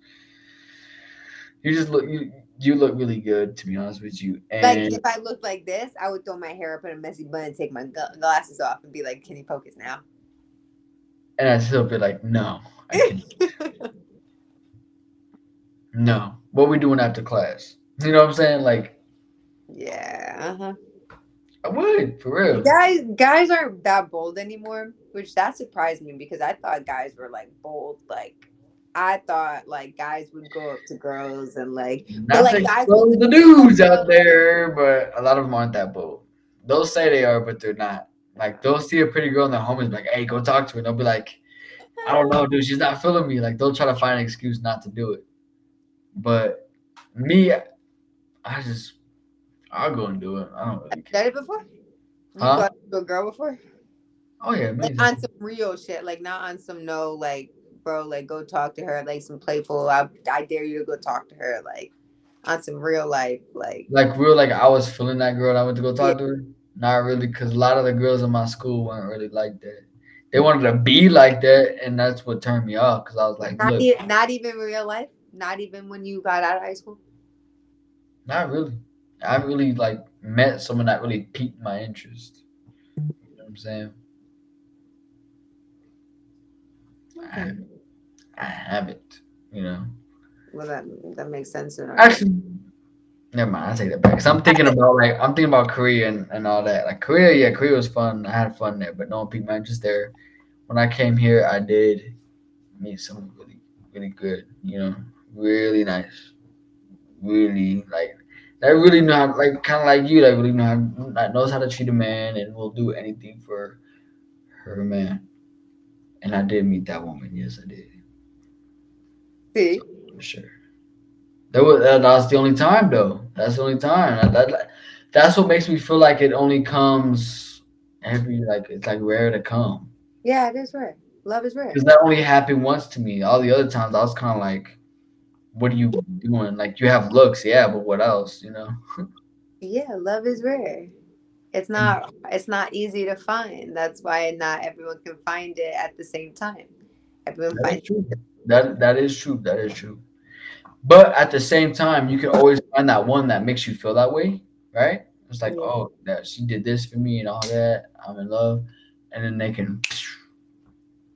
You just look you you look really good to be honest with you. And Like if I looked like this, I would throw my hair up in a messy bun and take my glasses off and be like, "Can you focus now?" and I still be like, no, I can't. [laughs] no. What we doing after class? You know what I'm saying? Like yeah. Uh-huh. I would for real. Guys, guys aren't that bold anymore, which that surprised me because I thought guys were like bold. Like I thought like guys would go up to girls and like Not like, guys the dudes out there, but a lot of them aren't that bold. They'll say they are, but they're not. Like they'll see a pretty girl in their home and be like, "Hey, go talk to her." And they'll be like, "I don't know, dude. She's not feeling me." Like they'll try to find an excuse not to do it. But me, I just I'll go and do it. I don't really care. done it before. You Huh? to a girl before? Oh yeah, Like amazing. on some real shit, like not on some no, like bro, like go talk to her, like some playful. I, I dare you to go talk to her, like on some real life, like like real like I was feeling that girl. and I went to go talk to her. Not really, because a lot of the girls in my school weren't really like that. They wanted to be like that, and that's what turned me off. Because I was like, not, look, e- not even real life, not even when you got out of high school. not really. I really like met someone that really piqued my interest. You know what I'm saying? I. I haven't. You know. Well, that that makes sense. in our- Actually, never mind. I take that back. Cause I'm thinking about like I'm thinking about Korea and, and all that. Like Korea, yeah, Korea was fun. I had fun there, but no one piqued my interest there. When I came here, I did meet someone really, really good. You know, really nice, really like that. Really know how, like kind of like you, that really know how, that knows how to treat a man and will do anything for her man. And I did meet that woman. Yes, I did See, for sure. That was that, that's the only time though. That's the only time. That, that that's what makes me feel like it only comes every like it's like rare to come. yeah, it is rare. Love is rare. Because that only happened once to me. All the other times I was kind of like, "What are you doing? Like you have looks, yeah, but what else? You know?" [laughs] Yeah, love is rare. It's not. It's not easy to find. That's why not everyone can find it at the same time. Everyone That is finds. true. That that is true. That is true. But at the same time, you can always find that one that makes you feel that way, right? It's like, Yeah. oh, that she did this for me and all that. I'm in love, and then they can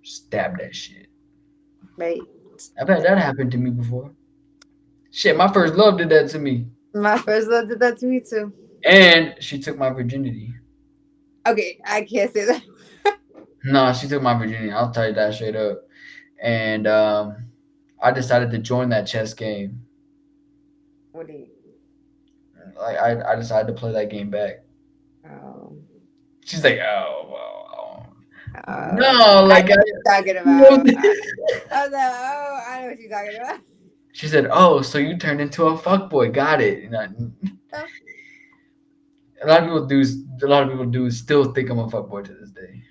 stab that shit. Right. I've had that happen to me before. Shit, my first love did that to me, My first love did that to me too. And she took my virginity. Okay, I can't say that. No, she took my virginity. I'll tell you that straight up. And um, I decided to join that chess game. What do you? Like I, I decided to play that game back. Oh, She's like, oh, well, uh, oh. no, like I, talking about. [laughs] I was like, oh, I know what you're talking about. she said, oh, so you turned into a fuck boy. Got it. Know, Oh. A lot of people do. A lot of people do still think I'm a fuck boy to this day.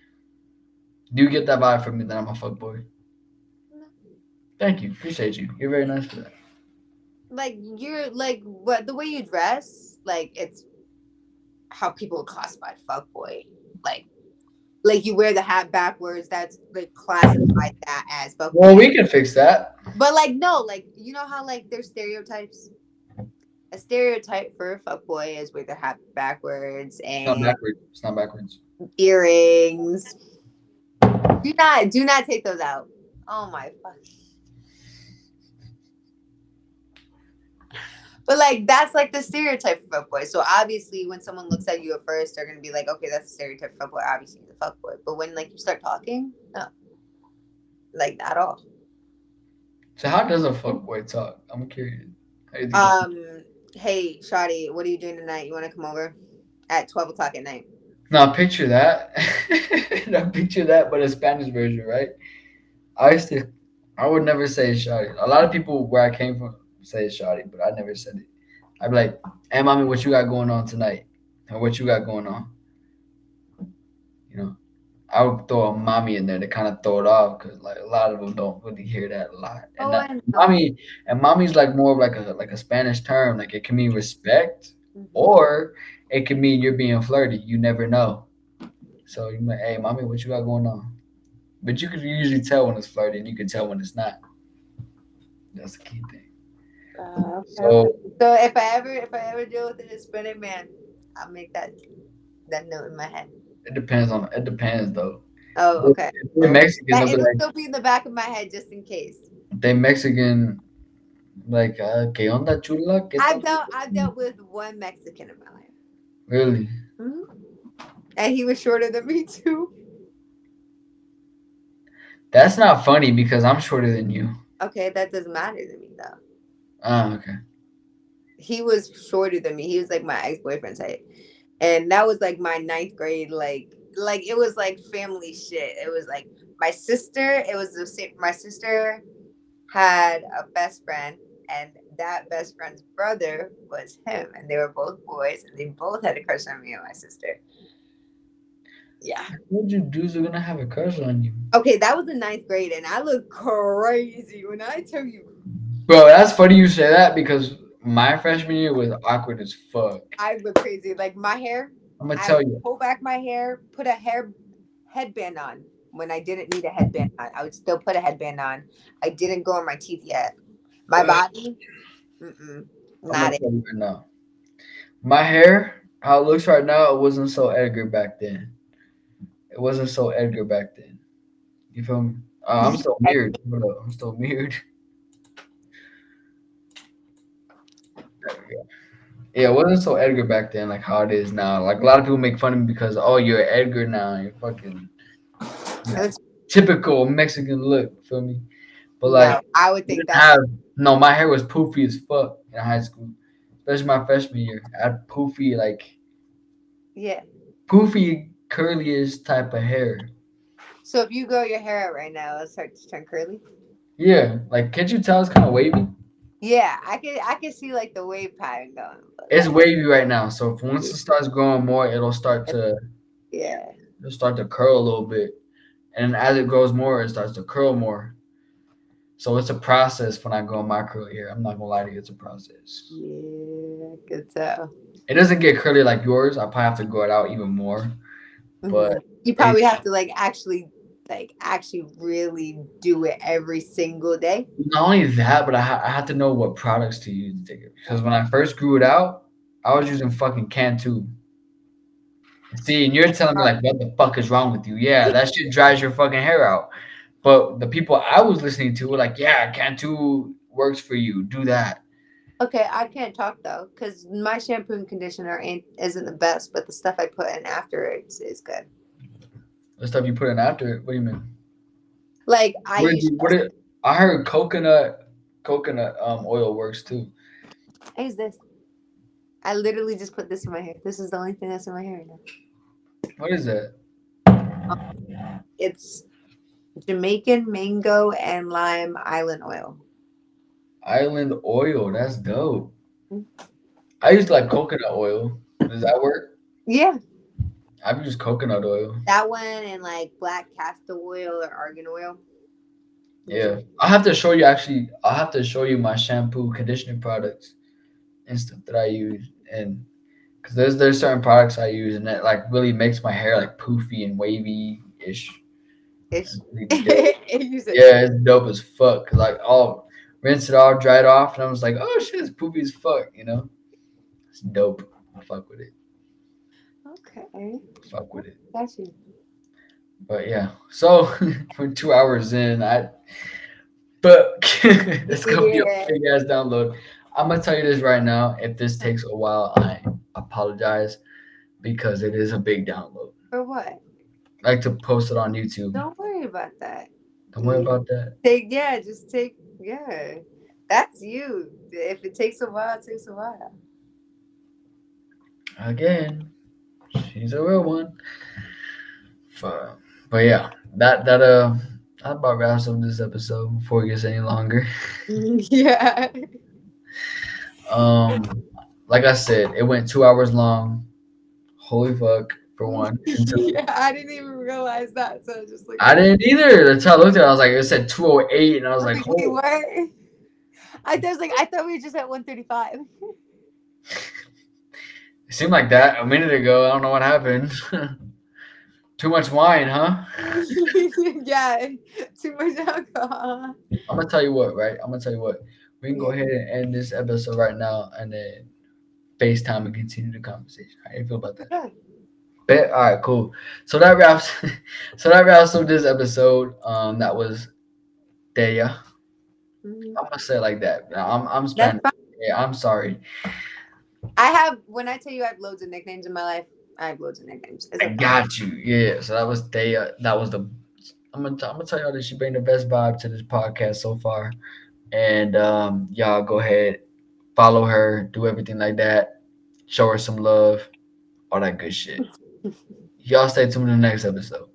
Do you get that vibe from me that I'm a fuck boy? No. Thank you. Appreciate you. You're very nice for that. Like you're like what the way you dress, like it's how people classify fuckboy. Like, like you wear the hat backwards. That's like classified that as fuckboy. Well, we can fix that. But like no, like you know how like there's stereotypes. A stereotype for a fuckboy is with their hat backwards It's not and backwards. It's not backwards. earrings. Do not do not take those out. Oh my fuck. But like that's like the stereotype for fuckboy. So obviously when someone looks at you at first, they're gonna be like, okay, that's a stereotype for fuckboy. Obviously a fuckboy. But when like you start talking, no. Like not at all. So how does a fuck boy talk? I'm curious. How do you think Um, hey, Shotty, what are you doing tonight? You want to come over at twelve o'clock at night? Now picture that. [laughs] now picture that, but a Spanish version, right? I used to, I would never say shawty. A lot of people where I came from say shawty, but I never said it. I'd be like, "Hey, mommy, what you got going on tonight? And what you got going on?" I would throw a mommy in there to kind of throw it off because like a lot of them don't really hear that a lot. And Oh, that, I know. mommy and mommy's like more of like a like a Spanish term. Like it can mean respect Mhm. or it can mean you're being flirty. You never know. So you might, hey, mommy, what you got going on? But you can usually tell when it's flirty, and you can tell when it's not. That's the key thing. Uh, okay. So So if I ever if I ever deal with a Hispanic man, I'll make that that note in my head. It depends on it depends though. Oh, okay. If they're Mexican, That, it'll like still be in the back of my head just in case. they Mexican like uh, ¿Qué onda chula? ¿Qué I've tal?" dealt I've dealt with one Mexican in my life, Really? Mhm. and he was shorter than me too. That's not funny because I'm shorter than you. Okay, that doesn't matter to me though. Oh, okay. He was shorter than me. He was like my ex boyfriend's height, and that was like my ninth grade. Like like it was like family shit. It was like my sister. It was the same. My sister had a best friend, and that best friend's brother was him, and they were both boys, and they both had a crush on me and my sister. Yeah. What you dudes are gonna have a crush on you? Okay, that was the ninth grade, and I look crazy when I tell you Bro, that's funny you say that because my freshman year was awkward as fuck. I look crazy. Like my hair, I'm gonna I tell you. pull back my hair, put a hair headband on when I didn't need a headband on. I would still put a headband on. I didn't go on my teeth yet. My body, mm-mm, not it. tell you right now. My hair, how it looks right now, it wasn't so Edgar back then. It wasn't so Edgar back then. You feel me? Oh, I'm [laughs] still weird. I'm still weird. There we go. Yeah, it wasn't so Edgar back then, like how it is now. Like a lot of people make fun of me because oh, you're Edgar now. You're fucking That's- typical Mexican look. Feel me? But like, no, I would think that. have no, my hair was poofy as fuck in high school, especially my freshman year. I had poofy, like Yeah. poofy, curly-ish type of hair. So if you grow your hair out right now, it'll start to turn curly. Yeah, like can't you tell it's kind of wavy? Yeah, I can I can see like the wave pattern going. It's wavy right now, so if once it starts growing more, it'll start to Yeah. it'll start to curl a little bit, and as it grows more, it starts to curl more. So it's a process when I grow my curly hair. I'm not gonna lie to you, it's a process. Yeah, I could tell. It doesn't get curly like yours. I probably have to grow it out even more. But Mhm. you probably have to like actually like actually really do it every single day. Not only that, but I, ha- I had to know what products to use to take it. Because when I first grew it out, I was using fucking Cantu. See, and you're telling me like, what the fuck is wrong with you? Yeah, that shit dries your fucking hair out. But the people I was listening to were like, yeah, Cantu works for you. Do that. Okay, I can't talk though, because my shampoo and conditioner ain't isn't the best, but the stuff I put in afterwards is good. The stuff you put in after it. What do you mean? Like I What you- what did- I heard coconut coconut um oil works too. I use this. I literally just put this in my hair. This is the only thing that's in my hair right now. What is that? It's Jamaican mango and lime island oil. Island oil. That's dope. Mm. I used like coconut oil. Does that work? Yeah, I've used coconut oil. that one and like black castor oil or argan oil. Yeah, I'll have to show you. Actually, I'll have to show you my shampoo, conditioning products, and stuff that I use. And because there's there's certain products I use, and that like really makes my hair like poofy and wavy ish. [laughs] Ish. yeah, it. it's dope as fuck. 'Cause, like I'll rinse it off, dry it off, and I was like, oh shit, it's poofy as fuck. You know, it's dope. I fuck with it. Okay, Fuck with it. got you. But yeah, so [laughs] we're two hours in. I but [laughs] it's gonna be a big ass download. I'm gonna tell you this right now. If this takes a while, I apologize because it is a big download. For what? I like to post it on YouTube. Don't worry about that. Don't worry about that. Take yeah, just take yeah. That's you. If it takes a while, it takes a while. Again, she's a real one. But, but yeah, that that uh that about wraps up this episode before it gets any longer. [laughs] yeah. Um, like I said, it went two hours long. Holy fuck, for one. [laughs] Yeah, I didn't even realize that. So I just like I didn't either. That's how I looked at it. I was like, it said 208, and I was like, holy. were. I was like, I thought we were just at 135. [laughs] It seemed like that a minute ago. I don't know what happened. [laughs] Too much wine, huh? [laughs] yeah, [laughs] too much alcohol. I'm gonna tell you what, right? I'm gonna tell you what. we can go ahead and end this episode right now and then FaceTime and continue the conversation. How you feel about that? Okay. Bet. All right, cool. So that wraps. so that wraps up this episode. Um, that was Teja. Mhm. I'm gonna say it like that. I'm I'm Spanish. Yeah, I'm sorry. I have when I tell you I have loads of nicknames in my life, I have loads of nicknames. It's I got you. Yeah. So that was Teja. That was the. I'm gonna I'm gonna tell y'all that she bring the best vibe to this podcast so far, and um, y'all go ahead, follow her, do everything like that, show her some love, all that good shit. [laughs] Y'all stay tuned to the next episode.